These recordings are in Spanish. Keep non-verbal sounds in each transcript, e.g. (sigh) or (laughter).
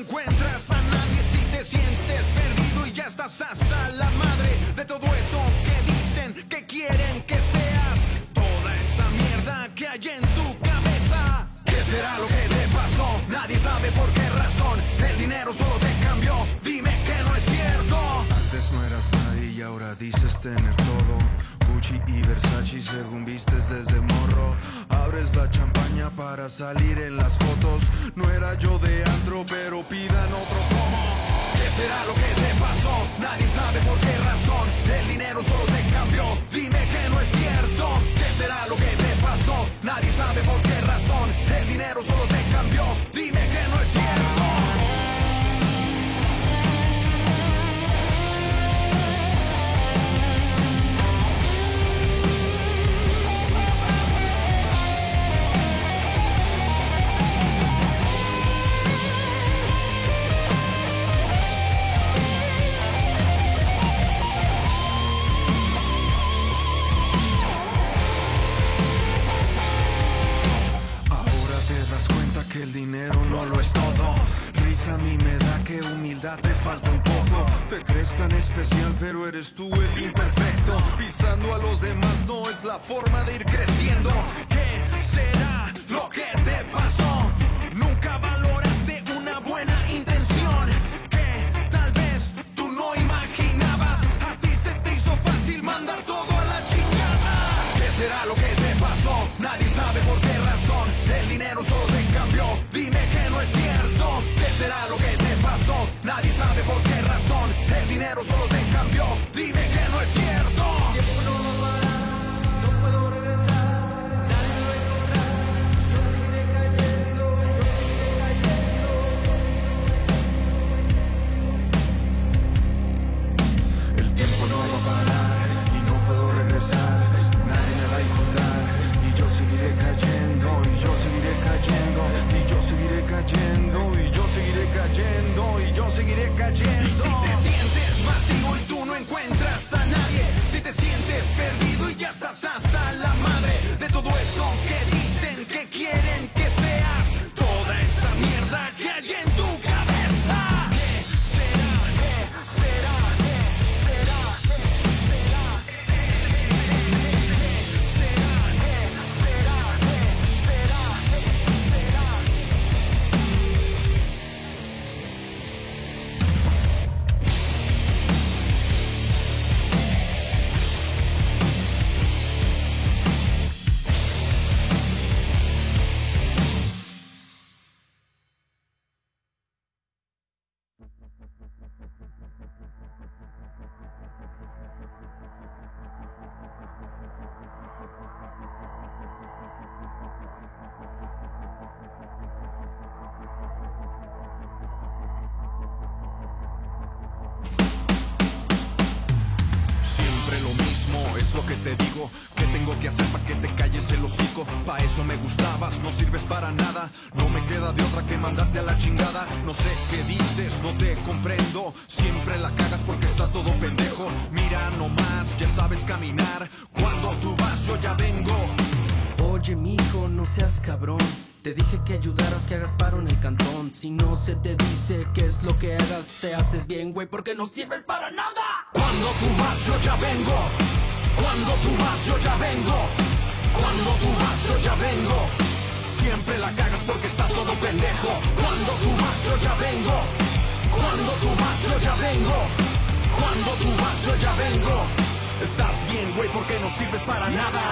encuentras a nadie si te sientes perdido y ya estás hasta la madre de todo eso que dicen que quieren que seas. Toda esa mierda que hay en tu cabeza. ¿Qué será lo que te pasó? Nadie sabe por qué razón. El dinero solo te cambió. Dime que no es cierto. Antes no eras nadie y ahora dices tener todo. Gucci y Versace según vistes desde morro. Abres la champaña para salir en las fotos. No era yo de antro, pero pidan otro como. ¿Qué será lo que te pasó? Nadie sabe por qué razón. El dinero solo te cambió. Dime que no es cierto. ¿Qué será lo que te pasó? Nadie sabe por qué razón. El dinero solo te cambió. Dime el dinero no lo es todo. Risa a mí me da que humildad te falta un poco. Te crees tan especial, pero eres tú el imperfecto. Pisando a los demás no es la forma de ir creciendo. ¿Qué será lo que te pasó? Nunca valoraste una buena intención que tal vez tú no imaginabas. A ti se te hizo fácil mandar todo a la chingada. ¿Qué será lo que te pasó? Nadie sabe por qué razón. El dinero solo te Nadie sabe por qué razón. El dinero solo te cambió. Si te sientes vacío y tú no encuentras a nadie, si te sientes perdido y ya estás güey, porque no sirves para nada. Cuando tú vas, yo ya vengo. Cuando tú vas, yo ya vengo. Cuando tú vas, yo ya vengo. Siempre la cagas porque estás todo pendejo. Cuando tú vas, yo ya vengo. Cuando tú vas, yo ya vengo. Cuando tú vas, yo ya vengo. Estás bien, güey, porque no sirves para nada.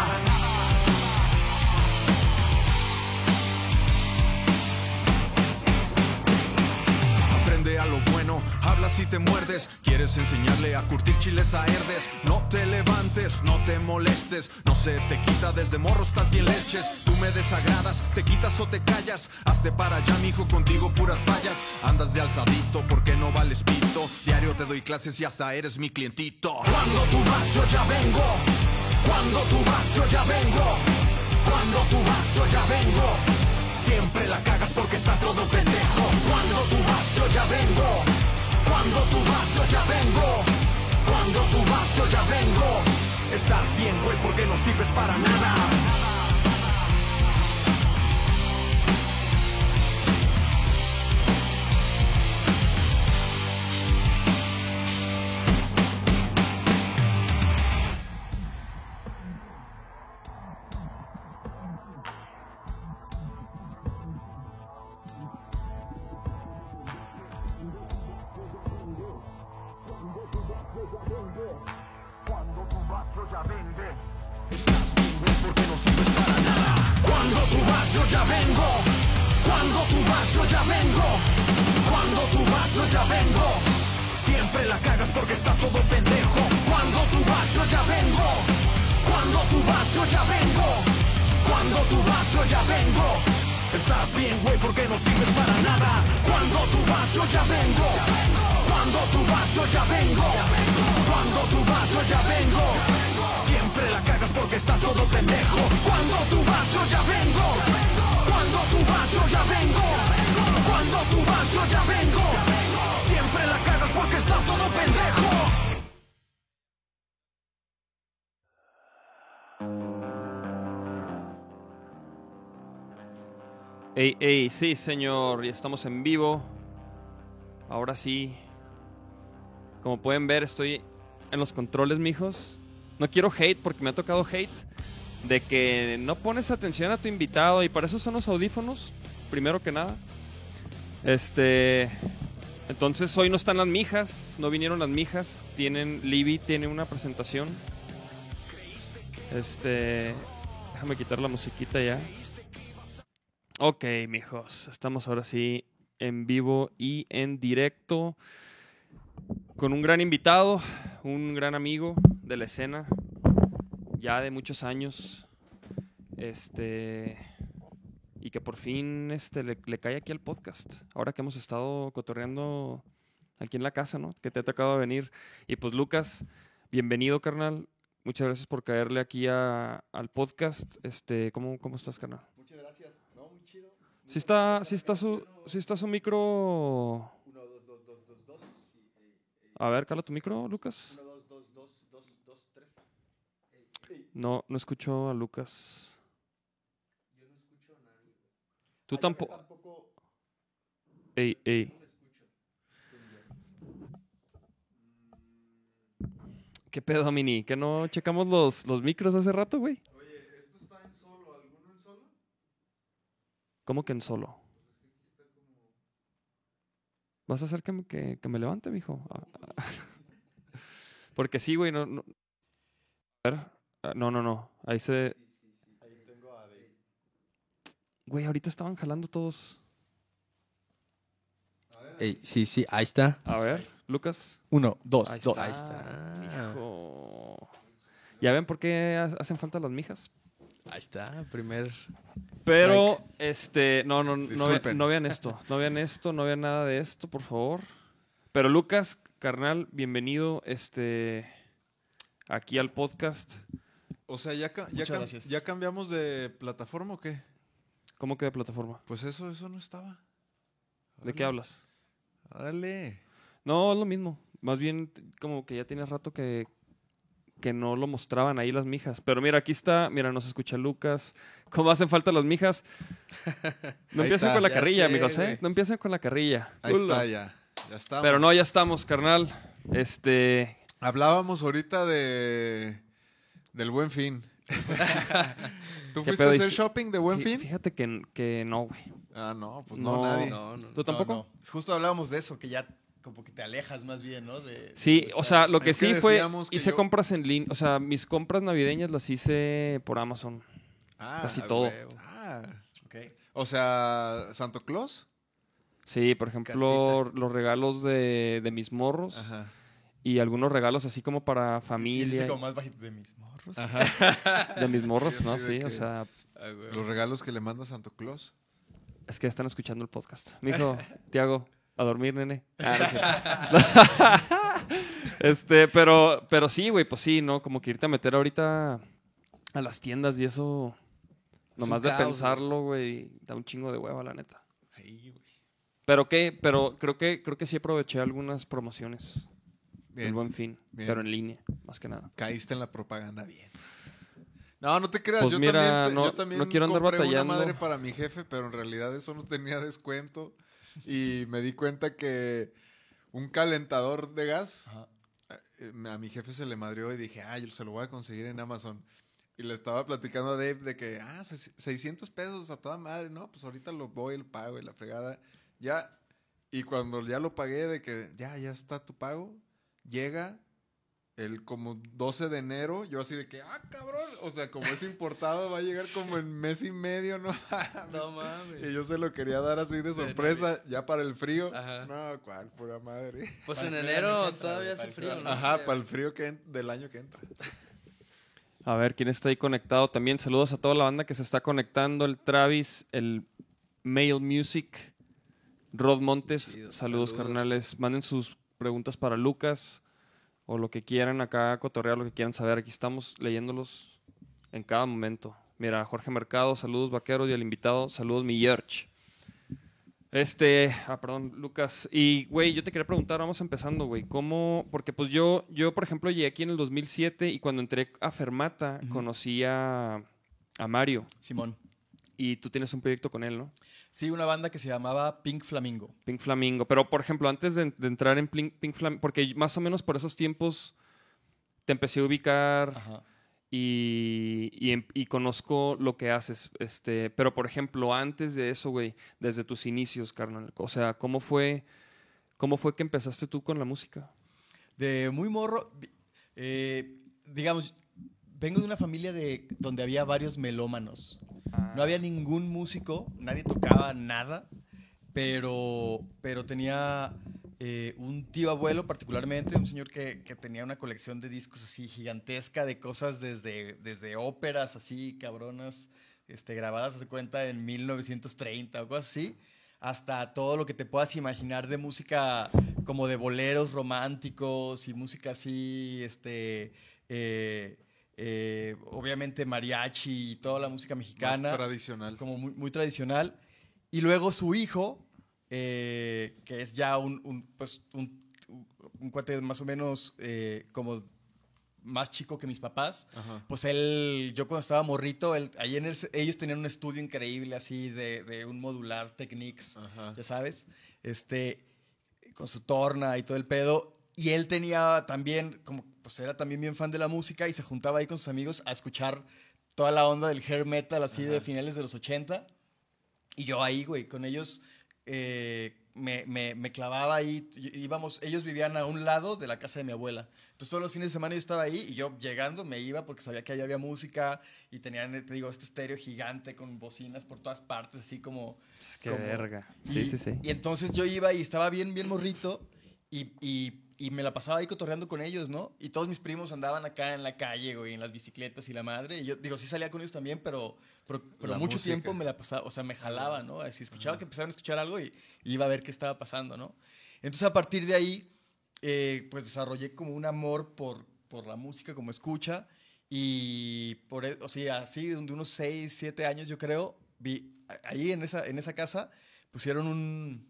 Y hasta eres mi clientito. Cuando tú vas, yo ya vengo. Cuando tú vas, yo ya vengo. Cuando tú vas, yo ya vengo. Siempre la cagas porque estás todo pendejo. Cuando tú vas, yo ya vengo. Cuando tú vas, yo ya vengo. Cuando tú vas, yo ya vengo. Estás bien, güey, porque no sirves para nada. Cuando tú vas, yo ya vengo. Cuando tú vas, yo ya vengo. Cuando tú vas, yo ya vengo. Siempre la cagas porque estás todo pendejo. Ey, ey, sí, señor, ya estamos en vivo. Ahora sí. Como pueden ver, estoy en los controles, mijos. No quiero hate porque me ha tocado hate de que no pones atención a tu invitado y para eso son los audífonos, primero que nada. Este, entonces hoy no están las mijas, no vinieron las mijas, tienen Libby tiene una presentación. Este, déjame quitar la musiquita ya. Ok, mijos, estamos ahora sí en vivo y en directo con un gran invitado, un gran amigo de la escena, ya de muchos años, este, y que por fin este, le, le cae aquí al podcast, ahora que hemos estado cotorreando aquí en la casa, ¿no? Que te ha tocado venir. Y pues Lucas, bienvenido, carnal. Muchas gracias por caerle aquí a- al podcast. Este, ¿cómo, ¿Cómo estás, carnal? Muchas gracias. No, muy chido. Muy Si está, de está su, está su micro. Uno, dos, dos, dos, dos, dos. A ver, cala tu micro, Lucas. Uno, dos, dos, dos, dos, dos, tres. No, no escucho a Lucas. Tú Ay, yo tampoco. tampoco. Ey, ey. ¿Qué pedo, Mini? ¿Que no checamos los, los micros hace rato, güey? Oye, ¿esto está en solo? ¿Alguno en solo? ¿Cómo que en solo? ¿Vas a hacer que me, que, que me levante, mijo? Ah, ah. (laughs) Porque sí, güey, no, no. A ver. Ah, No, no, no. Ahí se. Ahí tengo a Dave. Güey, ahorita estaban jalando todos. Ey, sí, sí, ahí está. A ver, Lucas. Uno, dos, Ahí dos. está. Ahí está. Hijo. ¿Ya ven por qué ha- hacen falta las mijas? Ahí está, primer. Pero, este, no, no, no, ve- Disculpen. no vean esto, no vean esto, no vean nada de esto, por favor. Pero Lucas, carnal, bienvenido, este, aquí al podcast. O sea, ¿ya, ya, Muchas cam- gracias. ¿ya cambiamos de plataforma o qué? ¿Cómo queda plataforma? Pues eso, eso no estaba. ¿De qué hablas? Órale. No, es lo mismo. Más bien, como que ya tiene rato que, que no lo mostraban ahí las mijas. Pero mira, aquí está, mira, nos escucha Lucas. (laughs) ¿Cómo hacen falta las mijas? No empiecen con la carrilla, sé, amigos, ¿eh? No empiecen con la carrilla. Ahí está ya. Ya estamos. Pero no, ya estamos, carnal. Este, Hablábamos ahorita de del Buen Fin. (laughs) ¿Tú ¿Qué fuiste pedo? a hacer sí- shopping de Buen Fin? Fíjate que, que no, güey. Ah, no, pues no, No. nadie. No, no. ¿Tú tampoco? No, no. Justo hablábamos de eso, que ya como que te alejas más bien, ¿no? De, Sí, de o sea, lo que Es que sí fue, hice yo- compras en línea, o sea, mis compras navideñas las hice por Amazon, Ah, casi todo. ah. Ok. O sea, Santo Claus. Sí, por ejemplo, los regalos de, de mis morros Ajá. Y algunos regalos así como para Y dice familia como más bajito de mis morros. (laughs) de mis morros, Sí, ¿no? Sí, o sea, Ah. Los regalos que le manda Santo Claus. es que están escuchando el podcast. Mijo, (laughs) Tiago, a dormir, nene. Ah, no (laughs) este, pero, pero sí, güey, pues sí, ¿no? Como que irte a meter ahorita a las tiendas y eso, nomás de caos, pensarlo, güey, da un chingo de hueva, la neta. Ahí, güey. Pero que, pero creo que, creo que sí aproveché algunas promociones Bien. buen fin, bien. pero en línea, más que nada. Caíste en la propaganda bien. No, no te creas. Pues yo, mira, también, no- yo también no quiero andar compré batallando. una madre para mi jefe, pero en realidad eso no tenía descuento. Y me di cuenta que un calentador de gas Ajá. eh, a mi jefe se le madrió y dije, ah, yo se lo voy a conseguir en Amazon. Y le estaba platicando a Dave de que, ah, se- 600 pesos a toda madre, ¿no? Pues ahorita lo voy, el pago y la fregada. Ya, y cuando ya lo pagué de que, ya, ya está tu pago, llega el como 12 de enero, yo así de que, ah, cabrón, o sea, como es importado, va a llegar como en mes y medio, ¿no? (laughs) No Y mames. yo se lo quería dar así de sorpresa, ya para el frío. Ajá. No, cuál, pura madre. Pues en enero todavía hace frío. ¿no? Ajá, para el frío que del año que entra. A ver, ¿quién está ahí conectado? También saludos a toda la banda que se está conectando. El Travis, el Mail Music, Rod Montes. Chido, saludos, saludos. carnales. Manden sus preguntas para Lucas o lo que quieran acá, cotorrear, lo que quieran saber. Aquí estamos leyéndolos en cada momento. Mira, Jorge Mercado, saludos, vaqueros, y al invitado, saludos, mi Yerch. Este, ah, perdón, Lucas. Y, güey, yo te quería preguntar, vamos empezando, güey, ¿cómo? Porque, pues, yo, yo, por ejemplo, llegué aquí en el 2007 y cuando entré a Fermata conocí a, a Mario. Simón. Y tú tienes un proyecto con él, ¿no? Sí, una banda que se llamaba Pink Flamingo. Pink Flamingo. Pero, por ejemplo, antes de, de entrar en Pink, Pink Flamingo, porque más o menos por esos tiempos te empecé a ubicar Ajá. y, y, em- y conozco lo que haces. Este, pero, por ejemplo, antes de eso, güey, desde tus inicios, carnal. O sea, ¿cómo fue, cómo fue que empezaste tú con la música? De muy morro, eh, digamos, vengo de una familia de donde había varios melómanos. No había ningún músico, nadie tocaba nada, pero, pero tenía eh, un tío abuelo particularmente, un señor que, tenía una colección de discos así gigantesca de cosas desde, desde óperas así cabronas, este, grabadas, se cuenta, en 1930 o cosas así, hasta todo lo que te puedas imaginar de música como de boleros románticos y música así, este... eh, eh, obviamente mariachi y toda la música mexicana Más tradicional. como muy, muy tradicional. Y luego su hijo, eh, que es ya un, un, pues, un, un cuate más o menos eh, como más chico que mis papás, Ajá. pues él, yo cuando estaba morrito, él, ahí en el, ellos tenían un estudio increíble así de, de un modular Technics, Ajá. ya sabes, este, con su torna y todo el pedo. Y él tenía también, como, pues era también bien fan de la música y se juntaba ahí con sus amigos a escuchar toda la onda del hair metal así de finales de los 80. Y yo ahí, güey, con ellos eh, me, me- me clavaba ahí. Íbamos, ellos vivían a un lado de la casa de mi abuela. Entonces todos los fines de semana yo estaba ahí y yo llegando me iba porque sabía que allá había música y tenían, te digo, este estéreo gigante con bocinas por todas partes, así como... Qué como- verga. y, Sí, sí, sí. y entonces yo iba y estaba bien, bien morrito y, y- y me la pasaba ahí cotorreando con ellos, ¿no? Y todos mis primos andaban acá en la calle, güey, en las bicicletas y la madre. Y yo, digo, sí salía con ellos también, pero, pero, pero mucho música. tiempo me la pasaba, o sea, me jalaba, ¿no? Así escuchaba que empezaban a escuchar algo y, y iba a ver qué estaba pasando, ¿no? Entonces a partir de ahí, eh, pues desarrollé como un amor por, por la música como escucha. Y por, e- o sea, así de unos 6, 7 años yo creo, vi ahí en esa, en esa casa pusieron un,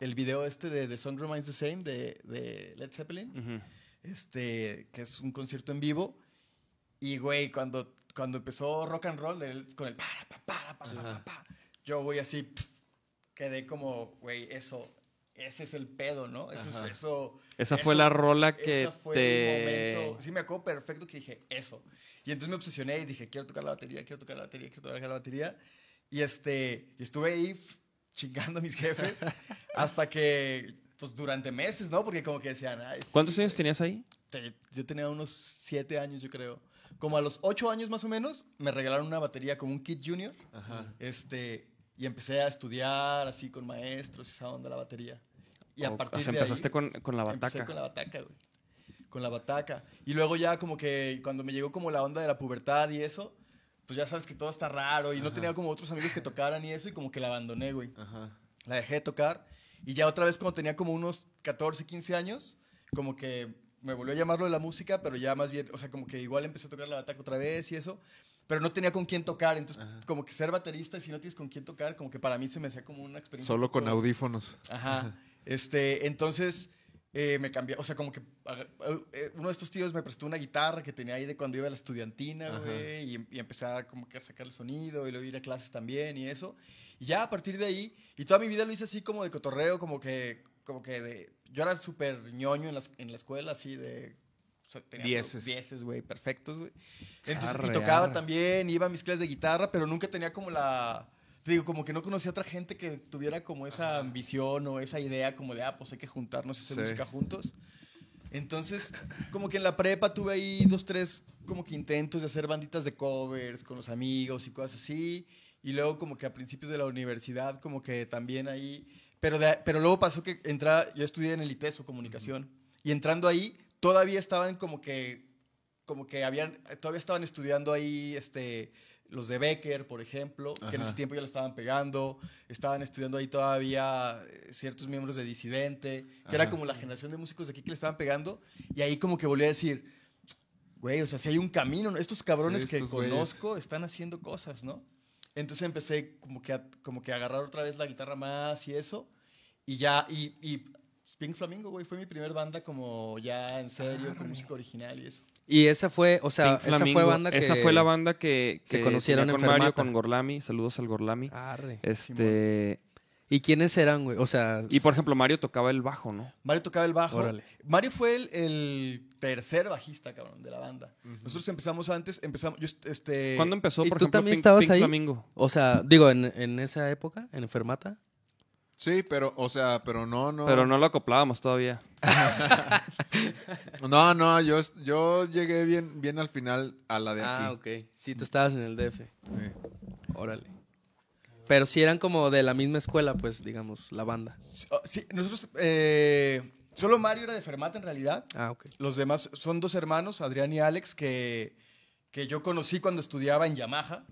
el video este de The Song Remains the Same de, de Led Zeppelin, Ujú. este, que es un concierto en vivo. Y, güey, cuando, cuando empezó rock and roll del- con el para, pa, para, pa, pa, pa, pa, yo, güey, así pf, quedé como, güey, eso, ese es el pedo, ¿no? Eso, Ajá. eso, Esa fue eso- la rola que esa fue te... el momento. Sí, me acuerdo perfecto que dije eso. Y entonces me obsesioné y dije, quiero tocar la batería, quiero tocar la batería, quiero tocar la batería. Y, este, y estuve ahí chingando a mis jefes hasta que, pues durante meses, ¿no? Porque como que decían, "Ay, sí, ¿Cuántos años güey". tenías ahí? Te- Yo tenía unos siete años, yo creo. Como a los ocho años más o menos, me regalaron una batería como un kit junior. Ajá. Este, y empecé a estudiar así con maestros y esa onda la batería. Y a partir o sea, de empezaste ahí, con, con la Empecé bataca. con la bataca, güey. Con la bataca. Y luego ya como que cuando me llegó como la onda de la pubertad y eso, pues ya sabes que todo está raro y no tenía como otros amigos que tocaran y eso y como que la abandoné, güey. Ajá. La dejé de tocar y ya otra vez cuando tenía como unos 14, 15 años, como que me volvió a llamarlo de la música, pero ya más bien, o sea, como que igual empecé a tocar la bataca otra vez y eso, pero no tenía con quién tocar, entonces como que ser baterista y si no tienes con quién tocar, como que para mí se me hacía como una experiencia. Solo con audífonos. Ajá. Este, entonces eh, me cambié, o sea, como que aga- eh, uno de estos tíos me prestó una guitarra que tenía ahí de cuando iba a la estudiantina, güey, y, y empecé a como que a sacar el sonido y luego ir a clases también y eso. Y ya a partir de ahí, y toda mi vida lo hice así como de cotorreo, como que, como que de, yo era súper ñoño en, las, en la escuela, así de... Dieces. Dieces, güey, perfectos, güey. Entonces, Arre, y tocaba arre. también, iba a mis clases de guitarra, pero nunca tenía como la... Te digo, como que no conocía a otra gente que tuviera como esa ambición o esa idea como de, ah, pues hay que juntarnos y hacer Sí. música juntos. Entonces, como que en la prepa tuve ahí dos, tres como que intentos de hacer banditas de covers con los amigos y cosas así. Y luego como que a principios de la universidad, como que también ahí... Pero, de- pero luego pasó que entra, yo estudié en el ITESO, comunicación. Y entrando ahí, todavía estaban como que, como que habían, todavía estaban estudiando ahí, este, los de Becker, por ejemplo, que en ese tiempo ya le estaban pegando. Estaban estudiando ahí todavía eh, ciertos miembros de Disidente, que era como la generación de músicos de aquí que le estaban pegando. Y ahí como que volví a decir, güey, o sea, si hay un camino, ¿no? estos cabrones Sí, que güeyes. conozco están haciendo cosas, ¿no? Entonces empecé como que a, como que a agarrar otra vez la guitarra más y eso. Y ya, y, y Pink Flamingo, güey, fue mi primer banda como ya en serio, con música original y eso. Y esa fue, o sea, Pink esa Flamingo. fue banda que... Esa fue la banda que, se que conocieron tenía en con Mario, con Gorlami. Saludos al Gorlami. Arre. este... ¿Y quiénes eran, güey? O sea... Y por ejemplo, Mario tocaba el bajo, ¿no? Mario tocaba el bajo. Órale. Mario fue el, el tercer bajista, cabrón, de la banda. Nosotros empezamos antes, empezamos, yo, este... ¿Cuándo empezó, ¿y por tú ejemplo, también Pink, estabas Pink ahí? Flamingo? O sea, digo, en, en esa época, en Enfermata. Sí, pero, o sea, pero no, no. Pero no lo acoplábamos todavía. (laughs) No, no, yo, yo llegué bien, bien al final a la de Ah, aquí. ok. Sí, tú estabas en el DF. Sí. Órale. Pero sí eran como de la misma escuela, pues, digamos, la banda. Sí, oh, sí, nosotros, eh, solo Mario era de Fermata en realidad. Ah, ok. Los demás son dos hermanos, Adrián y Alex, que, que yo conocí cuando estudiaba en Yamaha.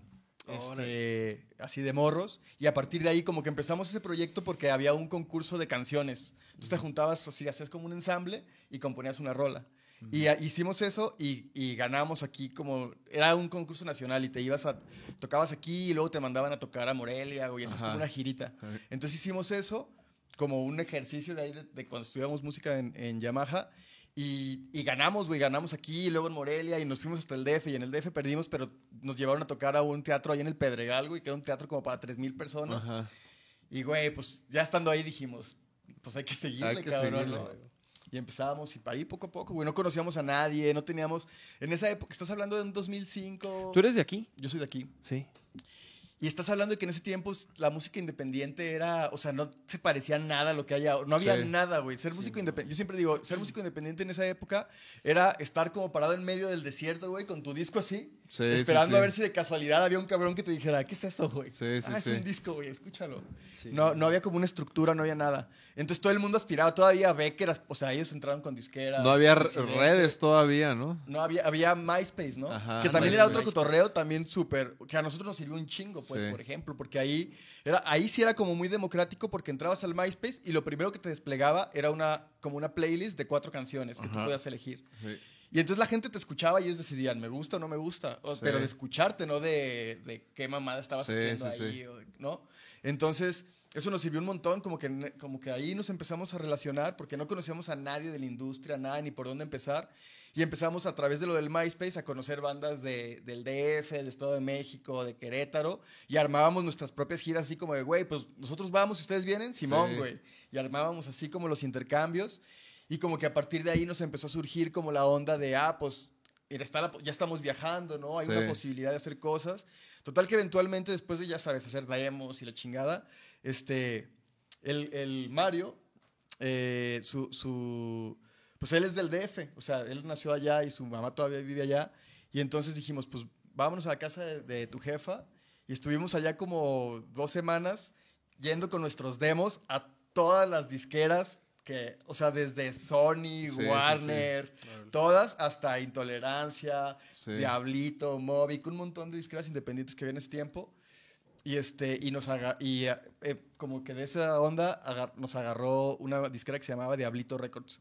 Este, así de morros. Y a partir de ahí como que empezamos ese proyecto porque había un concurso de canciones. Entonces te juntabas así, hacías como un ensamble y componías una rola. Y hicimos eso y, y ganamos aquí como... Era un concurso nacional y te ibas a... Tocabas aquí y luego te mandaban a tocar a Morelia güey, y hacías Ajá. como una girita. Entonces hicimos eso como un ejercicio de ahí de, de cuando estudiamos música en, en Yamaha. Y, y ganamos, güey, ganamos aquí y luego en Morelia y nos fuimos hasta el DF y en el DF perdimos, pero nos llevaron a tocar a un teatro ahí en el Pedregal, güey, que era un teatro como para 3.000 personas. Ajá. Y, güey, pues ya estando ahí dijimos, pues hay que seguirle, Hay que cabrón. seguirle. ¿no? Y empezábamos y ahí poco a poco, güey, no conocíamos a nadie, no teníamos... En esa época, estás hablando de un 2005... ¿Tú eres de aquí? Yo soy de aquí. Sí. Y estás hablando de que en ese tiempo la música independiente era, o sea, no se parecía nada a lo que hay ahora. No había Sí. nada, güey. Ser músico independiente, yo siempre digo, ser músico independiente en esa época era estar como parado en medio del desierto, güey, con tu disco así, Sí, esperando sí, sí. a ver si de casualidad había un cabrón que te dijera, ¿qué es eso, güey? Sí, sí, ah, es un disco, güey, escúchalo. Sí. No, no había como una estructura, no había nada. Entonces todo el mundo aspiraba, todavía Becker, o sea, ellos entraron con disqueras. No había redes todavía, ¿no? No había, había MySpace, ¿no? Ajá, que también era otro cotorreo, también súper, que a nosotros nos sirvió un chingo, pues, Sí. por ejemplo, porque ahí, era, ahí sí era como muy democrático porque entrabas al MySpace y lo primero que te desplegaba era una, como una playlist de cuatro canciones que tú Ajá. podías elegir. Y entonces la gente te escuchaba y ellos decidían, me gusta o no me gusta, o- Sí. pero de escucharte, no de, de qué mamada estabas Sí, haciendo sí, ahí, o- ¿no? Entonces, eso nos sirvió un montón, como que, como que ahí nos empezamos a relacionar, porque no conocíamos a nadie de la industria, nada, ni por dónde empezar. Y empezamos a través de lo del MySpace a conocer bandas de, del DF, del Estado de México, de Querétaro, y armábamos nuestras propias giras así como de, güey, pues nosotros vamos y ustedes vienen, Simón, güey. Y armábamos así como los intercambios. Y como que a partir de ahí nos empezó a surgir como la onda de, ah, pues mira, está la- ya estamos viajando, ¿no? Hay Sí. una posibilidad de hacer cosas. Total que eventualmente después de, ya sabes, hacer demos y la chingada, este, el, el Mario, eh, su, su, pues él es del DF, o sea, él nació allá y su mamá todavía vive allá. Y entonces dijimos, pues vámonos a la casa de, de tu jefa. Y estuvimos allá como dos semanas yendo con nuestros demos a todas las disqueras que, o sea, desde Sony, sí, Warner, todas, hasta Intolerancia, Sí. Diablito, Movic, un montón de disqueras independientes que había en ese tiempo. Y, este, y, nos aga- y eh, eh, como que de esa onda agar- nos agarró una disquera que se llamaba Diablito Records.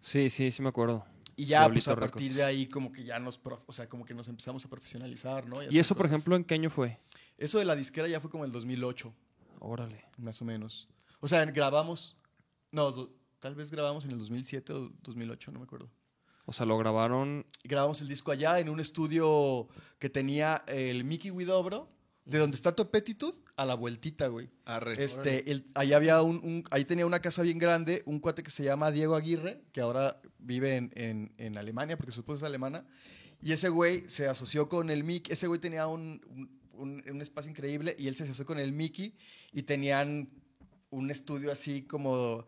Sí, sí, sí me acuerdo. Y ya, pues a partir Records. de ahí como que ya nos, prof- o sea, como que nos empezamos a profesionalizar, ¿no? ¿Y eso, por ejemplo, en qué año fue? Eso de la disquera ya fue como el 2008, Órale. más o menos. O sea, grabamos, no, do- tal vez grabamos en el 2007 o 2008, no me acuerdo. O sea, lo grabaron. grabamos el disco allá en un estudio que tenía el Mickey Widobro, de donde está tu Petitud, a la vueltita, güey. Arre. Este, el- ahí había un, un- ahí tenía una casa bien grande, un cuate que se llama Diego Aguirre, que ahora vive en, en- en Alemania, porque su esposa es alemana. Y ese güey se asoció con el Mickey, ese güey tenía un, un- un- un espacio increíble y él se asoció con el Mickey y tenían un estudio así como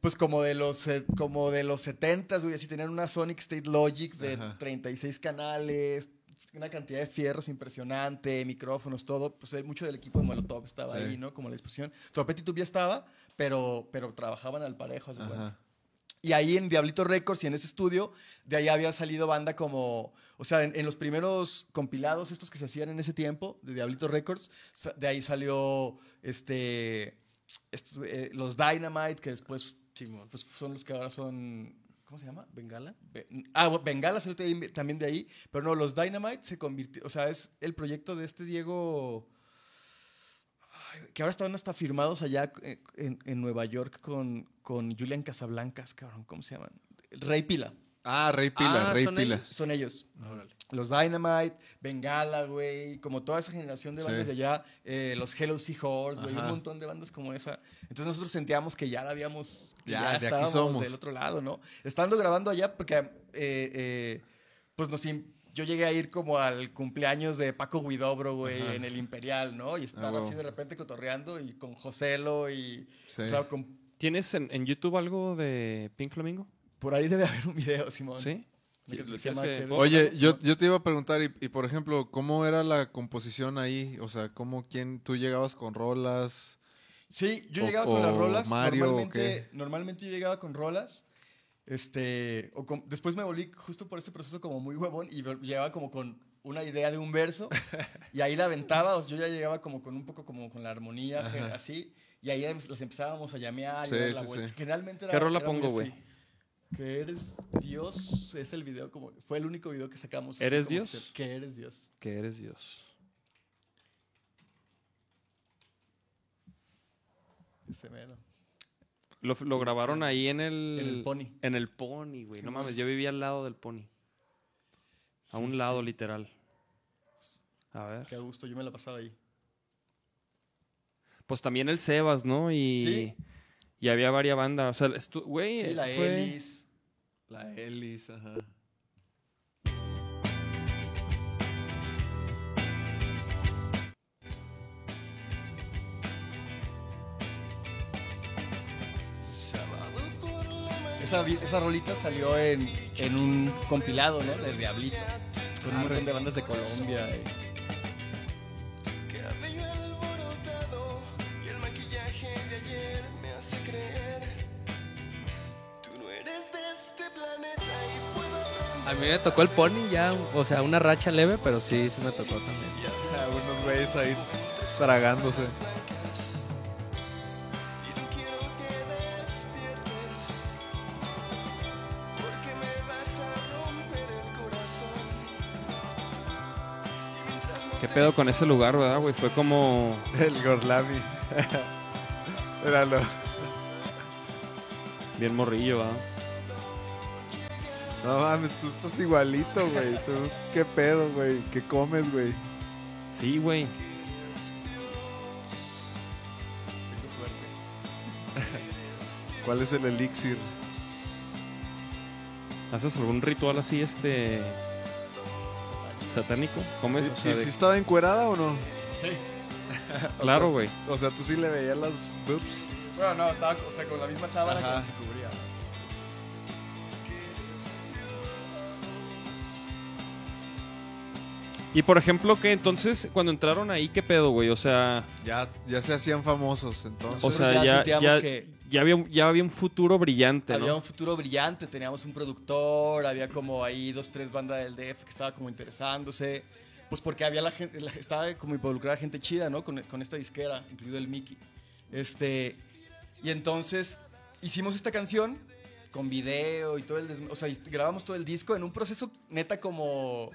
pues como de los eh, como de los 70s, güey, así tenían una Sonic State Logic de Ajá. 36 canales, una cantidad de fierros impresionante, micrófonos, todo, pues eh, mucho del equipo de Molotov estaba Sí. ahí, ¿no? Como la disposición. Trompeta y ya estaba, pero pero trabajaban al parejo. Ajá. Y ahí en Diablito Records y en ese estudio, de ahí había salido banda como, o sea, en, en los primeros compilados estos que se hacían en ese tiempo, de Diablito Records, de ahí salió este, estos, eh, los Dynamite, que después pues, son los que ahora son, ¿cómo se llama? ¿Bengala? Be- Ah, Bengala salió también de ahí, pero no, los Dynamite se convirtió, o sea, es el proyecto de este Diego, ay, que ahora están hasta firmados allá eh, en, en Nueva York con, con Julian Casablancas, cabrón, ¿cómo se llaman? Rey Pila, Ah, Rey Pila, Ah, Rey ¿son Pila. ellos? son ellos. Los Dynamite, Bengala, güey, como toda esa generación de bandas Sí. de allá, eh, los Hello Seahorse, güey, un montón de bandas como esa. Entonces nosotros sentíamos que ya la habíamos, que Ya, ya, de aquí estábamos somos. del otro lado, ¿no? Estando grabando allá, porque eh, eh, pues nos, yo llegué a ir como al cumpleaños de Paco Guidobro, güey, en el Imperial, ¿no? Y estar huevo. así de repente cotorreando y con Joselo y, Sí. o sea, con- ¿Tienes en, en YouTube algo de Pink Flamingo? Por ahí debe haber un video, Simón. ¿Sí? Que se ¿Decías llama que- que eres- Oye, yo, yo te iba a preguntar, y, y, por ejemplo, ¿cómo era la composición ahí? O sea, ¿cómo, quién, tú llegabas con rolas? Sí, yo O- llegaba con las rolas. Mario, ¿o normalmente, normalmente yo llegaba con rolas. Este, o con- después me volví justo por ese proceso como muy huevón y llegaba como con una idea de un verso y ahí la aventaba. O sea, yo ya llegaba como con un poco como con la armonía, Ajá. así. Y ahí em- los empezábamos a llamear. y dar la sí, vuelta. sí. Generalmente era, ¿Qué rola era pongo, güey? Que eres Dios es el video como fue el único video que sacamos. así ¿Eres como Dios? Que, que eres Dios. Que eres Dios. Ese mero. Lo, lo grabaron ahí en el... En el Pony. En el Pony, güey. No mames, yo vivía al lado del Pony. A Sí, un lado, sí. literal. A ver. Qué gusto, yo me la pasaba ahí. Pues también el Sebas, ¿no? Y, Sí. y había varias bandas. O sea, güey. Sí, la fue- Elis. La Elis, ajá. Esa, esa rolita salió en, en un compilado, ¿no? De Diablita. Con un montón de bandas de Colombia. Mí me tocó el pony ya, o sea, una racha leve, pero sí, sí me tocó también. unos güeyes ahí tragándose. y no quiero que despiertes. Porque me vas a romper el corazón. Y mientras no ¿Qué pedo con ese lugar, verdad, güey? Fue como... El Gorlami. (laughs) Míralo. Bien morrillo, ¿verdad? No mames, tú estás igualito, güey. Tú, ¿Qué pedo, güey? ¿Qué comes, güey? Sí, güey. Tengo suerte. (laughs) ¿Cuál es el elixir? ¿Haces algún ritual así, este... satánico? ¿Comes? O ¿Y, sea, y de- si estaba encuerada o no? Sí. Claro, güey. (laughs) O sea, tú sí le veías las boobs. Bueno, no, estaba o sea, con la misma sábana Ajá. que se cubría. Y por ejemplo, que entonces, cuando entraron ahí, ¿qué pedo, güey? O sea... Ya, ya se hacían famosos, entonces. O sea, ya ya, sentíamos ya, que- ya había, un- ya había un futuro brillante, Había ¿no? un futuro brillante, teníamos un productor, había como ahí dos, tres bandas del DF que estaba como interesándose. Pues porque había la gente, la- estaba como involucrada gente chida, ¿no? Con, con esta disquera, incluido el Mickey. Este, y entonces hicimos esta canción con video y todo el... desm- O sea, grabamos todo el disco en un proceso neta como...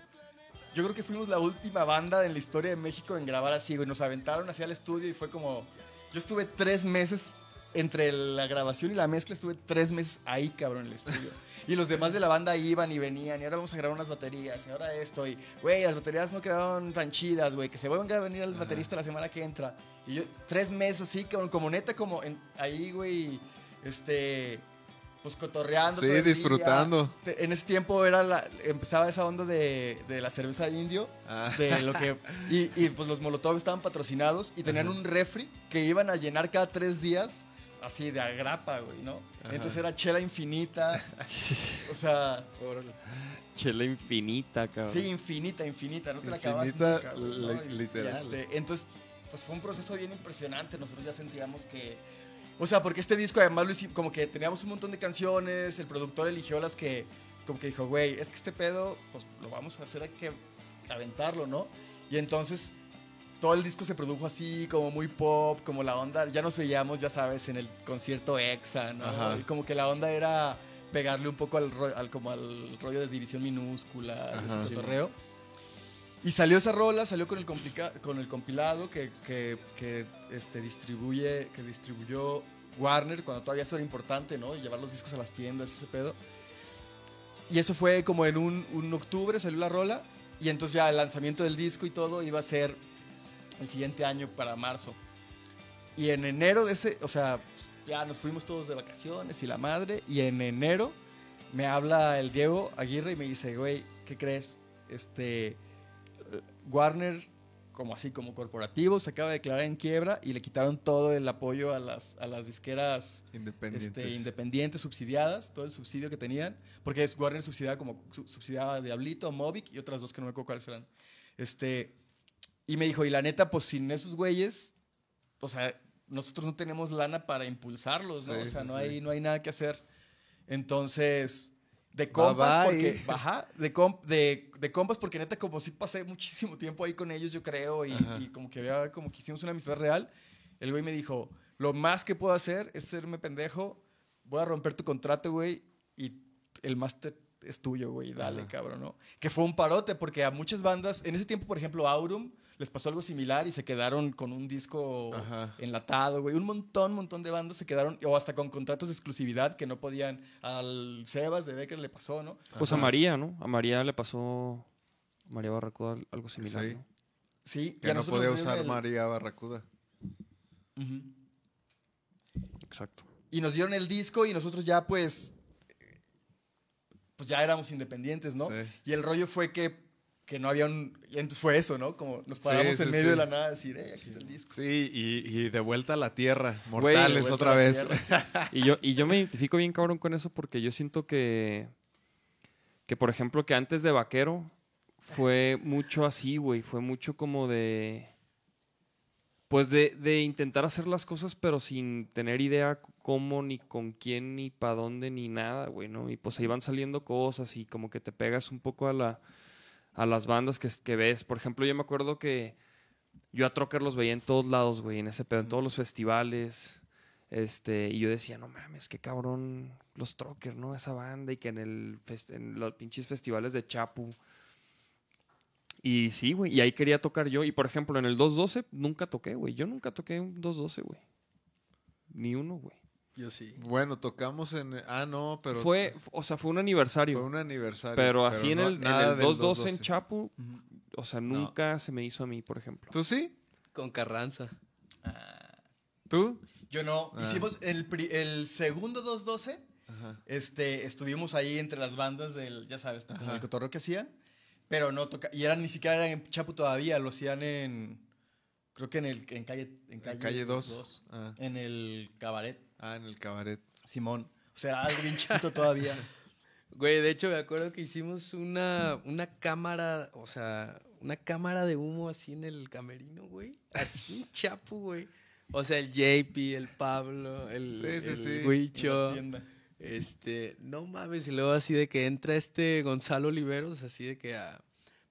Yo creo que fuimos la última banda en la historia de México en grabar así, güey. Nos aventaron hacia el estudio y fue como... Yo estuve tres meses entre la grabación y la mezcla, estuve tres meses ahí, cabrón, en el estudio. (laughs) Y los demás de la banda iban y venían, y ahora vamos a grabar unas baterías, y ahora esto, y, güey, las baterías no quedaron tan chidas, güey, que se vuelvan a venir el baterista la semana que entra. Y yo, tres meses así, cabrón, como neta, como en- ahí, güey, este, pues cotorreando. Sí, todo el día. disfrutando. En ese tiempo era la, empezaba esa onda de, de la cerveza indio, Ah. de lo que (laughs) y, y, pues los Molotov estaban patrocinados y tenían un refri que iban a llenar cada tres días así de agrapa, güey, ¿no? Entonces era chela infinita, (laughs) o sea. Chela infinita, cabrón. sí, infinita, infinita, no te la acabas nunca, güey, ¿no? li- Y- y, literal. este, entonces, pues fue un proceso bien impresionante, nosotros ya sentíamos que... O sea, porque este disco además lo hicimos, como que teníamos un montón de canciones, el productor eligió las que, como que dijo, güey, es que este pedo, pues lo vamos a hacer, hay que aventarlo, ¿no? Y entonces todo el disco se produjo así, como muy pop, como la onda, ya nos veíamos, ya sabes, en el concierto EXA, ¿no? Ajá. Y como que la onda era pegarle un poco al, al- como al rollo de división minúscula, Ajá. ese cotorreo. Y salió esa rola, salió con el, con el compilado que, que, que, este, distribuye, que distribuyó Warner cuando todavía eso era importante, ¿no? Y llevar los discos a las tiendas, ese pedo. Y eso fue como en un, un octubre, salió la rola. Y entonces ya el lanzamiento del disco y todo iba a ser el siguiente año para marzo. Y en enero de ese, o sea, ya nos fuimos todos de vacaciones y la madre. Y en enero me habla el Diego Aguirre y me dice, güey, ¿qué crees? Este, Warner, como así, como corporativo, se acaba de declarar en quiebra y le quitaron todo el apoyo a las, a las disqueras Independientes. este, independientes, subsidiadas, todo el subsidio que tenían, porque es Warner subsidiaba como su- subsidiaba Diablito, Movic y otras dos que no me acuerdo cuáles eran. Este, y me dijo, y la neta, pues sin esos güeyes, o sea, nosotros no tenemos lana para impulsarlos, ¿no? Sí, o sea, no, sí. hay, no hay nada que hacer. Entonces, de compas, bye. porque, (laughs) ajá, de, comp- de, de compas, porque neta, como sí pasé muchísimo tiempo ahí con ellos, yo creo, y, y como que había, como que hicimos una amistad real, el güey me dijo, lo más que puedo hacer es serme pendejo, voy a romper tu contrato, güey, y el máster es tuyo, güey, dale, Ajá. cabrón, ¿no? Que fue un parote, porque a muchas bandas, en ese tiempo, por ejemplo, Aurum, les pasó algo similar y se quedaron con un disco Ajá. enlatado, güey. Un montón, montón de bandas se quedaron, o hasta con contratos de exclusividad que no podían. Al Sebas de Becker le pasó, ¿no? Pues a María, ¿no? A María le pasó. a María Barracuda algo similar. Sí. ¿no? Sí, Que no nosotros podía usar el- María Barracuda. Exacto. Y nos dieron el disco y nosotros ya, pues, pues ya éramos independientes, ¿no? Sí. Y el rollo fue que, que no había un... Y entonces fue eso, ¿no? Como nos paramos Sí, en medio sí. de la nada a decir, eh, aquí está el disco. Sí, y, y de vuelta a la tierra. Mortales otra vez. tierra. (laughs) Y yo, y yo me identifico bien cabrón con eso porque yo siento que. Que por ejemplo, que antes de Vaquero fue mucho así, güey. Fue mucho como de. Pues de, de intentar hacer las cosas, pero sin tener idea cómo, ni con quién, ni para dónde, ni nada, güey, ¿no? Y pues ahí van saliendo cosas y como que te pegas un poco a, la, a las bandas que, que ves. Por ejemplo, yo me acuerdo que yo a Trocker los veía en todos lados, güey, en ese pedo, en todos los festivales. Este, y yo decía, no mames, qué cabrón los Trocker, ¿no? Esa banda y que en, el en los pinches festivales de Chapu. Y sí, güey, y ahí quería tocar yo. Y por ejemplo, en el 212 nunca toqué, güey. Yo nunca toqué un 212, güey. Ni uno, güey. Yo sí. Bueno, tocamos en. Ah, no, pero. Fue, o sea, fue un aniversario. fue un aniversario. pero así en no- el, en nada el del 212 en 212. Chapu, o sea, nunca se me hizo a mí, por ejemplo. ¿Tú sí? Con Carranza. ¿Tú? Yo no. Ah. Hicimos el, pri- el segundo 212. Ajá. Este, estuvimos ahí entre las bandas del, ya sabes, como el cotorreo que hacían, pero no toca, y eran ni siquiera eran en Chapu todavía, lo hacían en, creo que en el, en calle, en calle, En calle 2. dos, Ah. en el cabaret, Ah, en el cabaret. Simón, o sea, algo bien chiquito todavía. (laughs) Güey, de hecho me acuerdo que hicimos una, una cámara, o sea, una cámara de humo así en el camerino, güey. Así en (laughs) chapu, güey. O sea, el JP, el Pablo, el, Sí, sí, el sí. en la Huicho. Este, no mames, y luego así de que entra este Gonzalo Oliveros, así de que a,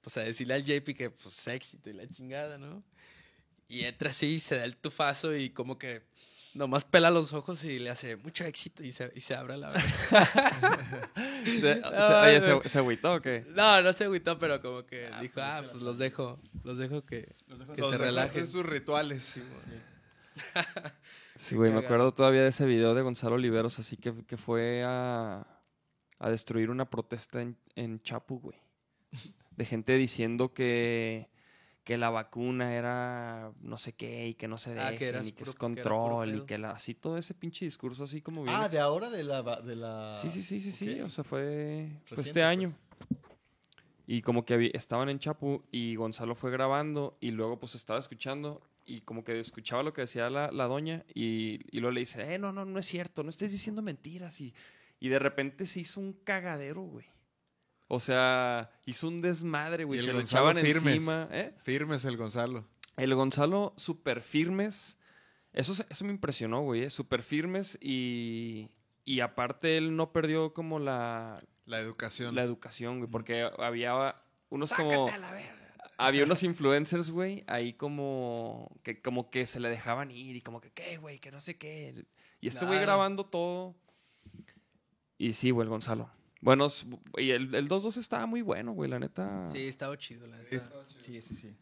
pues a decirle al JP que pues éxito y la chingada, ¿no? Y entra así, se da el tufazo y como que nomás pela los ojos y le hace mucho éxito y se, y se abre la verga. (laughs) ¿Se, se- Ay, oye, ¿se, güey. se agüitó o qué? No, no se agüitó, pero como que Ah, dijo, pues, ah, pues los dejo, los dejo que, Los dejo que en se relajen. Hacen sus rituales. Sí, güey, me acuerdo todavía de ese video de Gonzalo Oliveros, así que, que fue a, a destruir una protesta en, en Chapu, güey. De gente diciendo que, que la vacuna era no sé qué y que no se Ah, dejen que era y que puro- es que control y que la, así todo ese pinche discurso así como bien. Ah, de ahora de la, de la... Sí, sí, sí, sí, sí, o sea, fue, este pues. año. Y como que había- estaban en Chapu y Gonzalo fue grabando y luego pues estaba escuchando y como que escuchaba lo que decía la, la doña y, y luego le dice, eh, no, no, no es cierto, no estés diciendo mentiras. Y, y de repente se hizo un cagadero, güey. O sea, hizo un desmadre, güey. Se lo echaban firmes. encima. ¿eh? Firmes el Gonzalo. El Gonzalo, súper firmes. Eso, eso me impresionó, güey. ¿eh? Súper firmes y, y aparte él no perdió como la, La educación. la educación, güey. Porque había unos como... Había unos influencers, güey, ahí como que, como que se le dejaban ir y como que, ¿qué, güey? Que no sé qué. Y este güey grabando todo. Y sí, güey, el Gonzalo. Bueno, s- y el, el 2-2 estaba muy bueno, güey, la neta. Sí, estaba chido, la neta. Sí, sí, sí.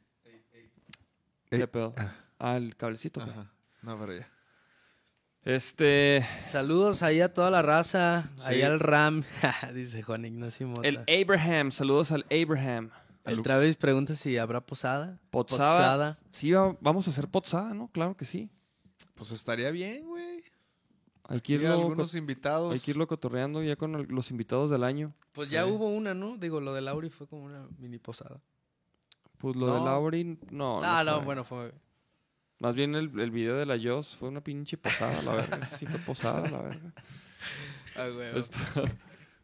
¿Qué Eh, pedo? Ah, el cablecito, güey. Ajá. No, pero ya. Este... Saludos ahí a toda la raza, ahí Sí. al Ram, (laughs) dice Juan Ignacio Mota. El Abraham, saludos al Abraham. El Travis pregunta si habrá posada. Potsada. Sí, va- vamos a hacer potsada, ¿no? Claro que sí. Pues estaría bien, güey. Hay que irlo, algunos invitados. hay que irlo cotorreando ya con el- los invitados del año. Pues ya Sí. hubo una, ¿no? Digo, lo de Lauri fue como una mini posada. Pues lo No. de Lauri, no. ah, no, fue. bueno, fue. Más bien el, el video de la Joss fue una pinche posada, la verga. Ese sí fue posada, la verga. (laughs) Ah, güey. Esto- (laughs)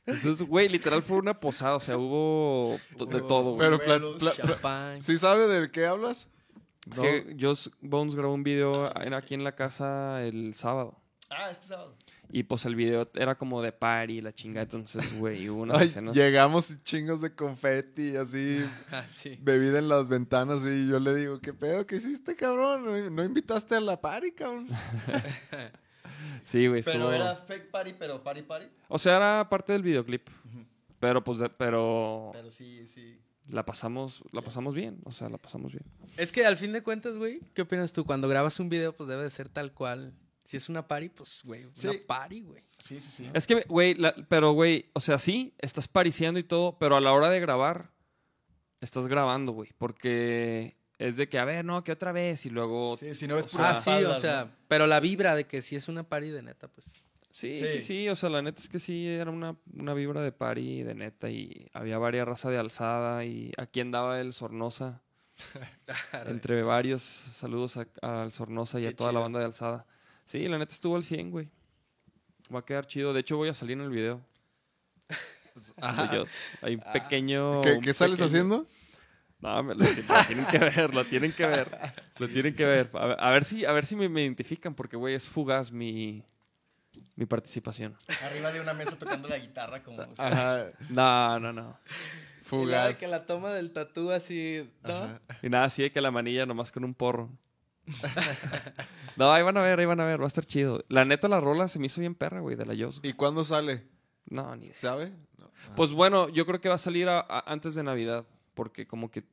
Entonces, güey, literal fue una posada, o sea, hubo to- de Hubo- todo, güey. Pero pla- Vuelos, pla- pla- Champán. ¿Sí sabe de qué hablas? Es que Joss Bones grabó un video en- aquí en la casa el sábado. Ah, este sábado. Y pues el video era como de party la chingada. Entonces, güey, hubo unas Ay, escenas. llegamos chingos de confeti, así, (laughs) Ah, sí. bebida en las ventanas, y yo le digo, ¿qué pedo? ¿Qué hiciste, cabrón? ¿No, no invitaste a la party, cabrón? (laughs) Sí, güey, Pero estuvo- era fake party, pero party party. O sea, era parte del videoclip. Pero pues, de- pero Pero sí, sí. la pasamos, la pasamos bien. O sea, la pasamos bien. Es que al fin de cuentas, güey, ¿qué opinas tú? Cuando grabas un video, pues debe de ser tal cual. Si es una party, pues, güey, una Sí. party, güey. Sí, sí, sí. Es que, güey, pero, güey, o sea, sí, estás pariciando y todo, pero a la hora de grabar, estás grabando, güey. Porque es de que, a ver, no, que otra vez. Y luego. Sí, Sí, si no ves Ah, sí, o sea, ¿no? pero la vibra de que si es una party de neta, pues. sí, Sí. sí, O sea, la neta es que sí, era una, una vibra de party de neta. Y había varias raza de alzada. Y aquí andaba el Sornosa. (laughs) Entre varios. Saludos a- al Sornosa y a toda la banda de alzada. Sí, la neta estuvo al 100, güey. Va a quedar chido. De hecho, voy a salir en el video. (laughs) Hay un pequeño. ¿Qué, un qué sales pequeño- haciendo? No, me- lo, lo tienen que ver, lo tienen que ver. (laughs) Lo tienen que ver. A ver, a ver si, a ver si me, me identifican, porque, güey, es fugaz mi, mi participación. Arriba de una mesa tocando la guitarra como... Ajá, No, no, no. Y la de fugaz. que la toma del tatú así, ¿no? Ajá. Y nada, así de que la manilla nomás con un porro. (laughs) No, ahí van a ver, ahí van a ver, va a estar chido. La neta, la rola se me hizo bien perra, güey, de la Joss. ¿Y cuándo sale? No, ni idea. ¿Sabe? No. Pues bueno, yo creo que va a salir a- a- antes de Navidad, porque como que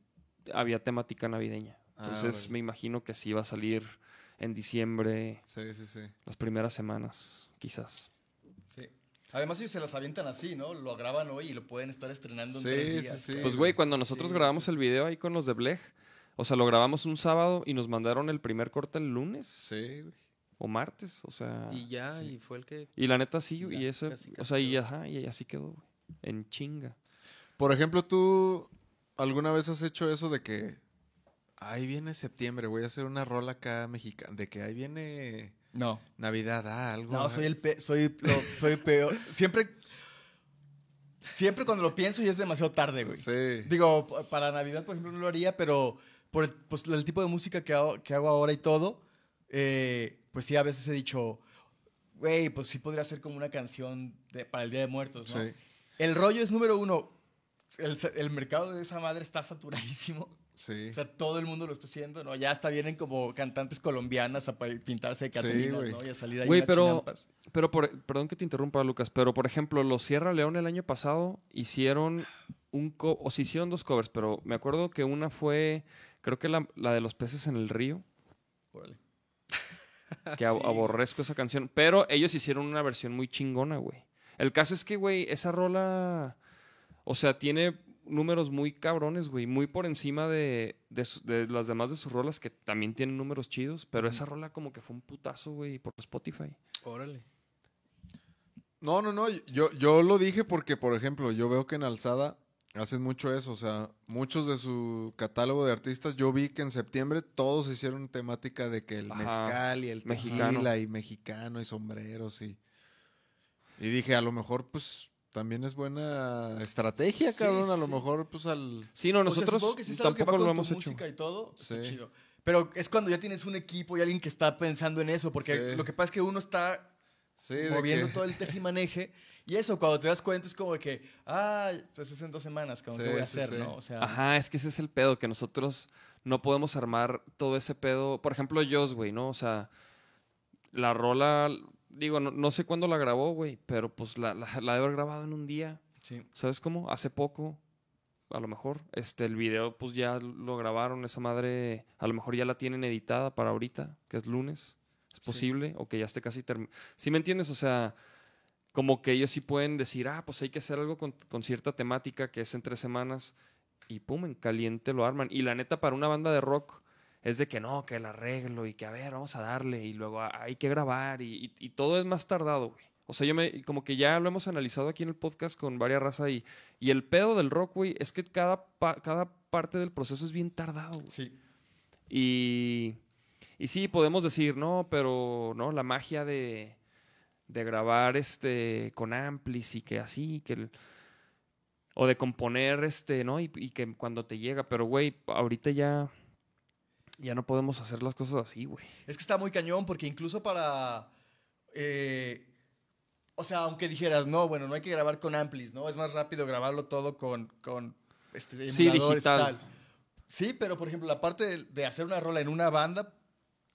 había temática navideña. Ah, Entonces me imagino que sí va a salir en diciembre, Sí, sí, sí. las primeras semanas, quizás. Sí. Además ellos se las avientan así, ¿no? Lo graban hoy y lo pueden estar estrenando en Sí, tres sí, días. sí. Pues güey, cuando nosotros Sí, grabamos el video ahí con los de Blech, o sea, lo grabamos un sábado y nos mandaron el primer corte el lunes Sí, güey. o martes, o sea... Y ya, Sí. y fue el que. Y la neta sí, y eso, casi, o sea, y, ajá, y así quedó, güey. En chinga. Por ejemplo, ¿tú alguna vez has hecho eso de que ahí viene septiembre, voy a hacer una rola acá mexicana, de que ahí viene No. Navidad, ah, algo? No, soy el pe- soy, lo- soy peor. Siempre... Siempre cuando lo pienso ya es demasiado tarde, güey. Sí. Digo, para Navidad, por ejemplo, no lo haría, pero por el, pues, el tipo de música que hago, que hago ahora y todo, eh, pues sí, a veces he dicho, güey, pues sí podría ser como una canción de- para el Día de Muertos, ¿no? Sí. El rollo es número uno. El, el mercado de esa madre está saturadísimo. Sí. O sea, todo el mundo lo está haciendo, ¿no? Ya hasta vienen como cantantes colombianas a pintarse de Catalinas, güey. ¿no? Y a salir ahí Güey, pero- chinampas. Pero, por, perdón que te interrumpa, Lucas, pero por ejemplo, los Sierra León el año pasado hicieron un co o se hicieron dos covers, pero me acuerdo que una fue, creo que la, la de los peces en el río, Órale. (laughs) (laughs) que ab- aborrezco esa canción, pero ellos hicieron una versión muy chingona, güey. El caso es que, güey, esa rola, o sea, tiene números muy cabrones, güey, muy por encima de, de, su- de las demás de sus rolas que también tienen números chidos, pero esa rola como que fue un putazo, güey, por Spotify. Órale. No, no, no. Yo, yo lo dije porque, por ejemplo, yo veo que en Alzada Hacen mucho eso, o sea, muchos de su catálogo de artistas, yo vi que en septiembre todos hicieron temática de que el Ajá, mezcal y el mexicano. tequila y mexicano y sombreros y... Y dije, a lo mejor, pues, también es buena estrategia, Sí, cabrón, a lo sí. mejor, pues, al... Sí, no, O sea, nosotros supongo que sí es algo que va tampoco lo con tu hemos hecho. música y todo, está Sí. chido. Pero es cuando ya tienes un equipo y alguien que está pensando en eso, porque Sí. lo que pasa es que uno está moviendo que- todo el tejimaneje (laughs) y eso, cuando te das cuenta es como de que, ah, pues es en dos semanas, como Sí, ¿qué voy a sí, hacer, sí. no? O sea, Ajá, es que ese es el pedo, que nosotros no podemos armar todo ese pedo. Por ejemplo, Joss, güey, ¿no? O sea, la rola, digo, no, no sé cuándo la grabó, güey, pero pues la, la, la debe haber grabado en un día. sí. ¿Sabes cómo? Hace poco, a lo mejor. Este, el video, pues ya lo grabaron, esa madre, a lo mejor ya la tienen editada para ahorita, que es lunes. Es Sí. posible, o que ya esté casi terminado. ¿Sí me entiendes? O sea, como que ellos sí pueden decir, ah, pues hay que hacer algo con, con cierta temática que es en tres semanas, y pum, en caliente lo arman. Y la neta, para una banda de rock, es de que no, que el arreglo y que a ver, vamos a darle, y luego ah, hay que grabar, y, y- y todo es más tardado, güey. O sea, yo me, como que ya lo hemos analizado aquí en el podcast con varias razas y, y el pedo del rock, güey, es que cada, pa- cada parte del proceso es bien tardado, güey. Sí. Y, y sí, podemos decir, no, pero no, la magia de, de grabar este con amplis y que así, que el- o de componer este, ¿no? Y, y que cuando te llega, pero güey, ahorita ya ya no podemos hacer las cosas así, güey. Es que está muy cañón porque incluso para... eh, o sea, aunque dijeras, no, bueno, no hay que grabar con amplis, ¿no? Es más rápido grabarlo todo con, con este, Sí, emuladores y digital. tal. Sí, pero por ejemplo, la parte de, de hacer una rola en una banda,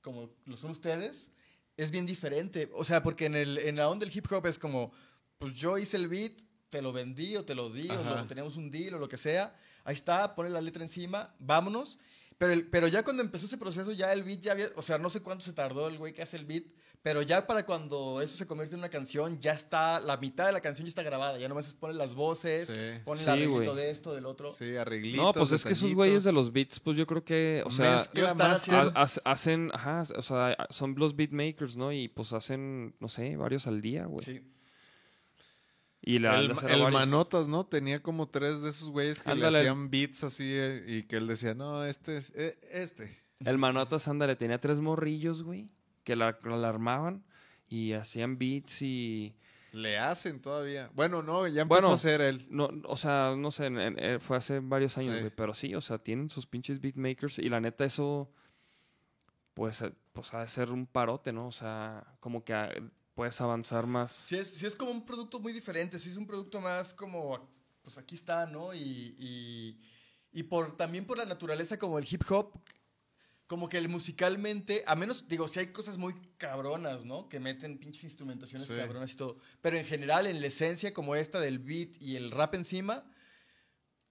como lo son ustedes, es bien diferente. O sea, porque en, el, en la onda del hip hop es como, pues yo hice el beat, te lo vendí o te lo di, o lo- teníamos un deal o lo que sea. Ahí está, pone la letra encima, vámonos. Pero, el- pero ya cuando empezó ese proceso, ya el beat ya había, o sea, no sé cuánto se tardó el güey que hace el beat, pero ya para cuando eso se convierte en una canción, ya está, la mitad de la canción ya está grabada, ya nomás pone las voces, Sí. pone Sí, el arreglito de esto, del otro. Sí, arreglitos, No, pues es que esos güeyes de los beats, pues yo creo que, o sea, más- ha- hacen, ajá, o sea, son los beatmakers, ¿no? Y pues hacen, no sé, varios al día, güey. Sí. Y la, el, el. Manotas, ¿no? Tenía como tres de esos güeyes que Ándale. le hacían beats así eh, y que él decía, no, este es, eh, este. El Manotas, ándale, tenía tres morrillos, güey, que la, la armaban y hacían beats y... Le hacen todavía. Bueno, no, ya empezó Bueno, a hacer él. No, o sea, no sé, en- en- eh, fue hace varios años, Sí. güey, pero sí, o sea, tienen sus pinches beatmakers y la neta eso, pues, eh, pues ha de ser un parote, ¿no? O sea, como que ah, puedes avanzar más. Sí es, sí es como un producto muy diferente, sí es un producto más como, pues aquí está, ¿no? Y, y, y por, también por la naturaleza como el hip hop, como que el musicalmente, a menos, digo, si hay cosas muy cabronas, ¿no? Que meten pinches instrumentaciones Sí. cabronas y todo, pero en general, en la esencia como esta del beat y el rap encima,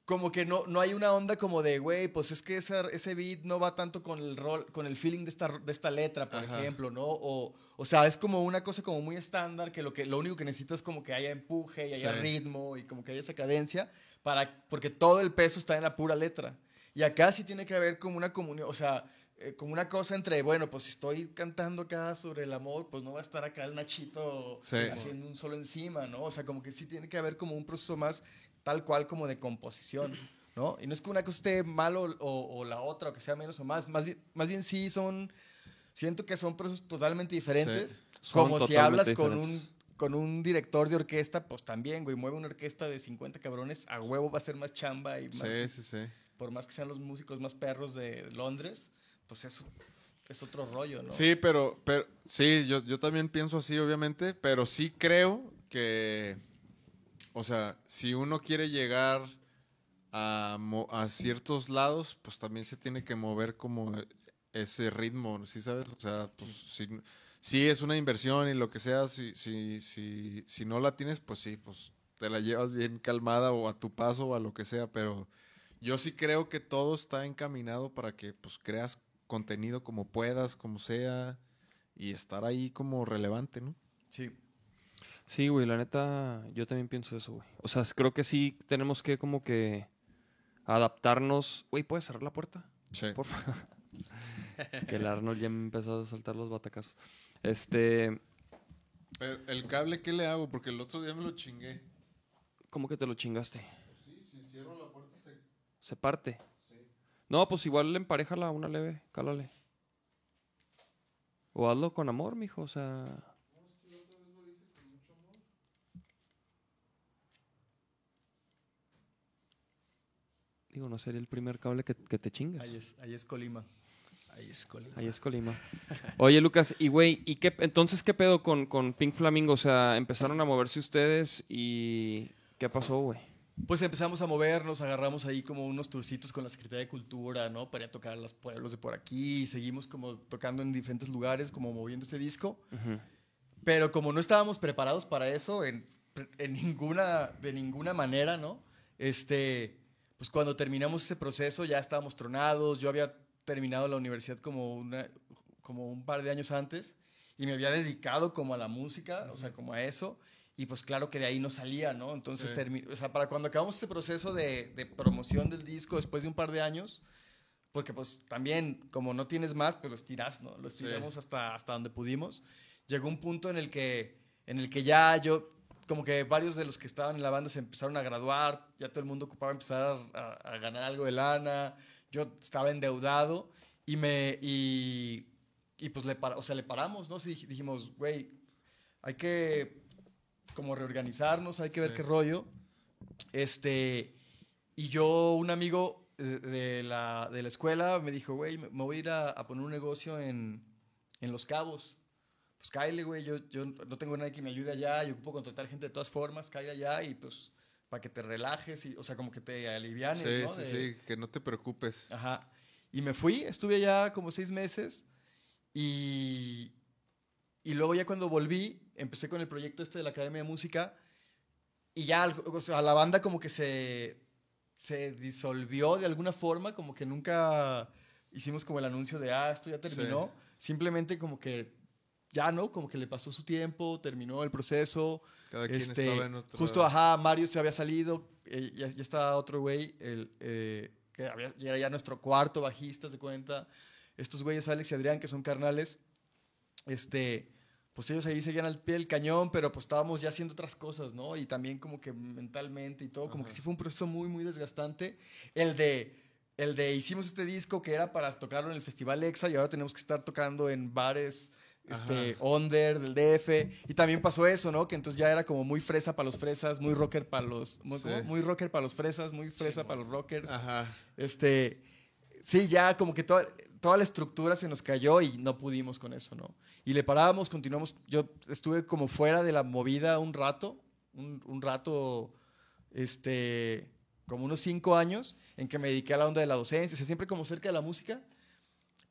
como que no, no hay una onda como de, güey, pues es que esa- ese beat no va tanto con el rol, con el feeling de esta, de esta letra, por Ajá. ejemplo, ¿no? O, o sea, es como una cosa como muy estándar, que lo, que lo único que necesitas es como que haya empuje y haya Sí. ritmo y como que haya esa cadencia, para, porque todo el peso está en la pura letra. Y acá sí tiene que haber como una comunión, o sea, eh, como una cosa entre, bueno, pues si estoy cantando acá sobre el amor, pues no va a estar acá el Nachito Sí. haciendo un solo encima, ¿no? O sea, como que sí tiene que haber como un proceso más tal cual como de composición, ¿no? Y no es que una cosa esté mal o, o- o la otra, o que sea menos o más, más bien, más bien sí son, siento que son procesos totalmente diferentes, Son como si totalmente hablas con un, con un director de orquesta, pues también, güey, mueve una orquesta de 50 cabrones, a huevo va a ser más chamba y más, Sí, sí, sí. por más que sean los músicos más perros de Londres, pues eso es otro rollo, ¿no? Sí, pero, pero sí, yo, yo también pienso así, obviamente, pero sí creo que, o sea, si uno quiere llegar a, a ciertos lados, pues también se tiene que mover como ese ritmo, ¿sí sabes? O sea, pues si, si es una inversión y lo que sea, si, si, si, si no la tienes, pues sí, pues te la llevas bien calmada o a tu paso o a lo que sea, pero yo sí creo que todo está encaminado para que pues creas contenido como puedas, como sea, y estar ahí como relevante, ¿no? Sí. Sí, güey, la neta, yo también pienso eso, güey. O sea, creo que sí tenemos que como que adaptarnos. Güey, ¿puedes cerrar la puerta? Sí. Por favor. (laughs) que el Arnold ya me empezó a soltar los batacazos. Este, Pero, ¿El cable qué le hago? Porque el otro día me lo chingué. ¿cómo que te lo chingaste? Sí, si cierro la Se parte. No, pues igual emparejala una leve, cálale. O hazlo con amor, mijo, o sea. Digo, no sería el primer cable que, que te chingas. Ahí es, ahí es Colima. Ahí es Colima. Ahí es Colima. Oye, Lucas, y güey, ¿y qué, entonces qué pedo con, con Pink Flamingo? O sea, empezaron a moverse ustedes y ¿qué pasó, güey? Pues empezamos a movernos, agarramos ahí como unos turcitos con la Secretaría de Cultura, ¿no? Para ir a tocar a los pueblos de por aquí y seguimos como tocando en diferentes lugares, como moviendo ese disco. Pero como no estábamos preparados para eso en, en ninguna, de ninguna manera, ¿no? Este, pues cuando terminamos ese proceso ya estábamos tronados, yo había terminado la universidad como, una, como un par de años antes y me había dedicado como a la música, o sea, como a eso. Y pues claro que de ahí no salía, ¿no? Entonces, Sí. o sea, para cuando acabamos este proceso de, de promoción del disco después de un par de años, porque pues también como no tienes más, pues lo estiras, ¿no? Lo estiramos hasta, hasta donde pudimos. Llegó un punto en el que, en el que ya yo, como que varios de los que estaban en la banda se empezaron a graduar, ya todo el mundo ocupaba empezar a, a- a ganar algo de lana, yo estaba endeudado y me, y, y pues le, para- o sea, le paramos, ¿no? Sí, dijimos, güey, hay que como reorganizarnos, hay que ver Sí. qué rollo. Este, y yo, un amigo eh, de la, de la escuela me dijo, güey, me voy a ir a, a poner un negocio en, en Los Cabos. Pues cáele, güey, yo, yo no tengo nadie que me ayude allá, yo ocupo contratar gente de todas formas, cáele allá y pues para que te relajes, y, o sea, como que te alivianes, Sí, ¿no? sí, De- sí, que no te preocupes. Ajá. Y me fui, estuve allá como seis meses y, y luego ya cuando volví, empecé con el proyecto este de la Academia de Música y ya o sea, la banda como que se, se disolvió de alguna forma, como que nunca hicimos como el anuncio de, ah, esto ya terminó. Simplemente como que ya, ¿no? Como que le pasó su tiempo, terminó el proceso. Cada quien Este, estaba en otro. Justo, ajá, Mario se había salido, eh, ya, ya estaba otro güey, el, eh, que había- ya era ya nuestro cuarto bajista, de cuenta. Estos güeyes, Alex y Adrián, que son carnales, este, pues ellos ahí seguían al pie del cañón, pero pues estábamos ya haciendo otras cosas, ¿no? Y también como que mentalmente y todo, como que sí fue un proceso muy, muy desgastante. El de, el de hicimos este disco que era para tocarlo en el Festival EXA y ahora tenemos que estar tocando en bares este, under del DF. Y también pasó eso, ¿no? Que entonces ya era como muy fresa para los fresas, muy rocker para los... Muy, muy rocker para los fresas, muy fresa para los rockers. Ajá. Este, sí, ya como que toda, toda la estructura se nos cayó y no pudimos con eso, ¿no? Y le parábamos, continuamos. Yo estuve como fuera de la movida un rato, un, un rato, este, como unos cinco años, en que me dediqué a la onda de la docencia, o sea, siempre como cerca de la música,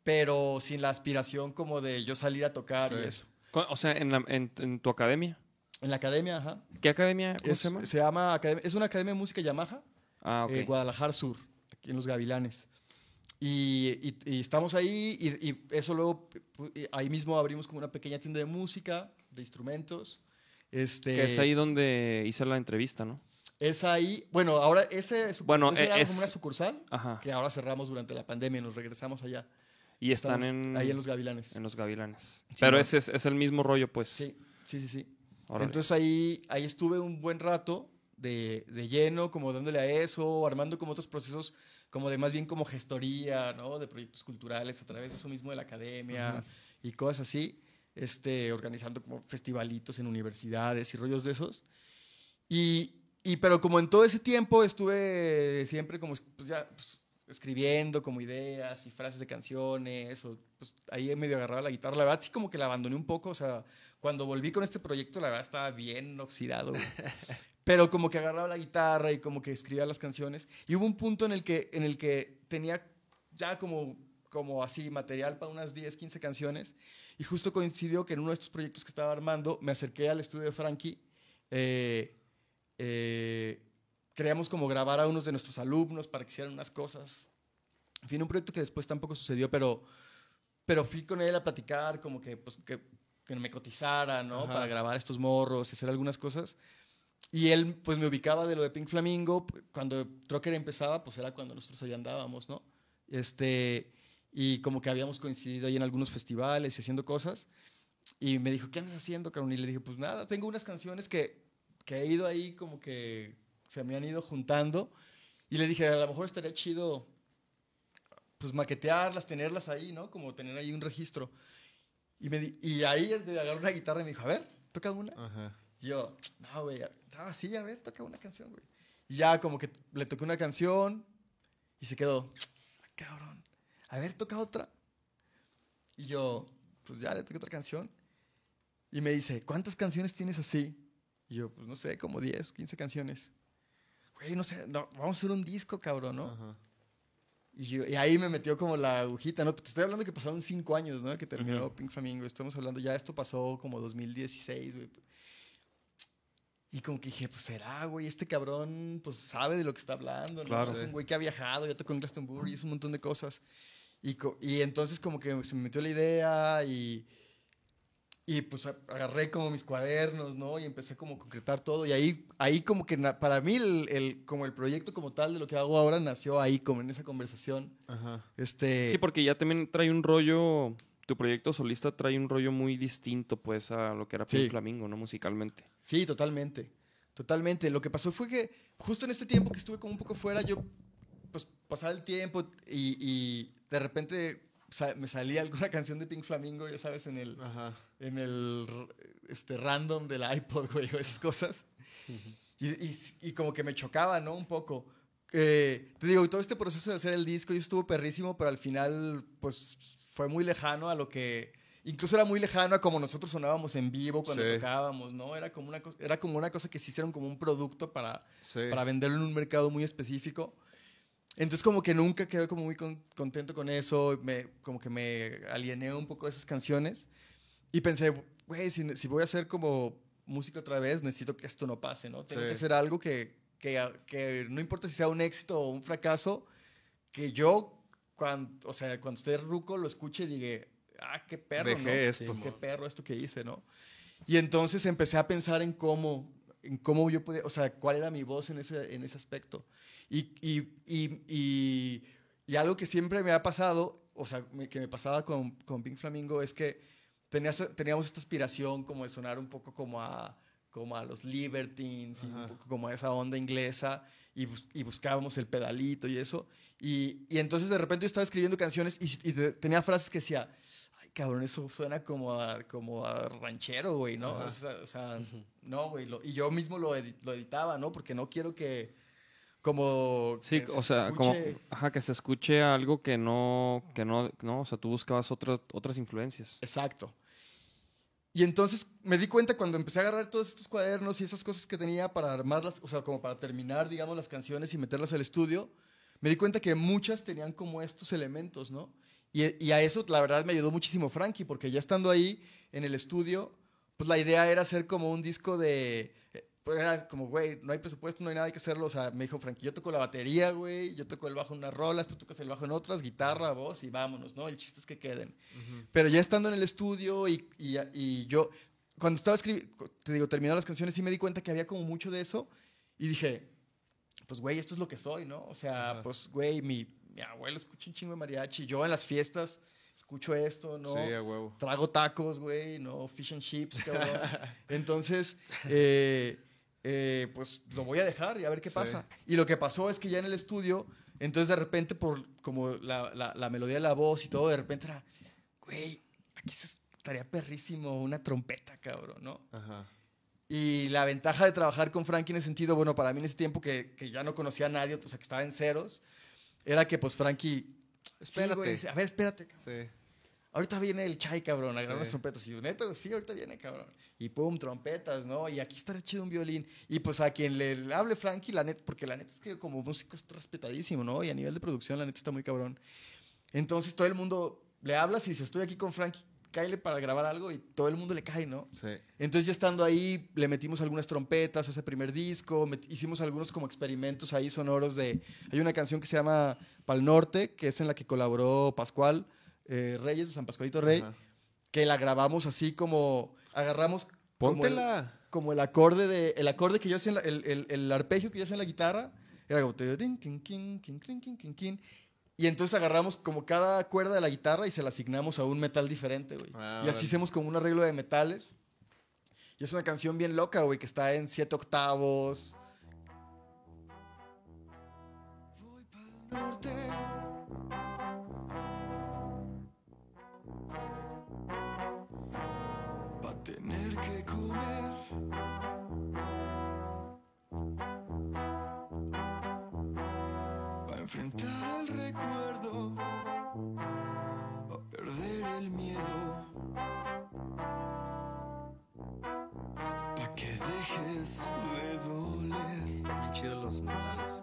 pero sin la aspiración como de yo salir a tocar y eso. O sea, en, la- en- en tu academia. En la academia, ajá. ¿Qué academia? ¿Cómo Es, se llama? se llama academia- es una academia de música Yamaha. Ah, eh, Guadalajara Sur, aquí en Los Gavilanes. Y, y- y estamos ahí y, y eso luego, ahí mismo abrimos como una pequeña tienda de música, de instrumentos. Este, que es ahí donde hice la entrevista, ¿no? Es ahí, bueno, ahora ese, es- Bueno, ese era es- como una sucursal Ajá. que ahora cerramos durante la pandemia y nos regresamos allá. Y están en, ahí en Los Gavilanes. en los gavilanes. Sí, Pero ¿no? ese es, es el mismo rollo, pues. Sí, sí, sí, sí. Órale. Entonces ahí, ahí estuve un buen rato de, de lleno, como dándole a eso, armando como otros procesos, como de más bien como gestoría, ¿no? De proyectos culturales a través de eso mismo de la academia y cosas así, este, organizando como festivalitos en universidades y rollos de esos. Y, y pero como en todo ese tiempo estuve siempre como pues ya, pues, escribiendo como ideas y frases de canciones, o pues ahí medio agarraba la guitarra. La verdad sí como que la abandoné un poco, o sea, cuando volví con este proyecto la verdad estaba bien oxidado. (laughs) Pero como que agarraba la guitarra y como que escribía las canciones. Y hubo un punto en el que, en el que tenía ya como, como así material para unas 10, 15 canciones. Y justo coincidió que en uno de estos proyectos que estaba armando me acerqué al estudio de Frankie. eh, eh, queríamos como grabar a unos de nuestros alumnos para que hicieran unas cosas. En fin, un proyecto que después tampoco sucedió, pero, pero fui con él a platicar, como que, pues, que, que me cotizara, ¿no? Ajá. Para grabar estos morros y hacer algunas cosas. Y él, pues, me ubicaba de lo de Pink Flamingo. Cuando Trocker empezaba, pues, era cuando nosotros ahí andábamos, ¿no? Este, y como que habíamos coincidido ahí en algunos festivales y haciendo cosas. Y me dijo, ¿qué andas haciendo, cabrón? Y le dije, pues nada, tengo unas canciones que, que he ido ahí como que se me han ido juntando. Y le dije, a lo mejor estaría chido, pues maquetearlas, tenerlas ahí, ¿no? Como tener ahí un registro. Y, me di- y ahí agarrar una guitarra y me dijo, a ver, toca una. Ajá. Y yo, no, güey, ah, sí, a ver, toca una canción, güey. Y ya como que le toqué una canción y se quedó, "Ah, cabrón, a ver, toca otra. Y yo, pues ya le toqué otra canción. Y me dice, ¿cuántas canciones tienes así? Y yo, pues no sé, como 10, 15 canciones. Güey, no sé, no, vamos a hacer un disco, cabrón, ¿no? Ajá. Y, y ahí me metió como la agujita, ¿no? Te estoy hablando que pasaron cinco años, ¿no? Que terminó Pink Flamingo. Estamos hablando, ya esto pasó como 2016, güey. Y como que dije, pues será, güey, este cabrón, pues sabe de lo que está hablando, ¿no? Claro. es un güey que ha viajado, ya tocó en Glastonbury, es un montón de cosas. Y, y entonces como que se me metió la idea y, y pues agarré como mis cuadernos, ¿no? Y empecé como a concretar todo. Y ahí, ahí como que para mí el, el- como el proyecto como tal de lo que hago ahora nació ahí como en esa conversación. Ajá. Este, Sí, porque ya también trae un rollo, tu proyecto solista trae un rollo muy distinto, pues, a lo que era Sí. Flamingo, ¿no? Musicalmente. Sí, totalmente. Totalmente. Lo que pasó fue que justo en este tiempo que estuve como un poco fuera, yo pues pasaba el tiempo y, y de repente sa- me salía alguna canción de Pink Flamingo, ya sabes, en el, Ajá. en el este, random del iPod, güey, o esas cosas. y, y- y como que me chocaba, ¿no? Un poco. Eh, te digo, todo este proceso de hacer el disco y estuvo perrísimo, pero al final, pues, fue muy lejano a lo que... Incluso era muy lejano a como nosotros sonábamos en vivo cuando Sí. tocábamos, ¿no? Era como, una, era como una cosa que se hicieron como un producto para, Sí. para venderlo en un mercado muy específico. Entonces como que nunca quedé como muy con- contento con eso, me, como que me aliené un poco de esas canciones y pensé, güey, si, si voy a hacer como música otra vez, necesito que esto no pase, ¿no? Tengo Sí. que hacer algo que, que, que no importa si sea un éxito o un fracaso, que yo, cuando, o sea, cuando esté ruco, lo escuche y diga, ah, qué perro, Dejé ¿no? esto. Qué perro esto que hice, ¿no? Y entonces empecé a pensar en cómo, en cómo yo podía, o sea, cuál era mi voz en ese, en ese aspecto. Y, y, y, y, algo que siempre me ha pasado, o sea, que me pasaba con, con Pink Flamingo, es que tenías, teníamos esta aspiración como de sonar un poco como a, como a los Libertines, y un poco como a esa onda inglesa, y, bus- y buscábamos el pedalito y eso. Y, y entonces de repente yo estaba escribiendo canciones y, y te- tenía frases que decía, ay cabrón, eso suena como a, como a ranchero, güey, ¿no? Ajá. O sea, o sea, no, güey. lo- y yo mismo lo, edi- lo editaba, ¿no? Porque no quiero que, como... Sí, o sea, como ajá, que se escuche algo que no, que no, no, o sea, tú buscabas otras otras influencias. Exacto. Y entonces me di cuenta cuando empecé a agarrar todos estos cuadernos y esas cosas que tenía para armarlas, o sea, como para terminar, digamos, las canciones y meterlas al estudio, me di cuenta que muchas tenían como estos elementos, ¿no? Y, y a eso, la verdad, me ayudó muchísimo Frankie, porque ya estando ahí en el estudio, pues la idea era hacer como un disco de... pues era como, güey, no hay presupuesto, no hay nada hay que hacerlo. O sea, me dijo Frankie, yo toco la batería, güey, yo toco el bajo en unas rolas, tú tocas el bajo en otras, guitarra, voz y vámonos, ¿no? El chiste es que queden. Pero ya estando en el estudio y, y, y yo, cuando estaba escribiendo, te digo, terminando las canciones, sí me di cuenta que había como mucho de eso y dije, pues, güey, esto es lo que soy, ¿no? O sea, Ajá. pues, güey, mi, mi abuelo escucha un chingo de mariachi, yo en las fiestas escucho esto, ¿no? Sí, a huevo. Trago tacos, güey, no fish and chips, cabrón. (laughs) Entonces, eh, eh, pues lo voy a dejar y a ver qué Sí. pasa. Y lo que pasó es que ya en el estudio, entonces de repente, por como la, la- la melodía de la voz y todo, de repente era, güey, aquí se estaría perrísimo una trompeta, cabrón, ¿no? Ajá. Y la ventaja de trabajar con Frankie en ese sentido, bueno, para mí en ese tiempo que, que ya no conocía a nadie, o sea, que estaba en ceros, era que pues Frankie, sí, Espérate. güey, dice, a ver, espérate, Sí. Ahorita viene el chai, cabrón, a grabar Sí. las trompetas. Y yo, neta, sí, ahorita viene, cabrón. Y pum, trompetas, ¿no? Y aquí estaría chido un violín. Y pues a quien le hable Frankie, la neta, porque la neta es que como músico está respetadísimo, ¿no? Y a nivel de producción, la neta está muy cabrón. Entonces todo el mundo le hablas y dice, estoy aquí con Frankie, cáele para grabar algo y todo el mundo le cae, ¿no? Sí. Entonces ya estando ahí, le metimos algunas trompetas a ese primer disco, met- hicimos algunos como experimentos ahí sonoros de... Hay una canción que se llama Pal Norte, que es en la que colaboró Pascual eh, Reyes, de San Pascualito Rey, Ajá. que la grabamos así como... Agarramos como el, Póntela. como el acorde de... El acorde que yo hacía, en la- el, el, el arpegio que yo hacía en la guitarra, era como... tin, kin, kin, kin, kin, kin, kin, kin. Y entonces agarramos como cada cuerda de la guitarra y se la asignamos a un metal diferente, güey. Ah, y así hacemos como un arreglo de metales. Y es una canción bien loca, güey, que está en siete octavos. norte. Enfrentar el recuerdo. Va a perder el miedo. Pa' que dejes de doler. También chidos los metales.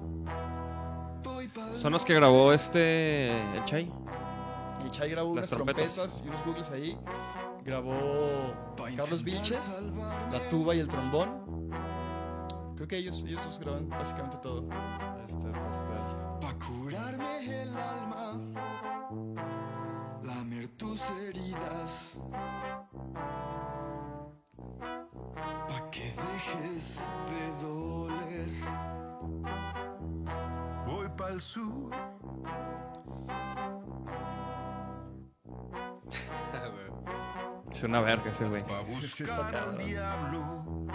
Son los que grabó este. El Chai. Y Chai grabó Las unas trompetas. trompetas y unos bucles ahí. Grabó Carlos Vilches, la tuba y el trombón. Creo que ellos, ellos dos graban básicamente todo. Este Pascual. Pa' curarme el alma, lamer tus heridas. Pa' que dejes de doler. Voy pa'l sur, (laughs) Ah. Es una verga ese güey. Sí está cabrón.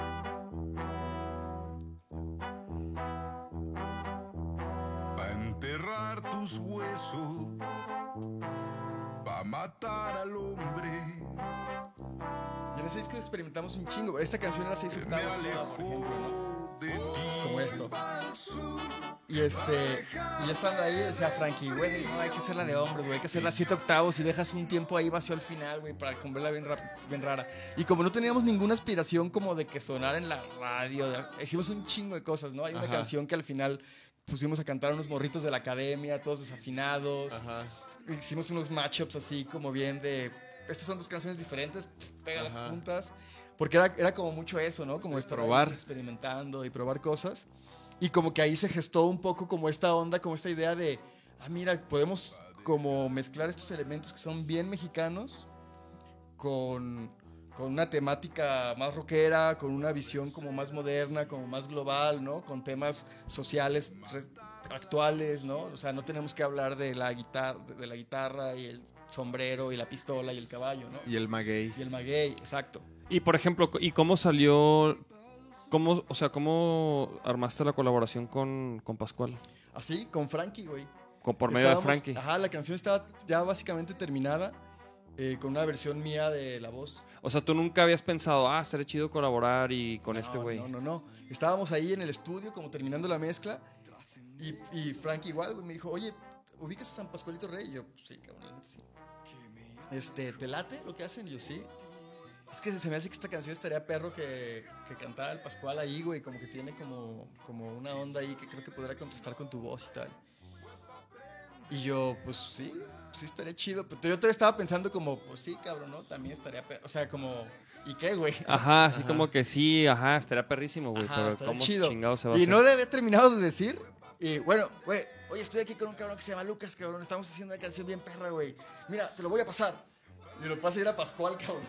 Tus huesos, pa' matar al hombre. Y en ese disco experimentamos un chingo. Esta canción era 6 Me octavos. Como esto. Y este, y ya estando ahí, decía Frankie, güey, no hay que hacerla de hombres, güey, hay que hacerla a 7 octavos y dejas un tiempo ahí vacío al final, güey, para verla bien, ra- bien rara. Y como no teníamos ninguna aspiración como de que sonara en la radio, de- hicimos un chingo de cosas, ¿no? Hay una Ajá. canción que al final pusimos a cantar a unos morritos de la academia, todos desafinados. Ajá. Hicimos unos matchups así como bien de. Estas son dos canciones diferentes, pégalas Ajá. juntas. Porque era, era como mucho eso, ¿no? Como Sí, estar probar. experimentando y probar cosas. Y como que ahí se gestó un poco como esta onda, como esta idea de, ah, mira, podemos como mezclar estos elementos que son bien mexicanos con, con una temática más rockera, con una visión como más moderna, como más global, ¿no? Con temas sociales actuales, ¿no? O sea, no tenemos que hablar de la guitarra, de la guitarra y el sombrero y la pistola y el caballo, ¿no? Y el maguey. Y el maguey, exacto. Y por ejemplo, ¿y cómo salió? ¿Cómo, o sea, cómo armaste la colaboración con, con Pascual? Así, con Frankie, güey. Con, por medio de Frankie. Ajá, la canción estaba ya básicamente terminada eh, con una versión mía de la voz. O sea, tú nunca habías pensado, ah, estaría chido colaborar y con este No, güey. No, no, no. Estábamos ahí en el estudio, como terminando la mezcla. Y, y Frank igual, güey, me dijo, oye, ¿ubicas a San Pascualito Rey? Y yo, "Pues sí, cabrón, sí. Este, ¿te late lo que hacen? Y yo, sí. Es que se me hace que esta canción estaría perro que, que cantara el Pascual ahí, güey. Como que tiene como, como una onda ahí que creo que podría contrastar con tu voz y tal. Y yo, pues sí, sí estaría chido. Pero yo todavía estaba pensando como, pues sí, cabrón, ¿no? También estaría. O sea, como, ¿y qué, güey? Ajá, así como que sí, ajá, estaría perrísimo, güey. Ajá, pero estaría ¿cómo chido. chingado se va a Y hacer? no le había terminado de decir. Y bueno, güey, oye, estoy aquí con un cabrón que se llama Lucas, cabrón. Estamos haciendo una canción bien perra, güey. Mira, te lo voy a pasar. Y lo pasa a ir a Pascual, cabrón.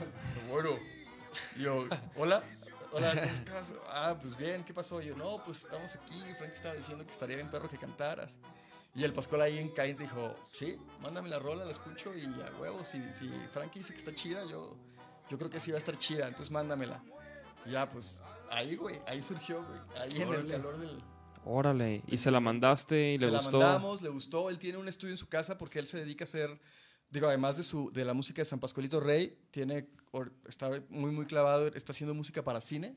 Bueno. Y yo, hola. Hola, ¿cómo estás? Ah, pues bien, ¿qué pasó? Y yo, no, pues estamos aquí. Frank estaba diciendo que estaría bien perro que cantaras. Y el Pascual ahí en caliente dijo, sí, mándame la rola, la escucho y a huevo. Si, si Frankie dice que está chida, yo, yo creo que sí va a estar chida, entonces mándamela. Y ya, pues ahí, güey, ahí surgió, güey. Ahí en el calor del, Órale, y se la mandaste y le se gustó. la mandamos, le gustó. Él tiene un estudio en su casa porque él se dedica a hacer, digo, además de, su, de la música de San Pascualito Rey, tiene, está muy, muy clavado, está haciendo música para cine.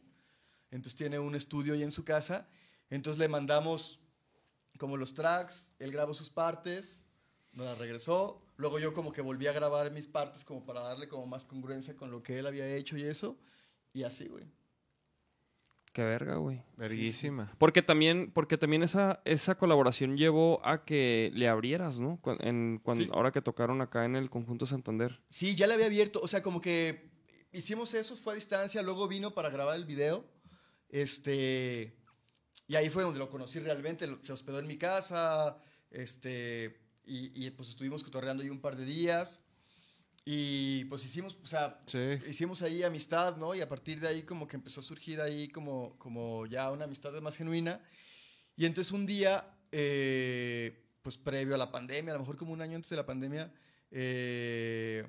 Entonces tiene un estudio ahí en su casa. Entonces le mandamos como los tracks, él grabó sus partes, nos las regresó. Luego yo como que volví a grabar mis partes como para darle como más congruencia con lo que él había hecho y eso. Y así, güey. Qué verga, güey. Verguísima. Porque también, porque también esa, esa colaboración llevó a que le abrieras, ¿no? En, cuando, Sí. Ahora que tocaron acá en el Conjunto Santander. Sí, ya le había abierto. O sea, como que hicimos eso, fue a distancia, luego vino para grabar el video. Este. Y ahí fue donde lo conocí realmente. Se hospedó en mi casa. Este. Y, y, pues estuvimos cotorreando ahí un par de días. Y pues hicimos, o sea, Sí. hicimos ahí amistad, ¿no? Y a partir de ahí como que empezó a surgir ahí como, como ya una amistad más genuina. Y entonces un día, eh, pues previo a la pandemia, a lo mejor como un año antes de la pandemia, eh,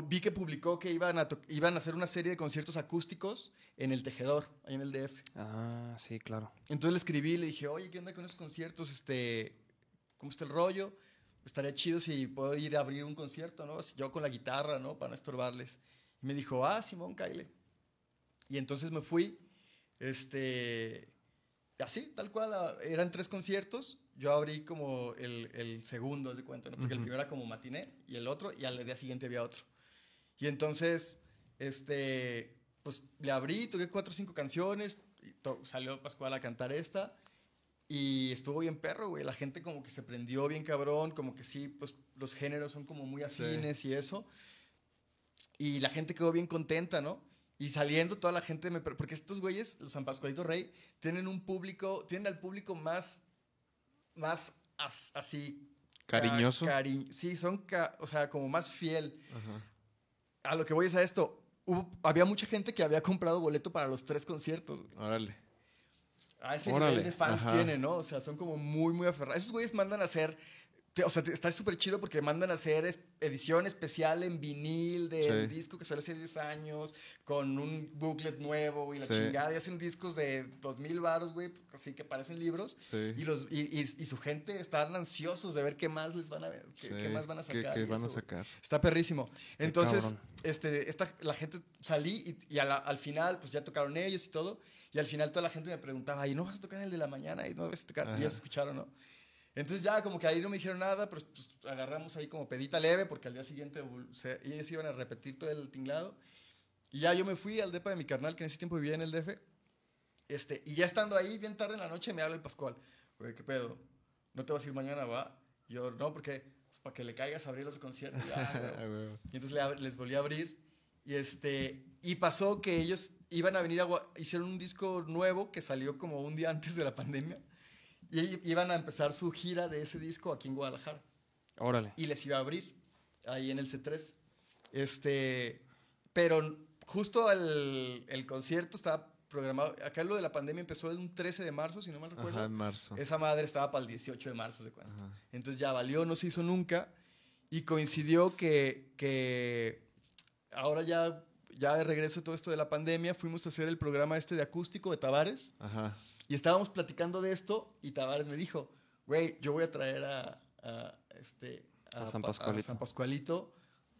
vi que publicó que iban a, iban a hacer una serie de conciertos acústicos en el Tejedor, ahí en el DF. Ah, sí, claro. Entonces le escribí y le dije, oye, ¿qué onda con esos conciertos? Este, ¿Cómo está el rollo? Estaría chido si puedo ir a abrir un concierto, ¿no? Yo con la guitarra, ¿no? Para no estorbarles. Y me dijo, ah, Simón, Kyle. Y entonces me fui, este, así, tal cual, eran tres conciertos. Yo abrí como el, el segundo, de cuenta, ¿no? Porque el primero era como matiné y el otro, y al día siguiente había otro. Y entonces, este, pues le abrí, toqué cuatro o cinco canciones, y salió Pascual a cantar esta, y estuvo bien perro, güey. La gente como que se prendió bien cabrón, como que sí, pues los géneros son como muy afines y eso. Y la gente quedó bien contenta, ¿no? Y saliendo toda la gente, me, porque estos güeyes, los San Pascualito Rey, tienen un público, tienen al público más, más as- así. ca- Cariñoso. cari- sí, son, ca- o sea, como más fiel. A lo que voy es a esto. Hubo- había mucha gente que había comprado boleto para los tres conciertos. güey. Órale. A ese Órale. nivel de fans Ajá. tienen, ¿no? O sea, son como muy, muy aferrados. Esos güeyes mandan a hacer. O sea, está súper chido porque mandan a hacer edición especial en vinil del Sí. disco que salió hace 10 años, con un booklet nuevo y la Sí. chingada. Y hacen discos de 2000 baros, güey, así que parecen libros. Sí. Y, los, y, y- y su gente están ansiosos de ver qué más les van a ver, qué, más van a ¿Qué- sacar. qué y van a eso, sacar? Está perrísimo. Qué Entonces, cabrón. este, esta, la gente salí y, y a la- al final, pues ya tocaron ellos y todo. Y al final toda la gente me preguntaba, ¿y no vas a tocar el de la mañana? ¿Y no vas a tocar? Y Ajá. ellos escucharon, ¿no? Entonces ya como que ahí no me dijeron nada, pero pues, agarramos ahí como pedita leve porque al día siguiente se- ellos iban a repetir todo el tinglado. Y ya yo me fui al depa de mi carnal, que en ese tiempo vivía en el DF. Este, y ya estando ahí, bien tarde en la noche, me habla el Pascual. Güey, ¿qué pedo? ¿No te vas a ir mañana, va? Y yo, no, porque pues, para que le caigas a abrir otro concierto. Y. (laughs) Y entonces le les volví a abrir. Y, este, y pasó que ellos iban a venir a... Hicieron un disco nuevo que salió como un día antes de la pandemia. Y iban a empezar su gira de ese disco aquí en Guadalajara. Órale. Y les iba a abrir ahí en el C3. Este, pero justo el, el concierto estaba programado. Acá lo de la pandemia empezó el 13 de marzo, si no mal recuerdo. Ajá, en marzo. Esa madre estaba para el 18 de marzo, de cuenta. Ajá. Entonces ya valió, no se hizo nunca. Y coincidió que, que ahora ya, ya de regreso de todo esto de la pandemia, fuimos a hacer el programa este de acústico de Tavares. Ajá. Y estábamos platicando de esto y Tavares me dijo, güey, yo voy a traer a, a, este, A San Pa- Pascualito. San Pascualito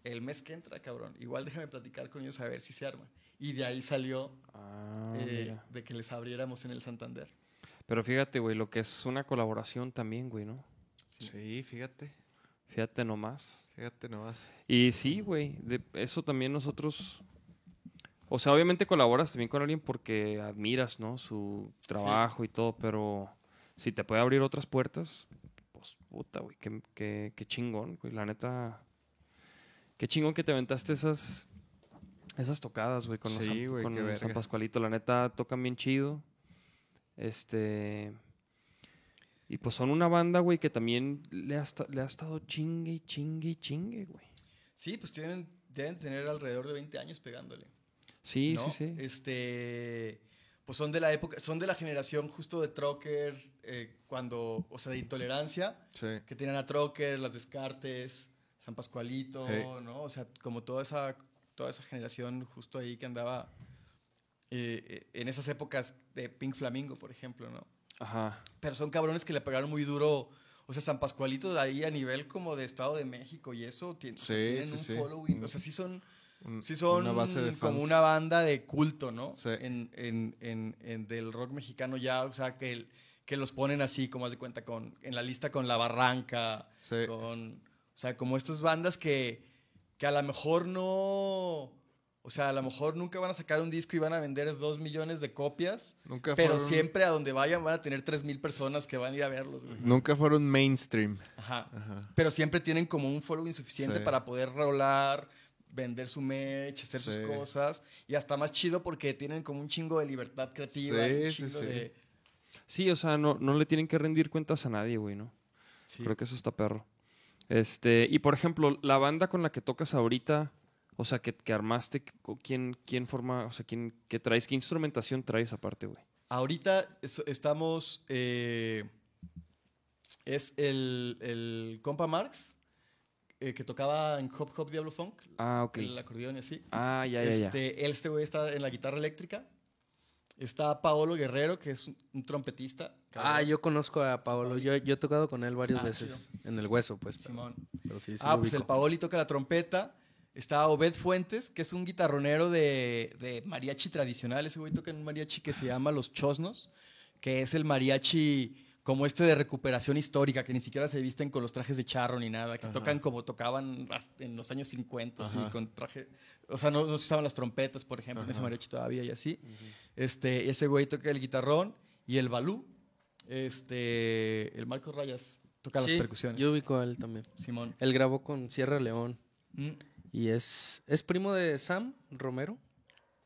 el mes que entra, cabrón. Igual déjame platicar con ellos a ver si se arma. Y de ahí salió Ah, eh, de que les abriéramos en el Santander. Pero fíjate, güey, lo que es una colaboración también, güey, ¿no? Sí, fíjate. Fíjate nomás. Fíjate nomás. Y sí, güey, de eso también nosotros... O sea, obviamente colaboras también con alguien porque admiras, ¿no? Su trabajo y todo, pero si te puede abrir otras puertas, pues puta, güey, qué, qué, qué chingón, güey, la neta... Qué chingón que te aventaste esas, esas tocadas, güey, con, los Sí, San- güey, con San. Pascualito. La neta, tocan bien chido. Este... Y pues son una banda, güey, que también le ha, le ha estado chingue y chingue y chingue, güey. Sí, pues tienen, deben tener alrededor de 20 años pegándole. Sí, ¿no? sí, sí. Este, pues son de la época, son de la generación justo de Trocker, eh, cuando, o sea, de intolerancia, Sí. que tenían a Trocker, las Descartes, San Pascualito, Sí. ¿no? O sea, como toda esa, toda esa generación justo ahí que andaba eh, eh, en esas épocas de Pink Flamingo, por ejemplo, ¿no? Ajá. Pero son cabrones que le pegaron muy duro. O sea, San Pascualito de ahí a nivel como de Estado de México y eso tien- o sea, Sí, tienen sí, un sí. following. O sea, sí son, sí son una base de como una banda de culto, ¿no? Sí. En, en- en- en del rock mexicano ya, o sea, que, el- que los ponen así, como haz de cuenta, con, en la lista con La Barranca, Sí. con, o sea, como estas bandas que, que a lo mejor no... O sea, a lo mejor nunca van a sacar un disco y van a vender dos millones de copias, Nunca pero fueron- siempre a donde vayan van a tener tres mil personas que van a ir a verlos, güey. Nunca fueron mainstream. Ajá. Ajá. Pero siempre tienen como un following suficiente Sí. para poder rolar, vender su merch, hacer sus cosas. Y hasta más chido porque tienen como un chingo de libertad creativa. Sí, y un sí, chingo sí. de- Sí, o sea, no, no le tienen que rendir cuentas a nadie, güey, ¿no? Sí. Creo que eso está perro. Este, y por ejemplo, la banda con la que tocas ahorita, o sea, que, que armaste, ¿quién, ¿quién forma, o sea, quién, qué traes, qué instrumentación traes aparte, güey? Ahorita es- estamos. eh, es el, el compa Marx. Eh, que tocaba en Hop Hop Diablo Funk, Ah, ok. el acordeón y así. Ah, ya, ya, ya. Este, él, este güey está en la guitarra eléctrica. Está Paolo Guerrero, que es un, un trompetista. Ah, yo conozco a Paolo. Yo, yo he tocado con él varias Ah, veces. En el hueso, pues. Pero, Simón. pero sí, sí ah, pues el. Paoli toca la trompeta. Está Obed Fuentes, que es un guitarronero de, de mariachi tradicional. Ese güey toca en un mariachi que se llama Los Chosnos, que es el mariachi como este de recuperación histórica, que ni siquiera se visten con los trajes de charro ni nada, que tocan como tocaban en los años 50, así, Ajá. con traje. O sea, no, no se usaban las trompetas, por ejemplo, en ese mariachi todavía y así. este, ese güey toca el guitarrón y el balú. Este, el Marcos Rayas toca las Sí, percusiones. Yo ubico a él también. Simón. Él grabó con Sierra León. Mm. Y es, es primo de Sam Romero.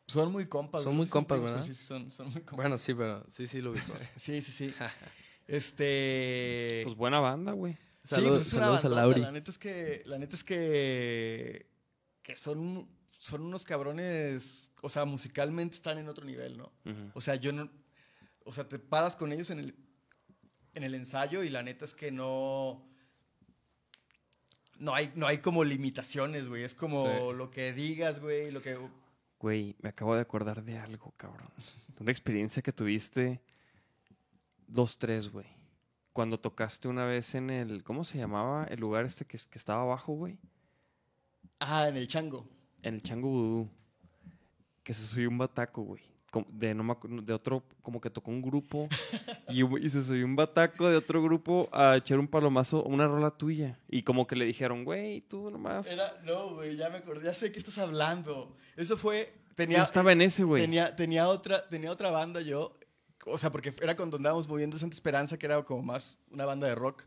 Son muy compas. Son muy compas, ¿verdad? Sí, sí, son, son muy compas. Bueno, sí, pero sí, sí lo ubico. (laughs) Sí, sí, sí. (laughs) Este. Pues buena banda, güey. sí, saludos- pues es una saludos a Lauri. La neta es que. La neta es que. Que son. Son unos cabrones. O sea, musicalmente están en otro nivel, ¿no? O sea, yo no. O sea, te paras con ellos en el. En el ensayo y la neta es que no. No hay, no hay como limitaciones, güey. Es como Sí. lo que digas, güey. Lo que. Güey, me acabo de acordar de algo, cabrón. Una experiencia que tuviste. Dos, tres, güey. Cuando tocaste una vez en el. ¿Cómo se llamaba? El lugar este que, que estaba abajo, güey. Ah, en el chango. En el Chango Vudú. Que se subió un bataco, güey. De, no me de otro, como que tocó un grupo. (laughs) y, y se subió un bataco de otro grupo a echar un palomazo, una rola tuya. Y como que le dijeron, güey, tú nomás. Era, no, güey, ya me acordé, ya sé de qué estás hablando. Eso fue, Yo tenía, estaba en ese, güey. tenía, tenía, otra, tenía otra banda yo, o sea, porque era cuando andábamos moviendo Santa Esperanza, que era como más una banda de rock.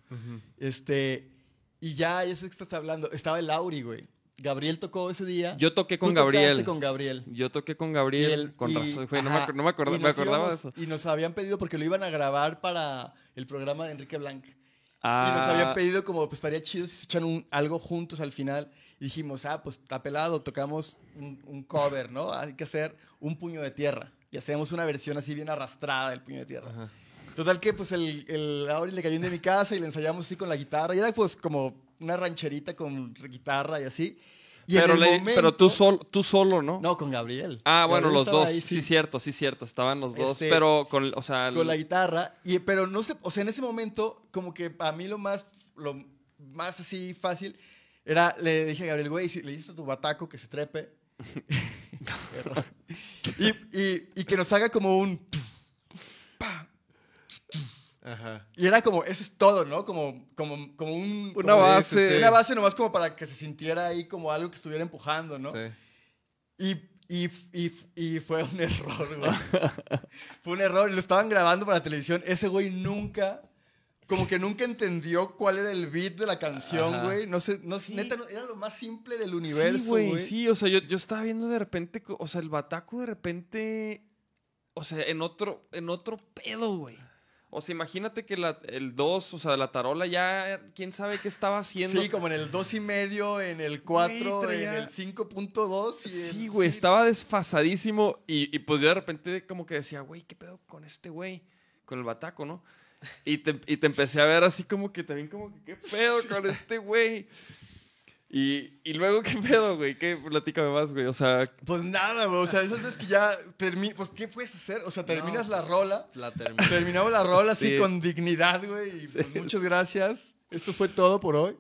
Este, y ya, ya sé de qué estás hablando. Estaba el Lauri, güey. Gabriel tocó ese día. Yo toqué Tú con tocaste Gabriel. con Gabriel. Yo toqué con Y Gabriel. el- con y- razón. Güey, no, me, no me acordaba, y me acordaba de íbamos- eso. Y nos habían pedido porque lo iban a grabar para el programa de Enrique Blanc. Y Ah, nos habían pedido como, pues estaría chido si se echan un- algo juntos al final. Y dijimos, ah, pues está pelado, tocamos un, un cover, ¿no? Hay que hacer un puño de tierra. Y hacemos una versión así bien arrastrada del puño de tierra. Total que pues el, el Auri le cayó en de mi casa y le ensayamos así con la guitarra. Y era pues como una rancherita con guitarra y así. Y pero, el le- momento- pero tú, sol, tú solo, ¿no? No, con Gabriel. Ah, bueno, los dos. ahí, sí. cierto, sí, cierto. Estaban los dos. Este, pero con, o sea, con la guitarra. Y, pero no sé, o sea, en ese momento, como que a mí lo más, lo más así fácil era, le dije a Gabriel, güey, si le dices a tu bataco que se trepe. Y, y- y que nos haga como un. Ajá. Y era como, eso es todo, ¿no? Como, como, como un. Una como- base. Una base nomás como para que se sintiera ahí como algo que estuviera empujando, ¿no? Sí. Y, y, y, y fue un error, güey. fue un error. y Lo estaban grabando para televisión. Ese güey nunca, como que nunca entendió cuál era el beat de la canción, güey. No sé, no, sé, neta, no- era lo más simple del universo, Sí, güey. güey. Sí, o sea, yo, yo estaba viendo de repente, o sea, el bataco de repente, o sea, en otro, en otro pedo, güey. O sea, imagínate que la- el 2, o sea, la tarola ya, quién sabe qué estaba haciendo. Sí, como en el 2 y medio, en el 4, traía- en el 5.2. y en- Sí, güey, estaba desfasadísimo. Y, y pues yo de repente como que decía, güey, ¿qué pedo con este güey? Con el bataco, ¿no? Y te, y te empecé a ver así como que también como que, ¿qué pedo con este güey? Y, y luego, ¿qué pedo, güey? ¿Qué? Platícame más, güey. O sea, Pues nada, güey. O sea, esas veces que ya terminas, pues, ¿qué puedes hacer? O sea, terminas No, la rola. La terminé. Terminamos la rola así Sí. con dignidad, güey. Y Sí. pues muchas gracias. Esto fue todo por hoy.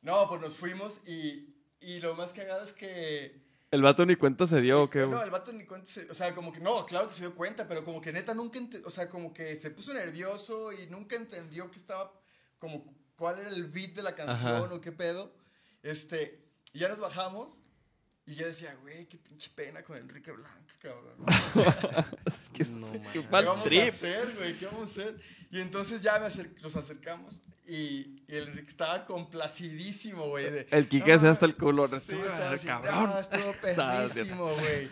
No, pues nos fuimos y, y lo más cagado es que. El vato ni cuenta se dio, ¿o qué? No, el vato ni cuenta. se- o sea, como que no, claro que se dio cuenta, pero como que neta nunca. ente- o sea, como que se puso nervioso y nunca entendió que estaba. Como cuál era el beat de la canción Ajá. o qué pedo. Este. Y ya nos bajamos. Y yo decía, güey, qué pinche pena con Enrique Blanco, cabrón. (laughs) Es que No, qué man. ¿Qué mal vamos a trip. hacer, güey? ¿Qué vamos a hacer? Y entonces ya me acer- nos acercamos y, y el Enrique estaba complacidísimo, güey. de, El Quique "No, se hasta el culo. Sí, Estuvo, estaba así, cabrón. (laughs) "No, estuvo perrísimo, güey.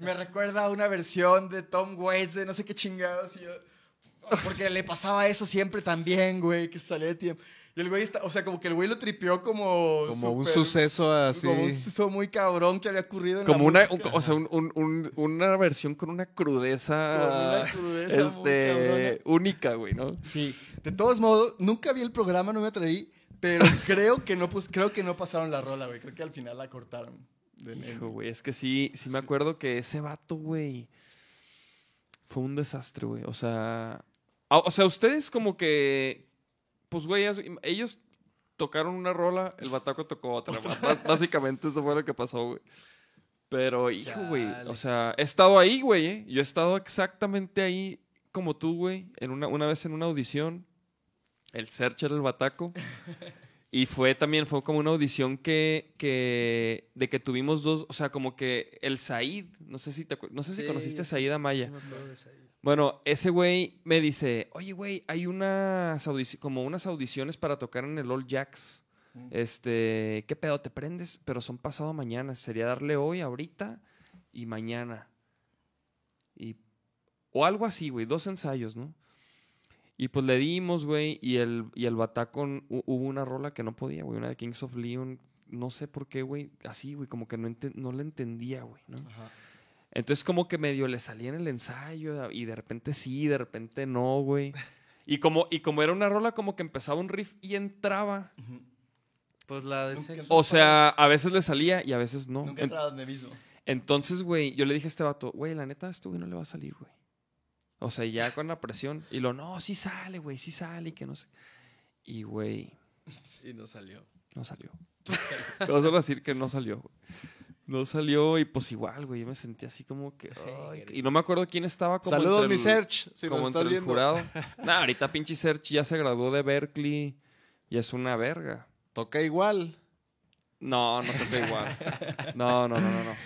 Me recuerda a una versión de Tom Waits de no sé qué chingados. y yo- porque le pasaba eso siempre también, güey, que salía de tiempo. Y el güey, está, o sea, como que el güey lo tripeó como... Como un suceso así. Como un suceso muy cabrón que había ocurrido en Como la una, un- o sea, un- un- un- una versión con una crudeza, Con una crudeza este, única, güey, ¿no? Sí, de todos modos, nunca vi el programa, no me atreví, Pero (laughs) creo que no, pues, creo que no pasaron la rola, güey. Creo que al final la cortaron. De- Hijo, güey, es que sí, sí me acuerdo que ese vato, güey, fue un desastre, güey. O sea, o sea, ustedes como que, pues, güey, ellos tocaron una rola, el bataco tocó otra. Bás- Básicamente eso fue lo que pasó, güey. Pero, hijo, güey, o sea, he estado ahí, güey, ¿eh? Yo he estado exactamente ahí como tú, güey, en una, una vez en una audición. El Search era el bataco. (laughs) Y fue también, fue como una audición que, que, de que tuvimos dos, o sea, como que el Said, no sé si te no sé si Sí, conociste a. Said Amaya. Sí me acuerdo de ahí. Bueno, ese güey me dice, oye, güey, hay unas como unas audiciones para tocar en el All Jacks. Este, ¿qué pedo? ¿Te prendes? Pero son pasado mañana. Sería darle hoy, ahorita y mañana. Y, o algo así, güey. Dos ensayos, ¿no? Y pues le dimos, güey, y el, y el batacón, hu- hubo una rola que no podía, güey, una de Kings of Leon. No sé por qué, güey, así, güey, como que no, no le entendía, güey, ¿no? Ajá. Entonces como que medio le salía en el ensayo y de repente sí, de repente no, güey. (laughs) Y como, y como era una rola como que empezaba un riff y entraba. Pues la de sexo. O sea, a veces le salía y a veces no. Nunca he En- entrado donde mismo. entonces, güey, yo le dije a este vato, güey, la neta, a este güey no le va a salir, güey. O sea, ya con la presión. Y lo, no, sí sale, güey, sí sale y que no sé. Y, güey, (laughs) Y no salió. no salió. (laughs) Te vas a decir que no salió, güey. No salió y pues igual, güey, yo me sentí así como que... ay, y no me acuerdo quién estaba como Saludos, entre mi el- Serge, si como nos entre estás el jurado. (laughs) Nah, ahorita pinche Serge ya se graduó de Berkeley y es una verga. Toca igual. No, no toca igual. (laughs) No, no, no, no, no.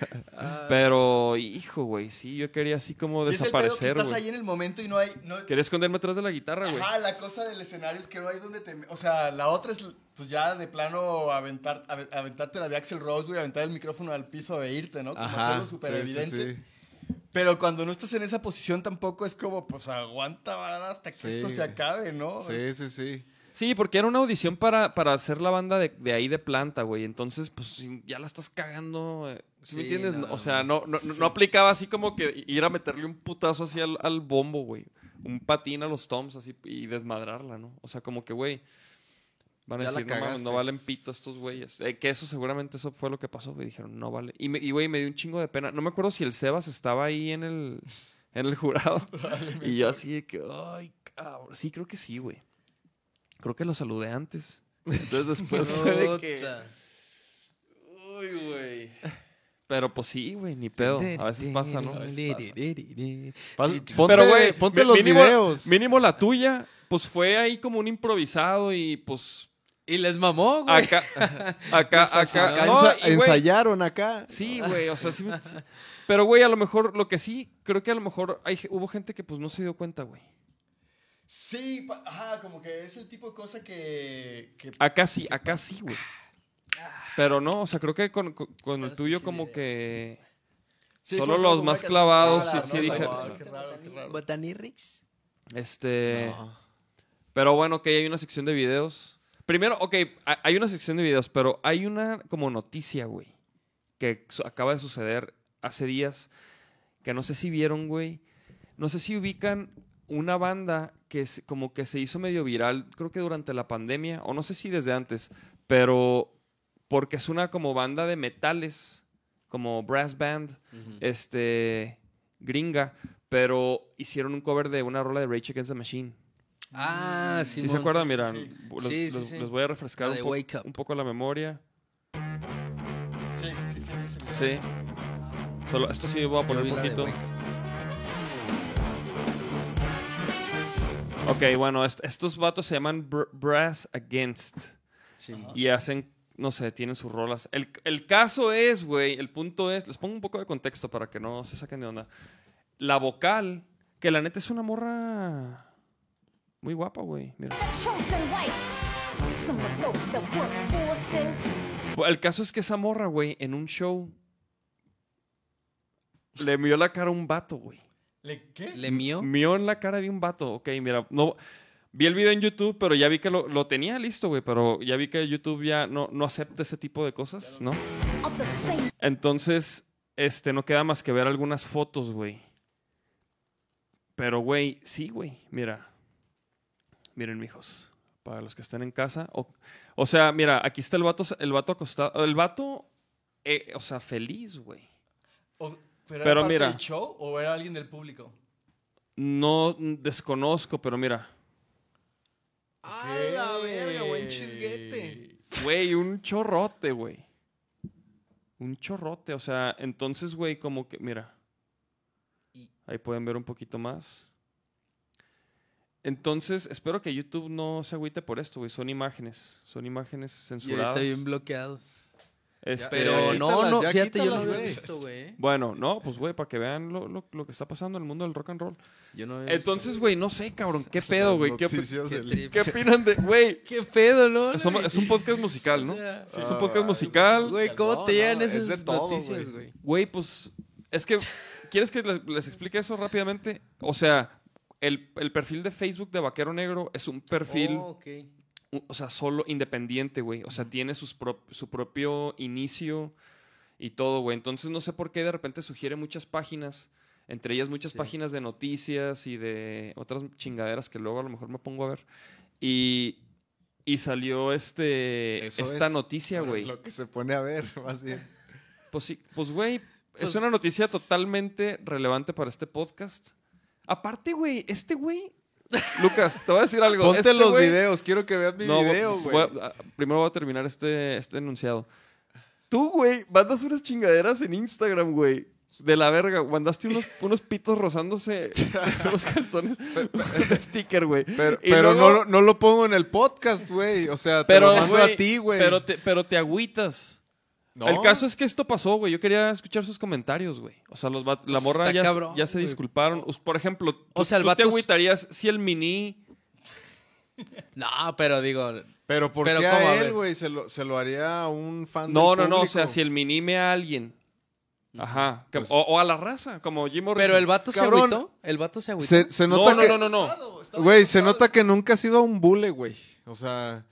Pero, hijo, güey, sí, yo quería así como Y es el pedo que desaparecer, estás güey. ahí en el momento y no hay... No, Quería esconderme atrás de la guitarra, güey. Ajá, la cosa del escenario es que no hay donde te... O sea, la otra es, pues ya de plano aventar, ave- aventarte la de Axel Rose, güey, aventar el micrófono al piso e irte, ¿no? Como hacerlo súper sí, sí, evidente. sí. Pero cuando no estás en esa posición tampoco es como, pues aguanta vara, hasta que Sí. esto se acabe, ¿no? Sí, sí, sí. Sí, porque era una audición para, para hacer la banda de, de ahí de planta, güey. Entonces, pues ya la estás cagando. eh, ¿Sí, me entiendes? no, o sea, no, no, no aplicaba así como que ir a meterle un putazo así al, al bombo, güey. Un patín a los toms así y desmadrarla, ¿no? O sea, como que, güey. Van a Ya decir, no, mames, cagaste". no valen pito estos güeyes. Eh, que eso seguramente eso fue lo que pasó, güey. Dijeron, no vale. Y, me- y, güey, me dio un chingo de pena. No me acuerdo si el Sebas estaba ahí en el, en el jurado. (laughs) y yo así de que, ay, cabrón. Sí, creo que sí, güey. Creo que lo saludé antes. Entonces después fue de que... Uy, güey. Pero pues sí, güey, ni pedo. A veces pasa, ¿no? Ponte, Pero, güey, ponte los mínimo, videos. Mínimo la tuya, pues fue ahí como un improvisado y pues Y les mamó, güey. acá, (laughs) acá, acá. Acá no, ensa- y, güey, ensayaron acá. Sí, güey, o sea, sí. me- sí. (laughs) Pero, güey, a lo mejor, lo que sí, creo que a lo mejor hay, hubo gente que pues no se dio cuenta, güey. Sí, ajá, como que es el tipo de cosa que... que Acá sí, acá sí, güey. Pero no, o sea, creo que con, con- con el tuyo como que... sí, solo los más clavados sí- sí ¿no? dijeron. Como, Qué raro, qué raro. Botanirix. Este... No. Pero bueno, ok, hay una sección de videos. Primero, ok, ha- hay una sección de videos, pero hay una como noticia, güey, que acaba de suceder hace días, que no sé si vieron, güey. No sé si ubican una banda que es, como que se hizo medio viral, creo que durante la pandemia, o no sé si desde antes, pero porque es una como banda de metales, como brass band, este, gringa, pero hicieron un cover de una rola de Rage Against the Machine. Ah, sí. ¿Sí se acuerdan? Mira, sí. Les, Sí, sí, les- sí. les voy a refrescar un, po- un poco la memoria. Sí, sí, sí, sí, sí, sí. Sí. Solo, esto sí voy a poner un poquito. Ok, bueno, est- estos vatos se llaman Br- Brass Against. Y hacen, no sé, tienen sus rolas. El, el caso es, güey, el punto es, les pongo un poco de contexto para que no se saquen de onda. La vocal, que la neta es una morra muy guapa, güey. Mira. El caso es que esa morra, güey, en un show le mió la cara a un vato, güey. ¿Le qué? ¿Le mío? Mió en la cara de un vato. Ok, mira, no. Vi el video en YouTube, pero ya vi que lo, lo tenía listo, güey. Pero ya vi que YouTube ya no, no acepta ese tipo de cosas, ¿no? Entonces, este, no queda más que ver algunas fotos, güey. Pero, güey, sí, güey. Mira. Miren, mijos. para los que estén en casa. O, o sea, mira, aquí está el vato, el vato acostado. El vato, eh, o sea, feliz, güey. O- ¿Pero, Pero era parte mira. del show o era alguien del público? No desconozco, pero mira. ¡A la verga, buen chisguete! Güey, un chorrote, güey. Un chorrote, o sea, entonces, güey, como que, mira. Ahí pueden ver un poquito más. Entonces, espero que YouTube no se agüite por esto, güey. Son imágenes. Son imágenes Y censuradas. ahorita bien bloqueados. Este, Pero ya no, quítalas, no, ya fíjate, yo no quítalas, había visto, güey. Bueno, no, pues, güey, para que vean lo, lo- lo que está pasando en el mundo del rock and roll. Yo no Entonces, güey, no sé, cabrón. ¿Qué (laughs) pedo, güey? ¿Qué, Qué. ¿Qué opinan de, güey? (laughs) ¿Qué pedo, no? Es un podcast musical, ¿no? O sea, Sí, es un podcast musical. Güey, ¿cómo No, te llegan no, es esas de todo, noticias, güey. güey? Pues es que, ¿quieres que les, les explique eso rápidamente? O sea, el, el perfil de Facebook de Vaquero Negro es un perfil, Oh, ok. O sea, solo independiente, güey. O sea, tiene sus pro- su propio inicio y todo, güey. Entonces no sé por qué de repente sugiere muchas páginas, entre ellas muchas páginas de noticias y de otras chingaderas que luego a lo mejor me pongo a ver. Y, y salió este, Eso esta es noticia, güey. Lo (laughs) que se pone a ver, (laughs) más bien. Pues sí, pues güey, es Pues- una noticia totalmente relevante para este podcast. Aparte, güey, este güey. Lucas, te voy a decir algo. Ponte Este los videos, quiero que veas mi No, video, güey. primero voy a terminar este, este enunciado. Tú, güey, mandas unas chingaderas en Instagram, güey. De la verga. Mandaste unos, (laughs) unos pitos rozándose (laughs) los calzones. Un sticker, güey. Pero, Y pero luego- no, lo- no lo pongo en el podcast, güey. O sea, Pero, te lo mando a ti, güey. Pero te, pero te agüitas. No. El caso es que esto pasó, güey. Yo quería escuchar sus comentarios, güey. O sea, los la Pues morra ya, cabrón, ya se güey. disculparon. Por ejemplo, tú, O sea, el tú te vato agüitarías si el mini... (laughs) No, pero digo, Pero ¿por Pero qué ¿cómo? A él, güey? Se lo, se lo haría a un fan No, del no, no. O sea, si el mini me a alguien. Ajá. Pues- o, o a la raza, como Jim Morrison. pero el vato se agüitó. El vato se agüitó. Se, se No, nota no, que... no, no, no. Estaba Güey, se nota que nunca has sido un bule, güey. O sea,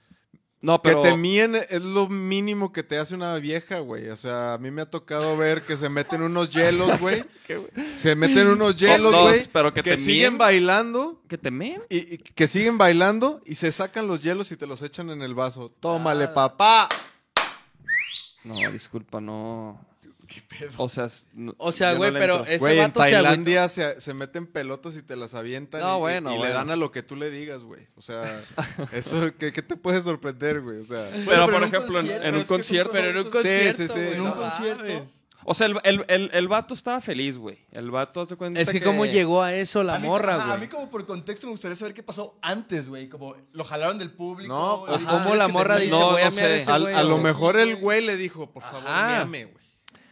No, que pero... te mien es lo mínimo que te hace una vieja, güey. O sea, a mí me ha tocado ver que se meten unos hielos, güey. (laughs) ¿Qué, güey? Se meten unos hielos, güey. pero que te siguen mien. bailando. ¿Que te meen? Y, y que siguen bailando y se sacan los hielos y te los echan en el vaso. Tómale, Ah. papá. No, disculpa, no. ¿Qué pedo? O sea, no- O sea, no güey, pero ese Güey, en vato se agüitó. Tailandia se, se meten pelotas y te las avientan No, y, y- bueno, y le bueno. dan a lo que tú le digas, güey. O sea, (laughs) eso, ¿qué, qué te puede sorprender, güey? O sea, Pero, Bueno, por en ejemplo, en, en un pero concierto... Pero en un concierto, sí, sí, güey, en no un concierto. O sea, el, el, el, el vato estaba feliz, güey. El vato, haz de cuenta Es que cómo llegó a eso la A mí- morra, ajá, A mí güey. como por contexto me gustaría saber qué pasó antes, güey. Como lo jalaron del público. No, o cómo "Tienes la morra terminar". dice, No, voy a mear ese güey. a lo mejor el güey le dijo, por favor, Ajá. meame, güey.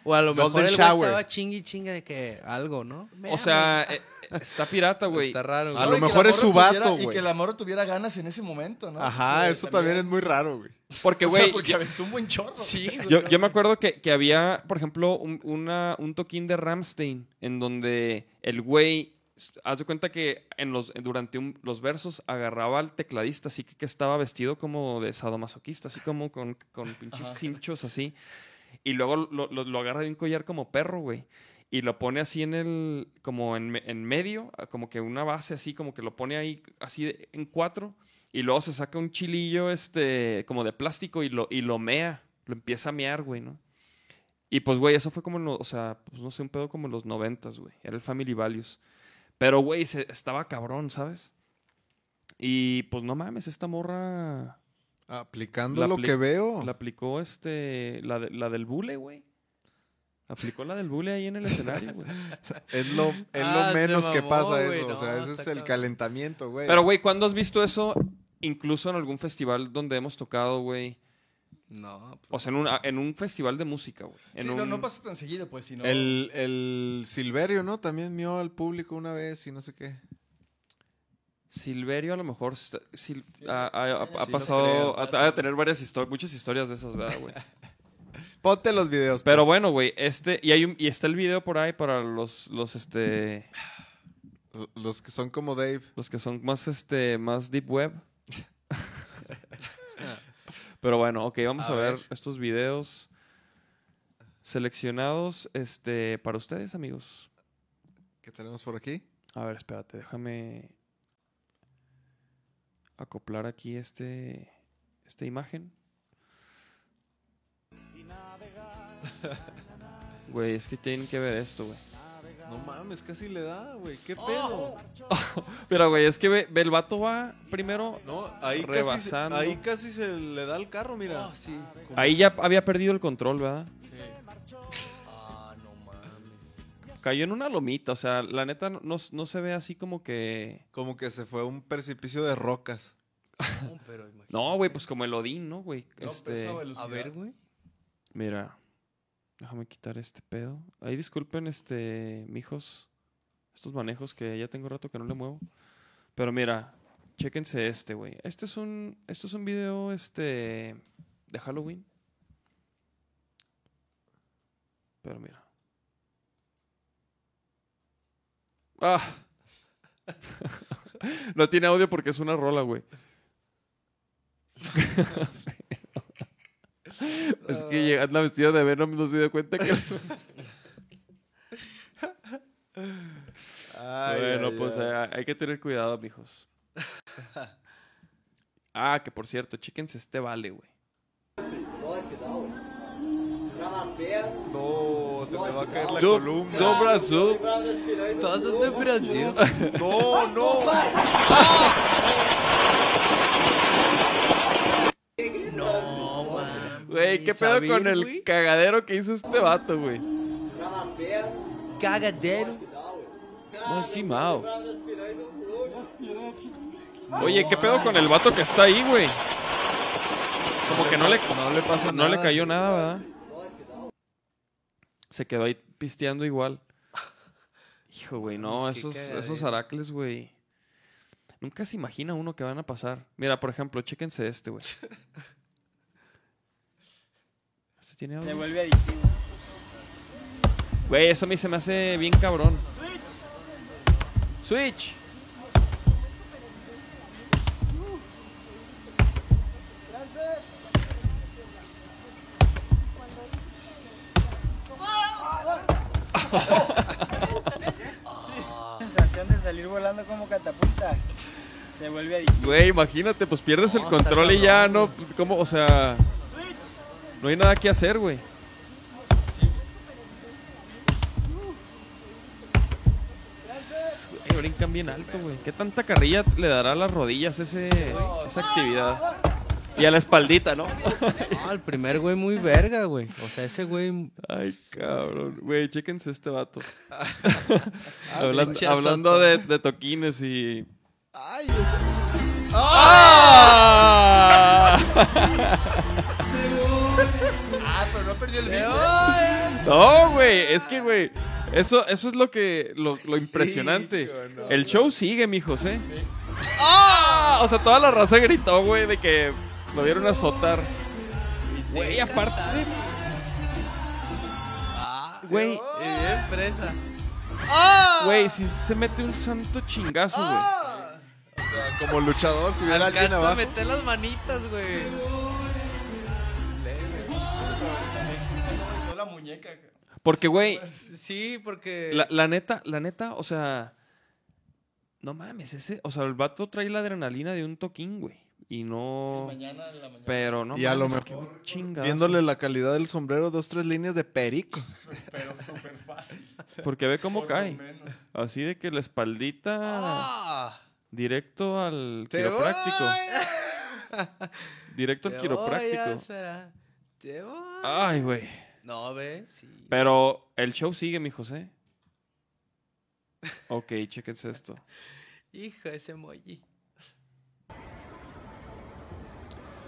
O a lo mejor Golden el güey shower. estaba chingui y chinga de que algo, ¿no? O sea, eh, está pirata, güey. Está raro, A güey. lo y que mejor la es su morra tuviera- vato, Y güey. que la morra tuviera ganas en ese momento, ¿no? Ajá, eso también es muy raro, güey. Porque, (laughs) O sea, güey, porque yo- aventó un buen chorro. Sí, güey. (laughs) Yo, yo me acuerdo que, que había, por ejemplo, un, una- un toquín de Ramstein en donde el güey, haz de cuenta que en los, durante un- los versos agarraba al tecladista, así que, que estaba vestido como de sadomasoquista, así como con, con pinches Ajá. cinchos así. Y luego lo, lo- lo agarra de un collar como perro, güey. Y lo pone así en el, como en, en medio, como que una base así, como que lo pone ahí así en cuatro. Y luego se saca un chilillo, este, como de plástico y lo, y lo mea. Lo empieza a mear, güey, ¿no? Y pues, güey, eso fue como los, o sea, pues no sé, un pedo como en los noventas, güey. Era el Family Values. Pero, güey, se- estaba cabrón, ¿sabes? Y pues no mames, esta morra Aplicando La lo apli- que veo. la aplicó este, la, de- la del bule, güey. Aplicó la del bule ahí en el escenario, güey. (laughs) Es lo, es Ah, lo se menos que pasa güey, eso. no, o sea, ese es el calentamiento, güey. Pero, güey, ¿cuándo has visto eso? Incluso en algún festival donde hemos tocado, güey. No, pues, O sea, en un, en un festival de música, güey. Sí, un- no, no pasa tan seguido, pues, sino... El, el Silverio, ¿no? También mió al público una vez y no sé qué. Silverio a lo mejor sil- ha, ha- ha- ha sí, pasado creo, a, tener varias historias, muchas historias de esas, ¿verdad, güey? (laughs) Ponte los videos. Pero pues. bueno, güey, este y hay un, y está el video por ahí para los los este Los que son como Dave. los que son más este más deep web. (laughs) Pero bueno, ok, vamos a, A ver. ver. estos videos seleccionados este para ustedes, amigos. ¿Qué tenemos por aquí? A ver, espérate, déjame acoplar aquí este, esta imagen. (laughs) Güey, es que tienen que ver esto, güey. No mames, casi le da, güey. ¿Qué pedo? (laughs) Mira, güey, es que ve, ve, el vato va primero. No, ahí casi, se- Rebasando. ahí casi se le da el carro, mira. Ahí ya había perdido el control, ¿verdad? Mames. Cayó en una lomita, o sea, la neta no, no- se ve así como que. Como que se fue a un precipicio de rocas. No, pero imagínate. No, güey, pues como el Odín, ¿no, güey? No, este, A velocidad. ver, güey. mira, déjame quitar este pedo. Ahí disculpen, este, mijos, estos manejos que ya tengo rato que no le muevo. Pero mira, chéquense este, güey. Este es un, esto es un video, este, de Halloween. Pero mira. Ah. no tiene audio porque es una rola, güey. es que llega- anda vestido de Venom, no se dio cuenta que... Ay, bueno, ay, pues ay. eh, hay que tener cuidado, mijos. ah, que por cierto, chéquense este vale, güey. No, se me va a caer la Do- columna. do brazo. Todas son de Brasil. (laughs) No, no. No, mames. Güey, ¿qué pedo ¿Saber, con el güey? cagadero que hizo este vato, güey? Cagadero. Más chimao. Oye, ¿qué pedo con el vato que está ahí, güey? Como que no le, No le pasa no nada. le cayó nada, ¿verdad? Se quedó ahí pisteando igual. Hijo, güey, no, esos, esos aracles, güey. Nunca se imagina uno que van a pasar. Mira, por ejemplo, chéquense este, güey. Este tiene audio. Se vuelve adictivo. Güey, eso a mí se me hace bien cabrón. Switch. Sensación de salir volando como catapulta. Se vuelve adictivo. Güey, imagínate, pues pierdes el No, está control y ya no. ¿Cómo? O sea. No hay nada que hacer, güey. Güey, brincan bien alto, güey. ¿Qué tanta carrilla le dará a las rodillas ese, esa actividad? Y a la espaldita, ¿no? No, el primer güey muy verga, güey. O sea, ese güey. Ay, cabrón. Güey, chéquense este vato. (laughs) Pinche hablando de, de toquines y. Ay, ese- ¡Ah! (laughs) Ah, pero no perdió el beat. No, güey, es que, güey, eso, eso es lo que, lo, lo impresionante. Hijo, no, El show sigue, mijos, ¿eh? ¡Ah! O sea, toda la raza gritó, güey, de que lo vieron azotar. Güey, aparte, Ah, güey, y bien fresa. güey, si se mete un santo chingazo, güey. Como luchador, si hubiera alguien Alcanza a abajo. meter las manitas, güey. La muñeca. Porque, güey, Sí, porque. la, la neta, la neta, o sea, no mames, ese, o sea, el vato trae la adrenalina de un toquín, güey. Y no, Mañana en la mañana. pero no Y a lo mejor chingazo. Viéndole la calidad del sombrero, dos, tres líneas de perico. (laughs) Pero súper fácil. Porque ve cómo por cae. Así de que la espaldita ¡Ah! directo al Te quiropráctico. voy. (laughs) Directo al Te quiropráctico. voy a esperar. Te voy. Ay, güey. No, ve. Sí. Pero el show sigue, mi José. Ok, chéquense esto. (laughs) Hijo, ese emoji.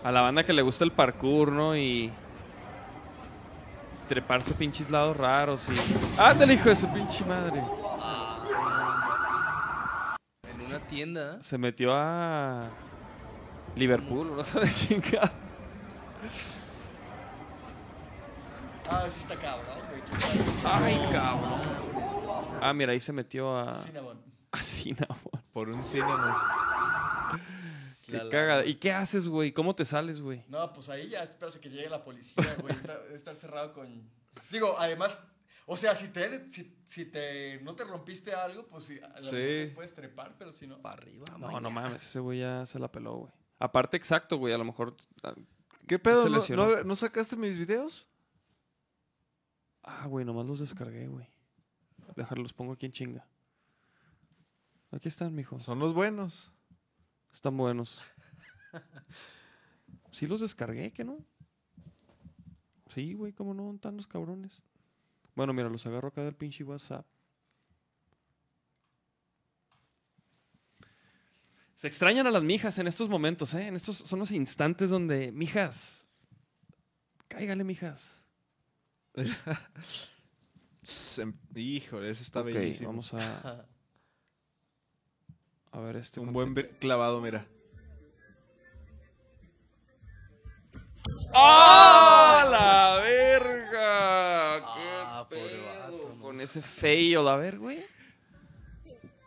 A la banda que le gusta el parkour, ¿no? Y treparse pinches lados raros y... ¡Ándale, hijo de su pinche madre! En una tienda. Se metió a Liverpool, no (laughs) sé de chingada. Ah, sí está cabrón, güey. ¡Ay, cabrón! Ah, mira, ahí se metió a... Cinnamon. A Cinnamon. Por un cinnamon. Qué cagada. ¿Y qué haces, güey? ¿Cómo te sales, güey? No, pues ahí ya esperas a que llegue la policía, güey. Estar cerrado con. Digo, además, O sea, si te, si, si te no te rompiste algo, pues sí, Sí. puedes trepar, pero si no. Para arriba, No, no mames, ese güey ya se la peló, güey. Aparte, exacto, güey, a lo mejor... ah, ¿Qué pedo? ¿No, no, no sacaste mis videos? Ah, güey, nomás los descargué, güey. Dejarlos, los pongo aquí en chinga. Aquí están, mijo. Son los buenos. Están buenos. (laughs) Sí los descargué, ¿que no? Sí, güey, cómo no, están los cabrones. Bueno, mira, los agarro acá del pinche WhatsApp. Se extrañan a las mijas en estos momentos, ¿eh? En estos son los instantes donde, mijas, cáigale, mijas. (laughs) Se- Híjole, ese está Ok, bellísimo. vamos a... (laughs) A ver este. Un buen clavado, mira. ¡Ah, la verga! Ah, ¡Qué pobre pedo! vato, no. Con ese fail, a ver, güey.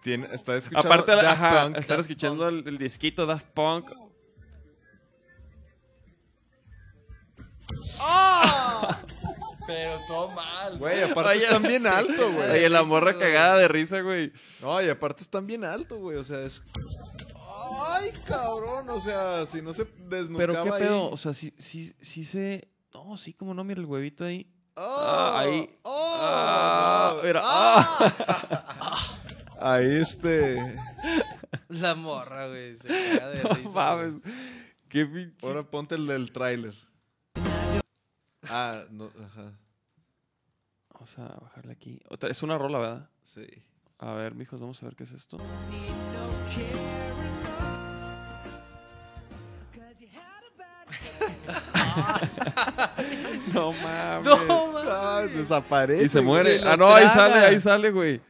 Tiene, está escuchando Aparte, Daft ajá, Punk. estar escuchando el, el disquito Daft Punk. Pero todo mal. Güey, aparte Oye, están bien sí. alto, güey. Oye, la morra cagada de risa, güey. No, y aparte están bien alto, güey. O sea, es. Ay, cabrón. O sea, si no se desnucaba Pero qué ahí. pedo, o sea, sí, sí, sí se. No, sí, como no, mira el huevito ahí. Oh, Ah, ahí. oh, Ah, no. mira, Ah. (laughs) Ahí este. La morra, güey. Se caga de (laughs) risa. No mames. güey. Qué pinche. Ahora ponte el del tráiler. Ah, no, ajá. Vamos a bajarle aquí. Otra- Es una rola, ¿verdad? Sí. A ver, mijos, vamos a ver qué es esto. (laughs) no mames. No, mames. Ah, desaparece. y se muere. se ah, no, ahí traga. sale, ahí sale, güey.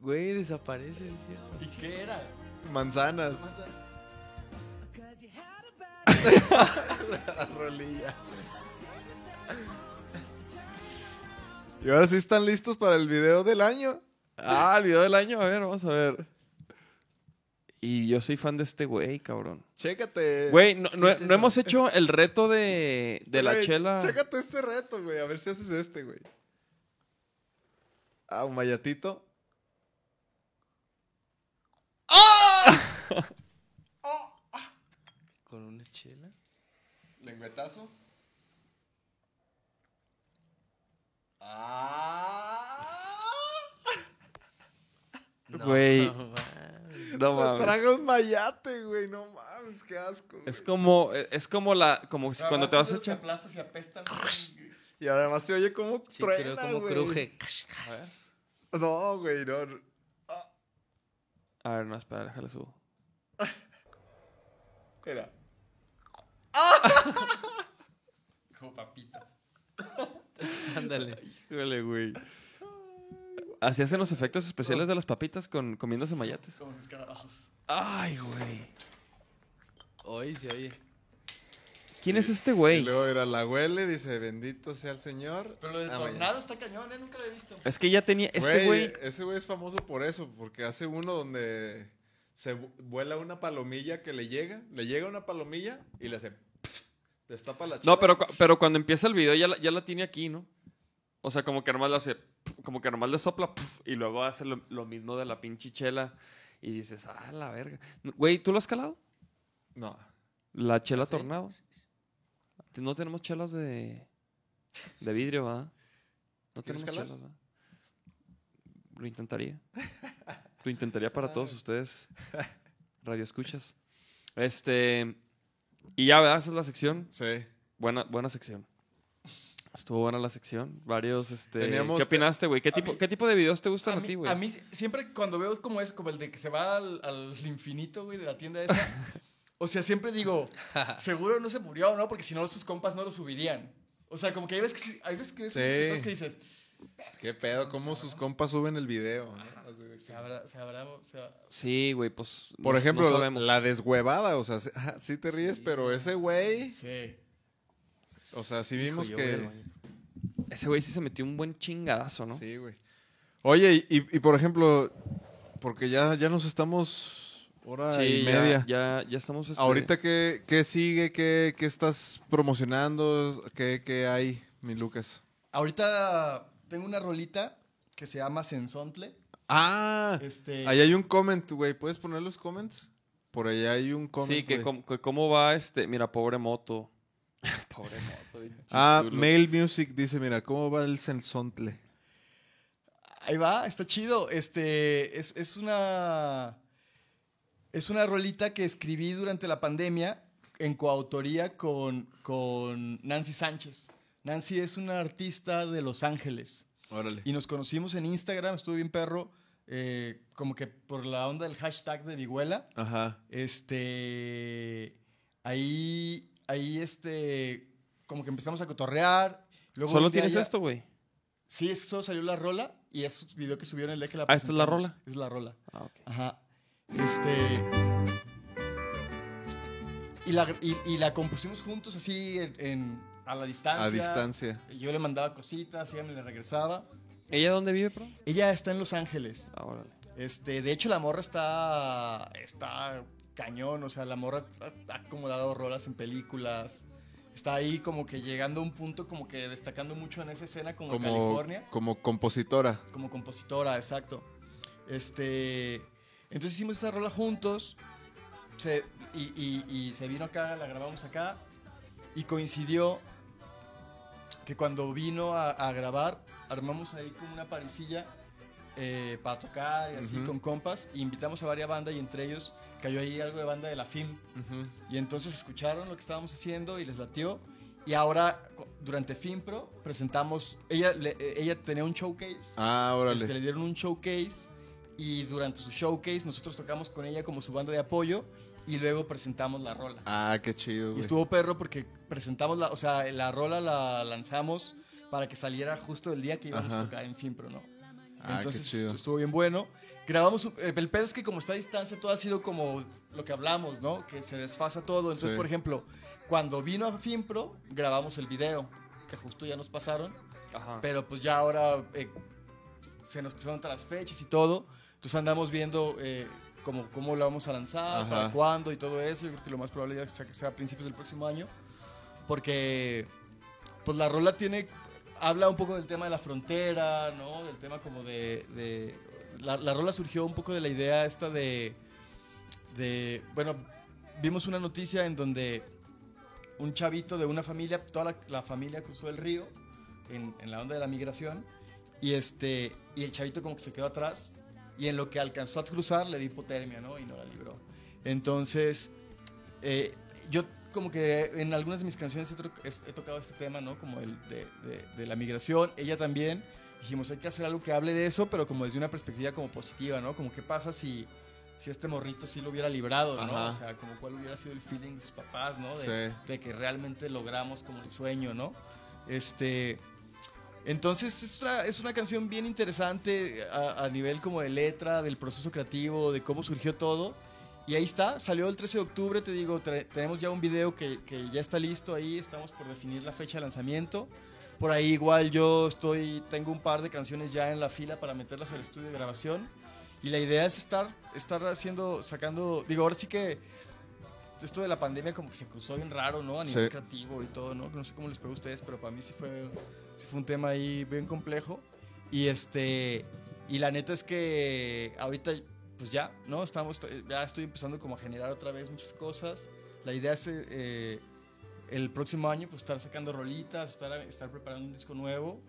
Güey, desaparece, es cierto. ¿Y qué era? Manzanas. (laughs) (laughs) La rolilla. Y ahora sí están listos para el video del año. Ah, el video del año. A ver, vamos a ver. Y yo soy fan de este güey, cabrón. Chécate. Güey, no, no- hemos hecho el reto de, de la chela. Chécate este reto, güey. A ver si haces este, güey. Ah, un mayatito. (laughs) Con una chela. Lengüetazo. Ah. No, Güey. mames. No Se mames. traga un mayate, güey. No mames, qué asco. güey. Es como, es como la, como si cuando te vas a echar. aplastas y apestan. Y además se oye como Sí, truena, como güey. cruje. No, güey, no. no. A ver, no, espera, déjale subo. Era. Como papita. (laughs) (laughs) Ándale. Híjole, güey. Así hacen los efectos especiales de las papitas con comiéndose mayates. Como escarabajos. Ay, güey. Hoy se oye. ¿Quién es este Y güey? luego era la huele, dice, bendito sea el Señor. Pero lo del Ah, tornado está cañón, ¿eh? Nunca lo he visto. Es que ya tenía. Este güey. Ese güey es famoso por eso, porque hace uno donde se vu- vuela una palomilla que le llega, le llega una palomilla y le hace. Destapa la No, pero, pero cuando empieza el video ya la, ya la tiene aquí, ¿no? O sea, como que nomás le hace. Como que nomás le sopla puf, y luego hace lo, lo mismo de la pinche chela. Y dices, ah, la verga. Güey, ¿tú lo has calado? No. La chela tornado. No tenemos chelas de, de vidrio, ¿verdad? No ¿Quieres tenemos calar? chelas, ¿verdad? Lo intentaría. Lo intentaría para (laughs) todos ustedes. Radio escuchas. Este. Y ya, ¿verdad? Esa es la sección. Sí. Buena, buena sección. Estuvo buena la sección. Varios, este. Teníamos- ¿Qué opinaste, güey? ¿Qué tipo, mí- ¿Qué tipo de videos te gustan a, A mí, ti, güey? a mí siempre cuando veo como eso, como el de que se va al, al infinito, güey, de la tienda esa. (laughs) o sea, siempre digo, (laughs) seguro no se murió, ¿no? Porque si no, sus compas no lo subirían. O sea, como que hay veces que, hay veces que, Sí. que dices, ¿Qué pedo? ¿Cómo sus compas suben el video? no? Se habrá- Sí, güey, pues. Por ejemplo, no la deshuevada, o sea, sí- te ríes, pero ese güey, Sí. o sea, sí vimos que... Ese güey sí se metió un buen chingadazo, ¿no? Sí, güey. Oye, y, por ejemplo, porque ya, ya nos estamos hora Sí, y ya- media. Ya, ya, estamos. este, Ahorita, ¿qué, qué sigue? ¿Qué, qué estás promocionando? ¿Qué, qué hay, mi Lucas? Ahorita tengo una rolita que se llama Sensontle. Ah, Este, ahí hay un comment, güey. ¿Puedes poner los comments? Por allá hay un comment. Sí, que, com- que cómo va este. Mira, pobre moto. (laughs) pobre moto. Ah. Mail Music dice, mira, ¿cómo va el sensontle? Ahí va, está chido. Este, es, es una... Es una rolita que escribí durante la pandemia en coautoría con, con Nancy Sánchez. Nancy es una artista de Los Ángeles. Órale. Y nos conocimos en Instagram, estuve bien perro, eh, como que por la onda del hashtag de Viguela. Ajá. Este. Ahí. Ahí, este. Como que empezamos a cotorrear. Luego ¿Solo tienes ya- esto, güey? Sí, es que solo salió la rola y es un video que subieron el día que la Ah, ¿esta es la rola? Es la rola. Ah, ok. Ajá. Este. Y la, y, y la compusimos juntos así en, en- a la distancia. A distancia. Yo le mandaba cositas, ella me le regresaba. ¿Ella dónde vive, bro? Ella está en Los Ángeles. Ah, órale. Este, de hecho, la morra está. Está cañón. O sea, la morra ha- acomodado rolas en películas. Está ahí como que llegando a un punto como que destacando mucho en esa escena como, Como, California. como compositora. Como compositora, exacto. Este. Entonces hicimos esa rola juntos. se- y, y- y se vino acá, la grabamos acá. Y coincidió que cuando vino a, a grabar, armamos ahí como una parisilla eh, para tocar y así Ujú. con compas. Y invitamos a varias bandas y entre ellos cayó ahí algo de banda de la FIM. Ujú. Y entonces escucharon lo que estábamos haciendo y les latió. Y ahora, durante FIMPRO, presentamos. Ella, le- eh, ella tenía un showcase. Ah, órale. Este, le dieron un showcase. Y durante su showcase, nosotros tocamos con ella como su banda de apoyo. Y luego presentamos la rola. Ah, qué chido, Y güey. estuvo perro porque presentamos la. O sea, la rola la lanzamos para que saliera justo el día que íbamos Ajá. a tocar en FIMPRO, ¿no? Ah, Entonces qué chido. estuvo bien bueno. Grabamos, el pedo es que como está a distancia, todo ha sido como lo que hablamos, ¿no? Que se desfasa todo. Entonces, Sí. por ejemplo, cuando vino a FIMPRO, grabamos el video, que justo ya nos pasaron. Ajá. Pero pues ya ahora eh, se nos pasaron otras fechas y todo. Entonces andamos viendo eh, cómo, cómo lo vamos a lanzar, Ajá. para cuándo y todo eso. Yo creo que lo más probable es que sea a principios del próximo año. Porque pues la rola tiene habla un poco del tema de la frontera, ¿no? Del tema como de... de- la, la rola surgió un poco de la idea esta de... de bueno, vimos una noticia en donde un chavito de una familia, toda la, la familia cruzó el río en, en la onda de la migración y, este, y el chavito como que se quedó atrás y en lo que alcanzó a cruzar le dio hipotermia, ¿no? Y no la libró. Entonces, eh, yo como que en algunas de mis canciones he, tocado este tema, ¿no? Como el de, de- de la migración. Ella también. Dijimos, hay que hacer algo que hable de eso, pero como desde una perspectiva como positiva, ¿no? Como qué pasa si, si este morrito sí lo hubiera librado, ¿no? Ajá. O sea, como cuál hubiera sido el feeling de sus papás, ¿no? De, Sí. de que realmente logramos como el sueño, ¿no? Este... Entonces es una, es una canción bien interesante a, a nivel como de letra, del proceso creativo, de cómo surgió todo. Y ahí está, salió el 13 de octubre, te digo, tenemos ya un video que, que ya está listo ahí, estamos por definir la fecha de lanzamiento. Por ahí igual yo estoy, tengo un par de canciones ya en la fila para meterlas al estudio de grabación. Y la idea es estar, estar haciendo, sacando, digo, ahora sí que esto de la pandemia como que se cruzó bien raro, ¿no? A nivel Sí. creativo y todo, ¿no? No sé cómo les pegó a ustedes, pero para mí sí fue, sí fue un tema ahí bien complejo. Y este, y la neta es que ahorita, pues ya, ¿no? Estamos, ya estoy empezando como a generar otra vez muchas cosas. La idea es eh, el próximo año, pues estar sacando rolitas, estar, estar preparando un disco nuevo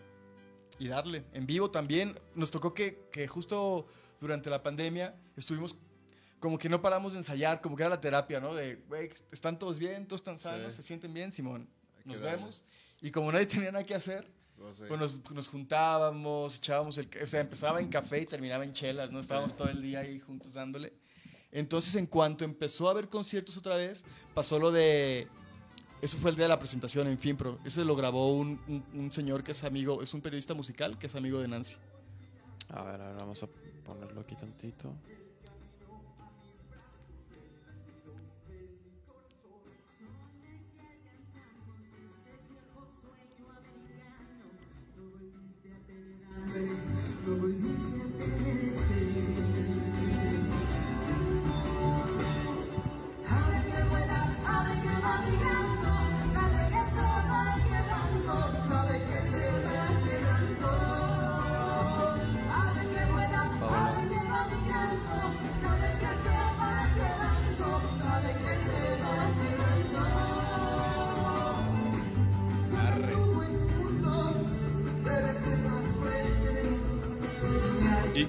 y darle. En vivo también, nos tocó que, que justo durante la pandemia estuvimos como que no paramos de ensayar, como que era la terapia, ¿no? De, güey, están todos bien, todos están sanos, Sí. se sienten bien, Simón. Nos vemos. Y como nadie tenía nada que hacer, Pues nos, nos juntábamos, echábamos el... O sea, empezaba en café y terminaba en chelas, ¿no? Estábamos todo el día ahí juntos dándole. Entonces, en cuanto empezó a haber conciertos otra vez, pasó lo de... Eso fue el día de la presentación en Finpro. Ese lo grabó un, un- un señor que es amigo, es un periodista musical que es amigo de Nancy. A ver, a ver, vamos a ponerlo aquí tantito.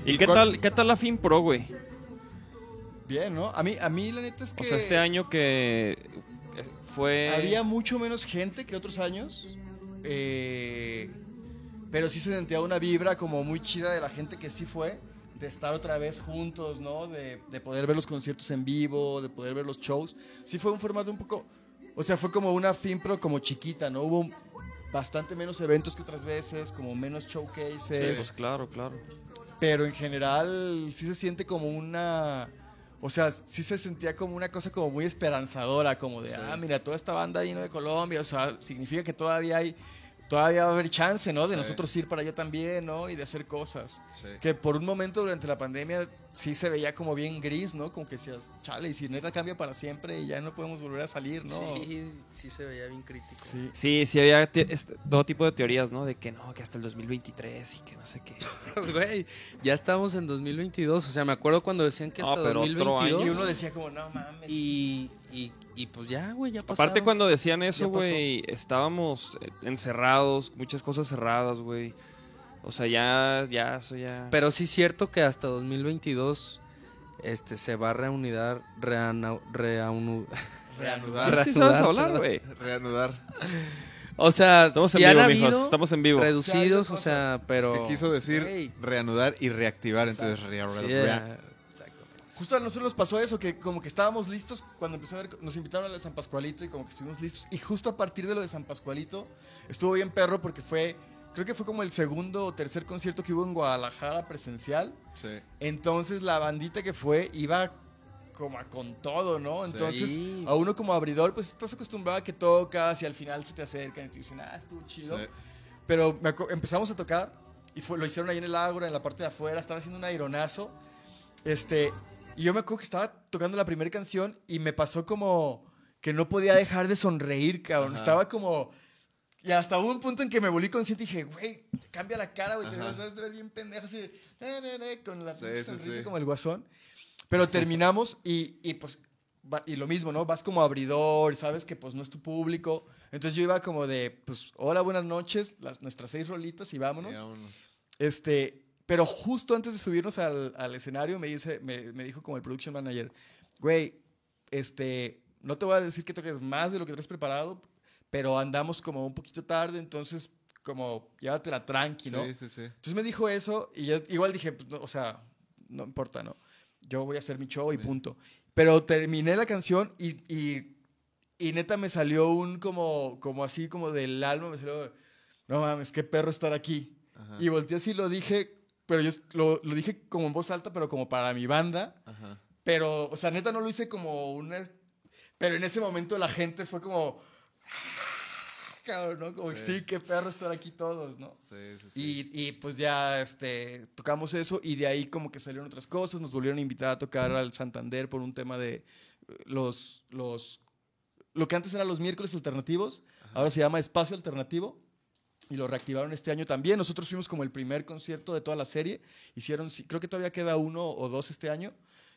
¿Y, qué, con- tal, qué tal la FinPro, güey? Bien, ¿no? A mí, a mí la neta es que O sea, este año que eh, fue... había mucho menos gente que otros años. eh, pero sí se sentía una vibra como muy chida de la gente que sí fue. De estar otra vez juntos, ¿no? De, de poder ver los conciertos en vivo, de poder ver los shows. Sí fue un formato un poco... O sea, fue como una FinPro como chiquita, ¿no? Hubo bastante menos eventos que otras veces, como menos Sí, showcases. pues claro, claro. Pero en general sí se siente como una o sea sí se sentía como una cosa como muy esperanzadora como de ah mira toda esta banda vino de Colombia o sea significa que todavía hay todavía va a haber chance no de Sí. nosotros ir para allá también no y de hacer cosas Sí. que por un momento durante la pandemia sí se veía como bien gris no como que decías chale y si neta cambia para siempre y ya no podemos volver a salir no Sí, sí se veía bien crítico. Sí. Sí, sí había este- todo tipo de teorías, ¿no? De que no, que hasta el 2023 y que no sé qué. (laughs) Pues, güey, ya estamos en 2022. O sea, me acuerdo cuando decían que No, hasta pero otro 2022. y uno decía como no mames Y, y, y pues ya, güey, ya pasó. Aparte cuando decían eso, güey, estábamos eh, encerrados, muchas cosas cerradas, güey. O sea, ya, ya, eso ya... Pero sí es cierto que hasta 2022 este, se va a reunidar, reana- reaunu- (laughs) Reanudar. Sí, sí sabes reanudar, hablar, güey. Reanudar. O sea, Estamos sí en han vivo, habido mijos, estamos en vivo. reducidos, Sí, o sea, pero... Es que quiso decir reanudar y reactivar, entonces sí, reanudar. era- exacto. Justo a nosotros nos pasó eso, que como que estábamos listos cuando empezó a ver, nos invitaron a la de San Pascualito y como que estuvimos listos. Y justo a partir de lo de San Pascualito, estuvo bien perro porque fue, creo que fue como el segundo o tercer concierto que hubo en Guadalajara presencial. Sí. Entonces la bandita que fue iba como a con todo, ¿no? Entonces Sí. a uno como abridor, pues estás acostumbrado a que tocas y al final se te acercan y te dicen, ah, estuvo chido. Sí. Pero me empezamos a tocar y fue, lo hicieron ahí en el Ágora, en la parte de afuera, estaba haciendo un aeronazo. Este, y yo me acuerdo que estaba tocando la primera canción y me pasó como que no podía dejar de sonreír, cabrón. Ajá. Estaba como... Y hasta hubo un punto en que me volví consciente y dije, güey, cambia la cara, güey, te vas a ver bien pendejo así, con la Sí, sonrisa sí. como el guasón. Pero terminamos y, y pues, va- y lo mismo, ¿no? Vas como abridor, sabes que pues no es tu público. Entonces yo iba como de, pues, hola, buenas noches, las, nuestras seis rolitas y vámonos. Vámonos. Este, pero justo antes de subirnos al, al escenario me, dice, me, me dijo como el production manager, güey, este, no te voy a decir que toques más de lo que traes preparado, pero andamos como un poquito tarde, entonces como llévatela tranqui, ¿no? Sí, sí, sí. Entonces me dijo eso y yo igual dije, pues, no, o sea, no importa, ¿no? Yo voy a hacer mi show y Sí. punto. Pero terminé la canción y, y, y neta me salió un como, como así, como del alma, me salió, no mames, qué perro estar aquí. Ajá. Y volteé así y lo dije, pero yo lo, lo dije como en voz alta, pero como para mi banda. Ajá. Pero, o sea, neta no lo hice como una... Pero en ese momento la gente fue como... Cabrón, ¿no? Como, Sí. sí, qué perro estar aquí todos, ¿no? Sí, sí, sí. Y, y, pues ya este, tocamos eso y de ahí como que salieron otras cosas. Nos volvieron a invitar a tocar al Santander por un tema de eh, los, los... Lo que antes eran los miércoles alternativos, ahora se llama Espacio Alternativo. Y lo reactivaron este año también. Nosotros fuimos como el primer concierto de toda la serie. Hicieron, creo que todavía queda uno o dos este año.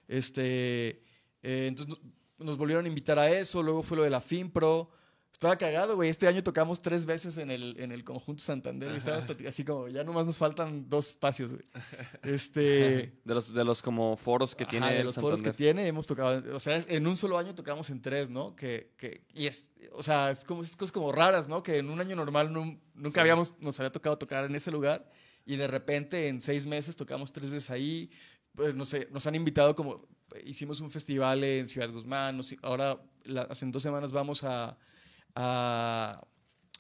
Este, eh, entonces no- nos volvieron a invitar a eso. Luego fue lo de la FinPro. Estaba cagado, güey. Este año tocamos tres veces en el, en el conjunto Santander. Y estábamos así como, ya nomás nos faltan dos espacios, güey. (laughs) Este. De los, de los como foros que Ajá, tiene de los foros que tiene, hemos tocado, o sea, en un solo año tocamos en tres, ¿no? Que, que, y es, o sea, es como, es cosas como raras, ¿no? Que en un año normal nu- nunca Sí. habíamos, nos había tocado tocar en ese lugar y de repente en seis meses tocamos tres veces ahí, pues, no sé, nos han invitado como, hicimos un festival en Ciudad Guzmán, nos- ahora la- hace dos semanas vamos a, a,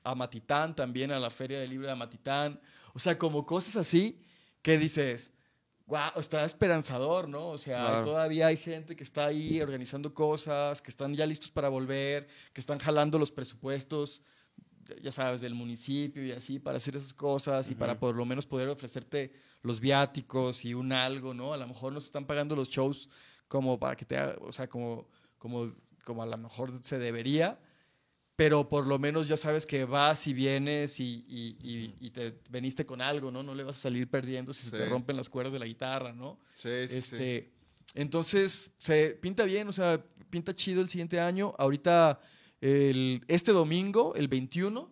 a Matitán también, a la Feria del Libro de Matitán, o sea, como cosas así que dices, Wow, está esperanzador, ¿no? O sea, Claro. todavía hay gente que está ahí organizando cosas, que están ya listos para volver, que están jalando los presupuestos, ya sabes, del municipio y así, para hacer esas cosas y para por lo menos poder ofrecerte los viáticos y un algo, ¿no? A lo mejor nos están pagando los shows como para que te o sea, como, como, como a lo mejor se debería, pero por lo menos ya sabes que vas y vienes y, y- y- y te veniste con algo, ¿no? No le vas a salir perdiendo si se te rompen las cuerdas de la guitarra, ¿no? Sí, sí, sí. este, Entonces, se pinta bien, o sea, pinta chido el siguiente año. Ahorita, el, este domingo, el 21,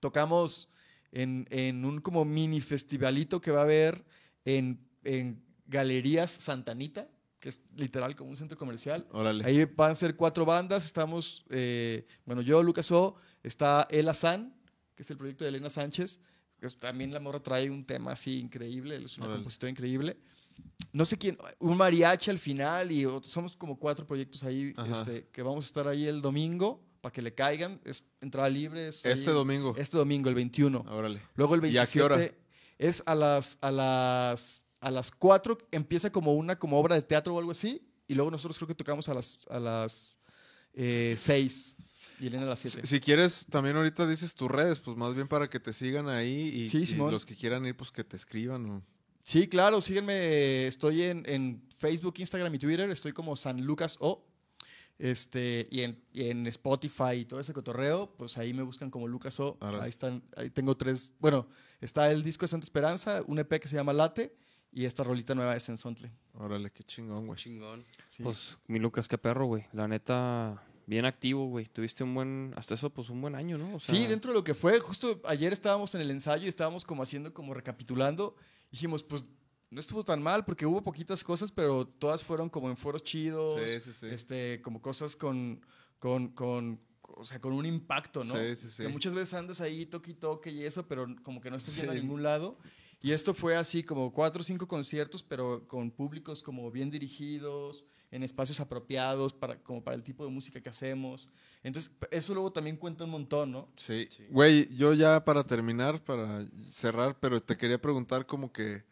tocamos en, en un como mini festivalito que va a haber en, en Galerías Santanita, que es literal como un centro comercial. Órale. Ahí van a ser cuatro bandas. Estamos, eh, bueno, yo, Lucas O, está Ela San, que es el proyecto de Elena Sánchez. que también la morra trae un tema así increíble, es una Órale. compositora increíble. No sé quién, un mariachi al final y somos como cuatro proyectos ahí este, que vamos a estar ahí el domingo para que le caigan. Es entrada libre. es Este ahí- domingo. Este domingo, el 21. Órale. Luego el ¿Y 27 a qué hora? es a las, a las, a las 4, empieza como una como obra de teatro o algo así, y luego nosotros creo que tocamos a las, a las eh, 6 y Elena a las 7. Si, si quieres, también ahorita dices tus redes, pues más bien para que te sigan ahí y, Sí, y Simón. los que quieran ir, pues que te escriban. O... Sí, claro, síguenme, estoy en, en Facebook, Instagram y Twitter, estoy como San Lucas O. Este, y en, y en Spotify y todo ese cotorreo, pues ahí me buscan como Lucas O. Ahí están, ahí tengo tres. Bueno, está el disco de Santa Esperanza, un EP que se llama Late, y esta rolita nueva es en Sontle. Órale, qué chingón, güey. Chingón. Sí. Pues mi Lucas, qué perro, güey. La neta, bien activo, güey. Tuviste un buen, hasta eso, pues un buen año, ¿no? O sí, sea, dentro de lo que fue, justo ayer estábamos en el ensayo y estábamos como haciendo, como recapitulando. Dijimos, pues no estuvo tan mal porque hubo poquitas cosas, pero todas fueron como en foros chidos. Sí, sí, sí. Este, como cosas con, con, con, o sea, con un impacto, ¿no? Sí, sí, sí. Que muchas veces andas ahí toque y toque y eso, pero como que no estás Sí. yendo a ningún lado. Y esto fue así como cuatro o cinco conciertos, pero con públicos como bien dirigidos, en espacios apropiados para, como para el tipo de música que hacemos. Entonces, eso luego también cuenta un montón, ¿no? Sí. Güey, yo ya para terminar, para cerrar, pero te quería preguntar como que...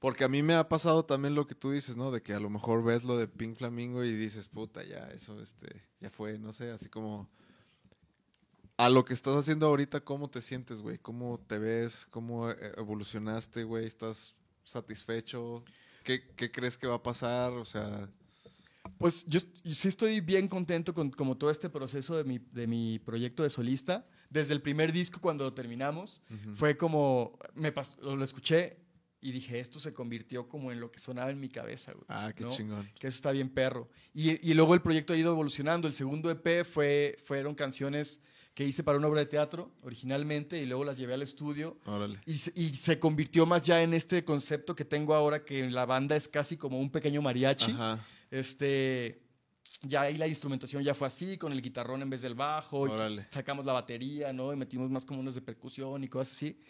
Porque a mí me ha pasado también lo que tú dices, ¿no? De que a lo mejor ves lo de Pink Flamingo y dices, puta, ya, eso, este, ya fue, no sé, así como... A lo que estás haciendo ahorita, ¿cómo te sientes, güey? ¿Cómo te ves? ¿Cómo eh, evolucionaste, güey? ¿Estás satisfecho? ¿Qué, ¿Qué crees que va a pasar? O sea, Pues yo, yo sí estoy bien contento con como todo este proceso de mi, de mi proyecto de solista. Desde el primer disco, cuando lo terminamos, fue como, me pas- lo, lo escuché y dije, esto se convirtió como en lo que sonaba en mi cabeza, güey. ah, qué ¿no? chingón. Que eso está bien perro. Y, y luego el proyecto ha ido evolucionando. El segundo EP fue, fueron canciones que hice para una obra de teatro originalmente y luego las llevé al estudio. Órale. Y se, y se convirtió más ya en este concepto que tengo ahora, que la banda es casi como un pequeño mariachi. Ajá. Este, ya ahí la instrumentación ya fue así, con el guitarrón en vez del bajo. y sacamos la batería, ¿no? Y metimos más como unos de percusión y cosas así.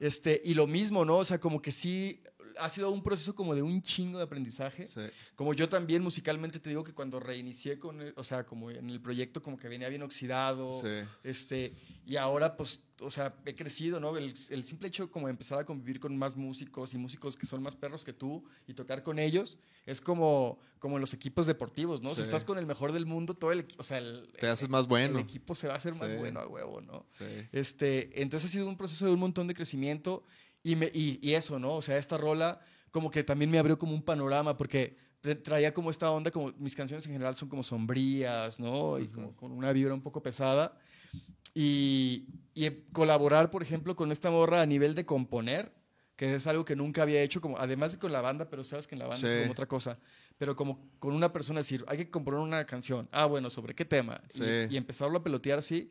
Este, y lo mismo, ¿no? O sea, como que sí, ha sido un proceso como de un chingo de aprendizaje. Sí. Como yo también musicalmente te digo que cuando reinicié con, el- o sea, como en el proyecto como que venía bien oxidado, Sí. este, y ahora pues, o sea, he crecido, ¿no? El, el simple hecho como de empezar a convivir con más músicos y músicos que son más perros que tú y tocar con ellos, es como, como en los equipos deportivos, ¿no? Sí. Si estás con el mejor del mundo, todo el, o sea, el, Te haces más bueno. el equipo se va a hacer más bueno a huevo, ¿no? Este, entonces ha sido un proceso de un montón de crecimiento y, me, y, y eso, ¿no? O sea, esta rola como que también me abrió como un panorama porque tra- traía como esta onda, como mis canciones en general son como sombrías, ¿no? Y como con una vibra un poco pesada. Y, y colaborar, por ejemplo, con esta morra a nivel de componer, que es algo que nunca había hecho, como, además de con la banda, pero sabes que en la banda Sí. es como otra cosa. Pero como con una persona decir, hay que componer una canción. Ah, bueno, ¿sobre qué tema? Y- Sí. y empezarlo a pelotear así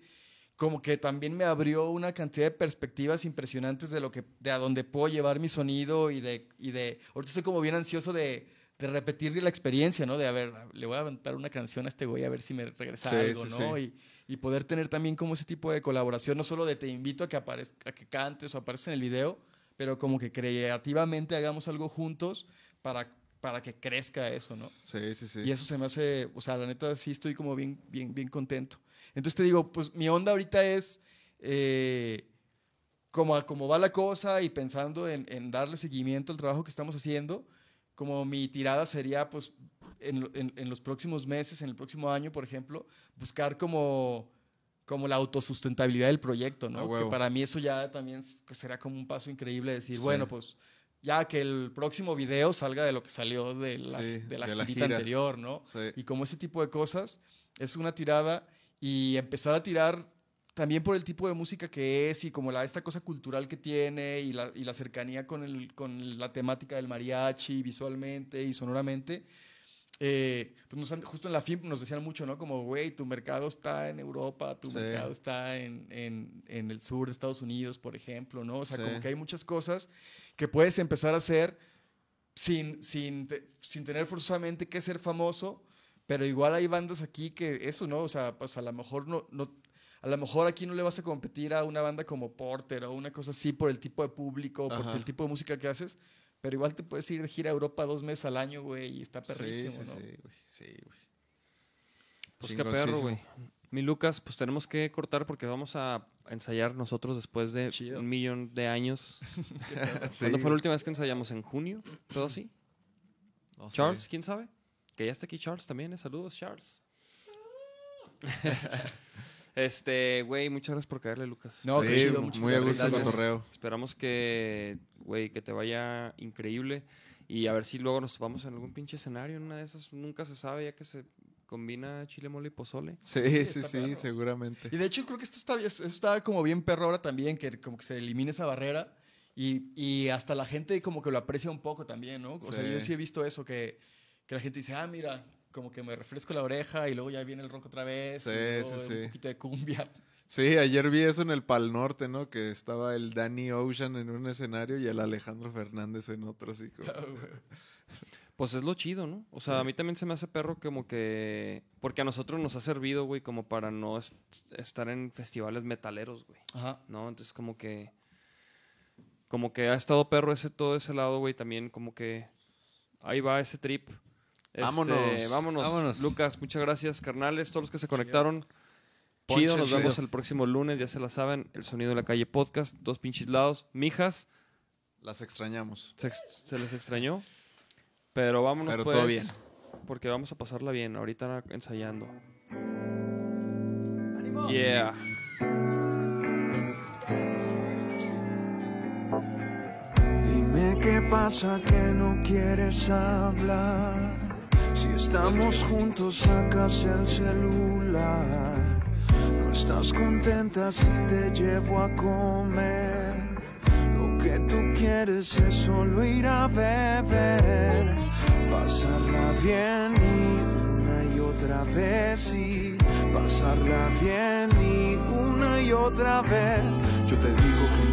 como que también me abrió una cantidad de perspectivas impresionantes de lo que de a dónde puedo llevar mi sonido y de y de ahorita estoy como bien ansioso de, de repetir la experiencia, ¿no? De a ver, le voy a aventar una canción a este güey a ver si me regresa Sí, algo, sí, ¿no? sí. Y, y poder tener también como ese tipo de colaboración, no solo de te invito a que aparezca, a que cantes o aparezca en el video, pero como que creativamente hagamos algo juntos para para que crezca eso, ¿no? Sí, sí, sí. Y eso se me hace, o sea, la neta sí estoy como bien, bien, bien contento. Entonces te digo, pues mi onda ahorita es eh, como, como va la cosa y pensando en, en darle seguimiento al trabajo que estamos haciendo, como mi tirada sería, pues, en, en- en los próximos meses, en el próximo año, por ejemplo, buscar como, como la autosustentabilidad del proyecto, ¿no? Que para mí eso ya también será como un paso increíble decir, Sí. bueno, pues ya que el próximo video salga de lo que salió de la, Sí, de la de la gira. anterior, ¿no? Sí. Y como ese tipo de cosas, es una tirada y empezar a tirar también por el tipo de música que es y como la, esta cosa cultural que tiene y la, y la cercanía con, el, con la temática del mariachi visualmente y sonoramente. Eh, pues nos han- justo en la FIM nos decían mucho, ¿no? Como, güey, tu mercado está en Europa, tu Sí. mercado está en, en- en el sur de Estados Unidos, por ejemplo, ¿no? O sea, Sí. como que hay muchas cosas que puedes empezar a hacer sin, sin, sin tener forzosamente que ser famoso, pero igual hay bandas aquí que eso, ¿no? O sea, pues a lo mejor no, no a lo mejor aquí no le vas a competir a una banda como Porter o una cosa así por el tipo de público, por Ajá. el tipo de música que haces, pero igual te puedes ir de gira a Europa dos meses al año, güey, y está perrísimo, sí, sí, ¿no? sí, güey. Sí, güey. Pues qué perro, güey. Mi Lucas, pues tenemos que cortar porque vamos a ensayar nosotros después de Chido. un millón de años. Sí, (laughs) ¿Cuándo fue la última vez que ensayamos? ¿En junio? ¿Todo así? no sé. Charles, ¿quién sabe? Que ya está aquí Charles también. ¿eh? Saludos, Charles. (laughs) este, güey, muchas gracias por caerle, Lucas. No, Sí, muchas muy a gusto el cotorreo. Esperamos que, güey, que te vaya increíble. Y a ver si luego nos topamos en algún pinche escenario. En una de esas nunca se sabe, ya que se combina chile, mole y pozole. Sí, sí, sí, (laughs) seguramente. Y de hecho creo que esto está, esto está como bien perro ahora también, que como que se elimine esa barrera y, y hasta la gente como que lo aprecia un poco también, ¿no? O sea, yo sí he visto eso, que, que la gente dice, ah, mira, como que me refresco la oreja y luego ya viene el rock otra vez. Sí, y luego sí, un sí. poquito de cumbia. Sí, ayer vi eso en el Pal Norte, ¿no? Que estaba el Danny Ocean en un escenario y el Alejandro Fernández en otro, así como... Pues es lo chido, ¿no? O sea, a mí también se me hace perro como que... Porque a nosotros nos ha servido, güey, como para no est- estar en festivales metaleros, güey. Ajá. ¿No? Entonces como que... Como que ha estado perro ese todo ese lado, güey. También como que... Ahí va ese trip. Este, Vámonos. vámonos. Vámonos. Lucas, muchas gracias, carnales. Todos los que se conectaron. Ponche Chido, nos chido. vemos el próximo lunes, ya se la saben. El sonido de la calle podcast, dos pinches lados. Mijas, Las extrañamos. se, se les extrañó. Pero vámonos Pero pues. todo bien. Porque vamos a pasarla bien, ahorita ensayando. Yeah. Dime qué pasa que no quieres hablar. Si estamos juntos, sacas el celular. No estás contenta si te llevo a comer. Lo que tú quieres es solo ir a beber. Pasarla bien y una y otra vez y pasarla bien y una y otra vez. Yo te digo que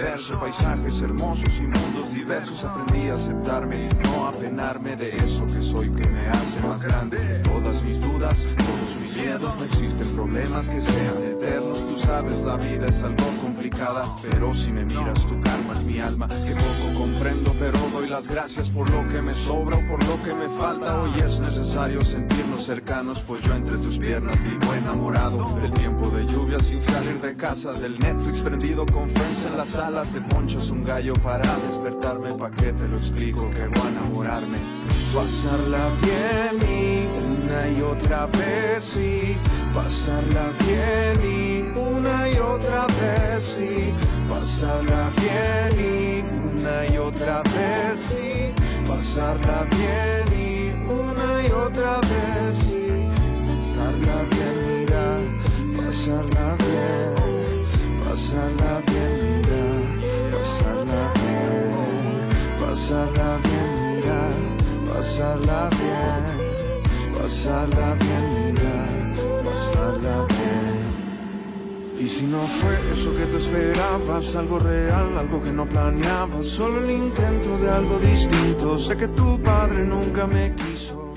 universo, paisajes hermosos y mundos diversos. Aprendí a aceptarme, no a penarme de eso que soy que me hace más grande. Todas mis dudas, todos mis miedos, no existen problemas que sean eternos. Sabes, la vida es algo complicada, pero si me miras, tu karma es mi alma. Que poco comprendo, pero doy las gracias por lo que me sobra o por lo que me falta. Hoy es necesario sentirnos cercanos, pues yo entre tus piernas vivo enamorado del tiempo de lluvia sin salir de casa, del Netflix prendido con friends en la sala. Te ponchas un gallo para despertarme, pa' que te lo explico que voy a enamorarme. Pasarla bien y una y otra vez y pasarla bien y una y otra vez y pasarla bien y una y otra vez y pasarla bien y una y otra vez y pasarla bien, mira, pasarla bien, pasarla bien, mira, pasarla bien, pasarla bien, mira, pasarla bien, pasarla bien, mira, pasarla bien. Y si no fue eso que tú esperabas, algo real, algo que no planeabas, solo el intento de algo distinto, sé que tu padre nunca me quiso.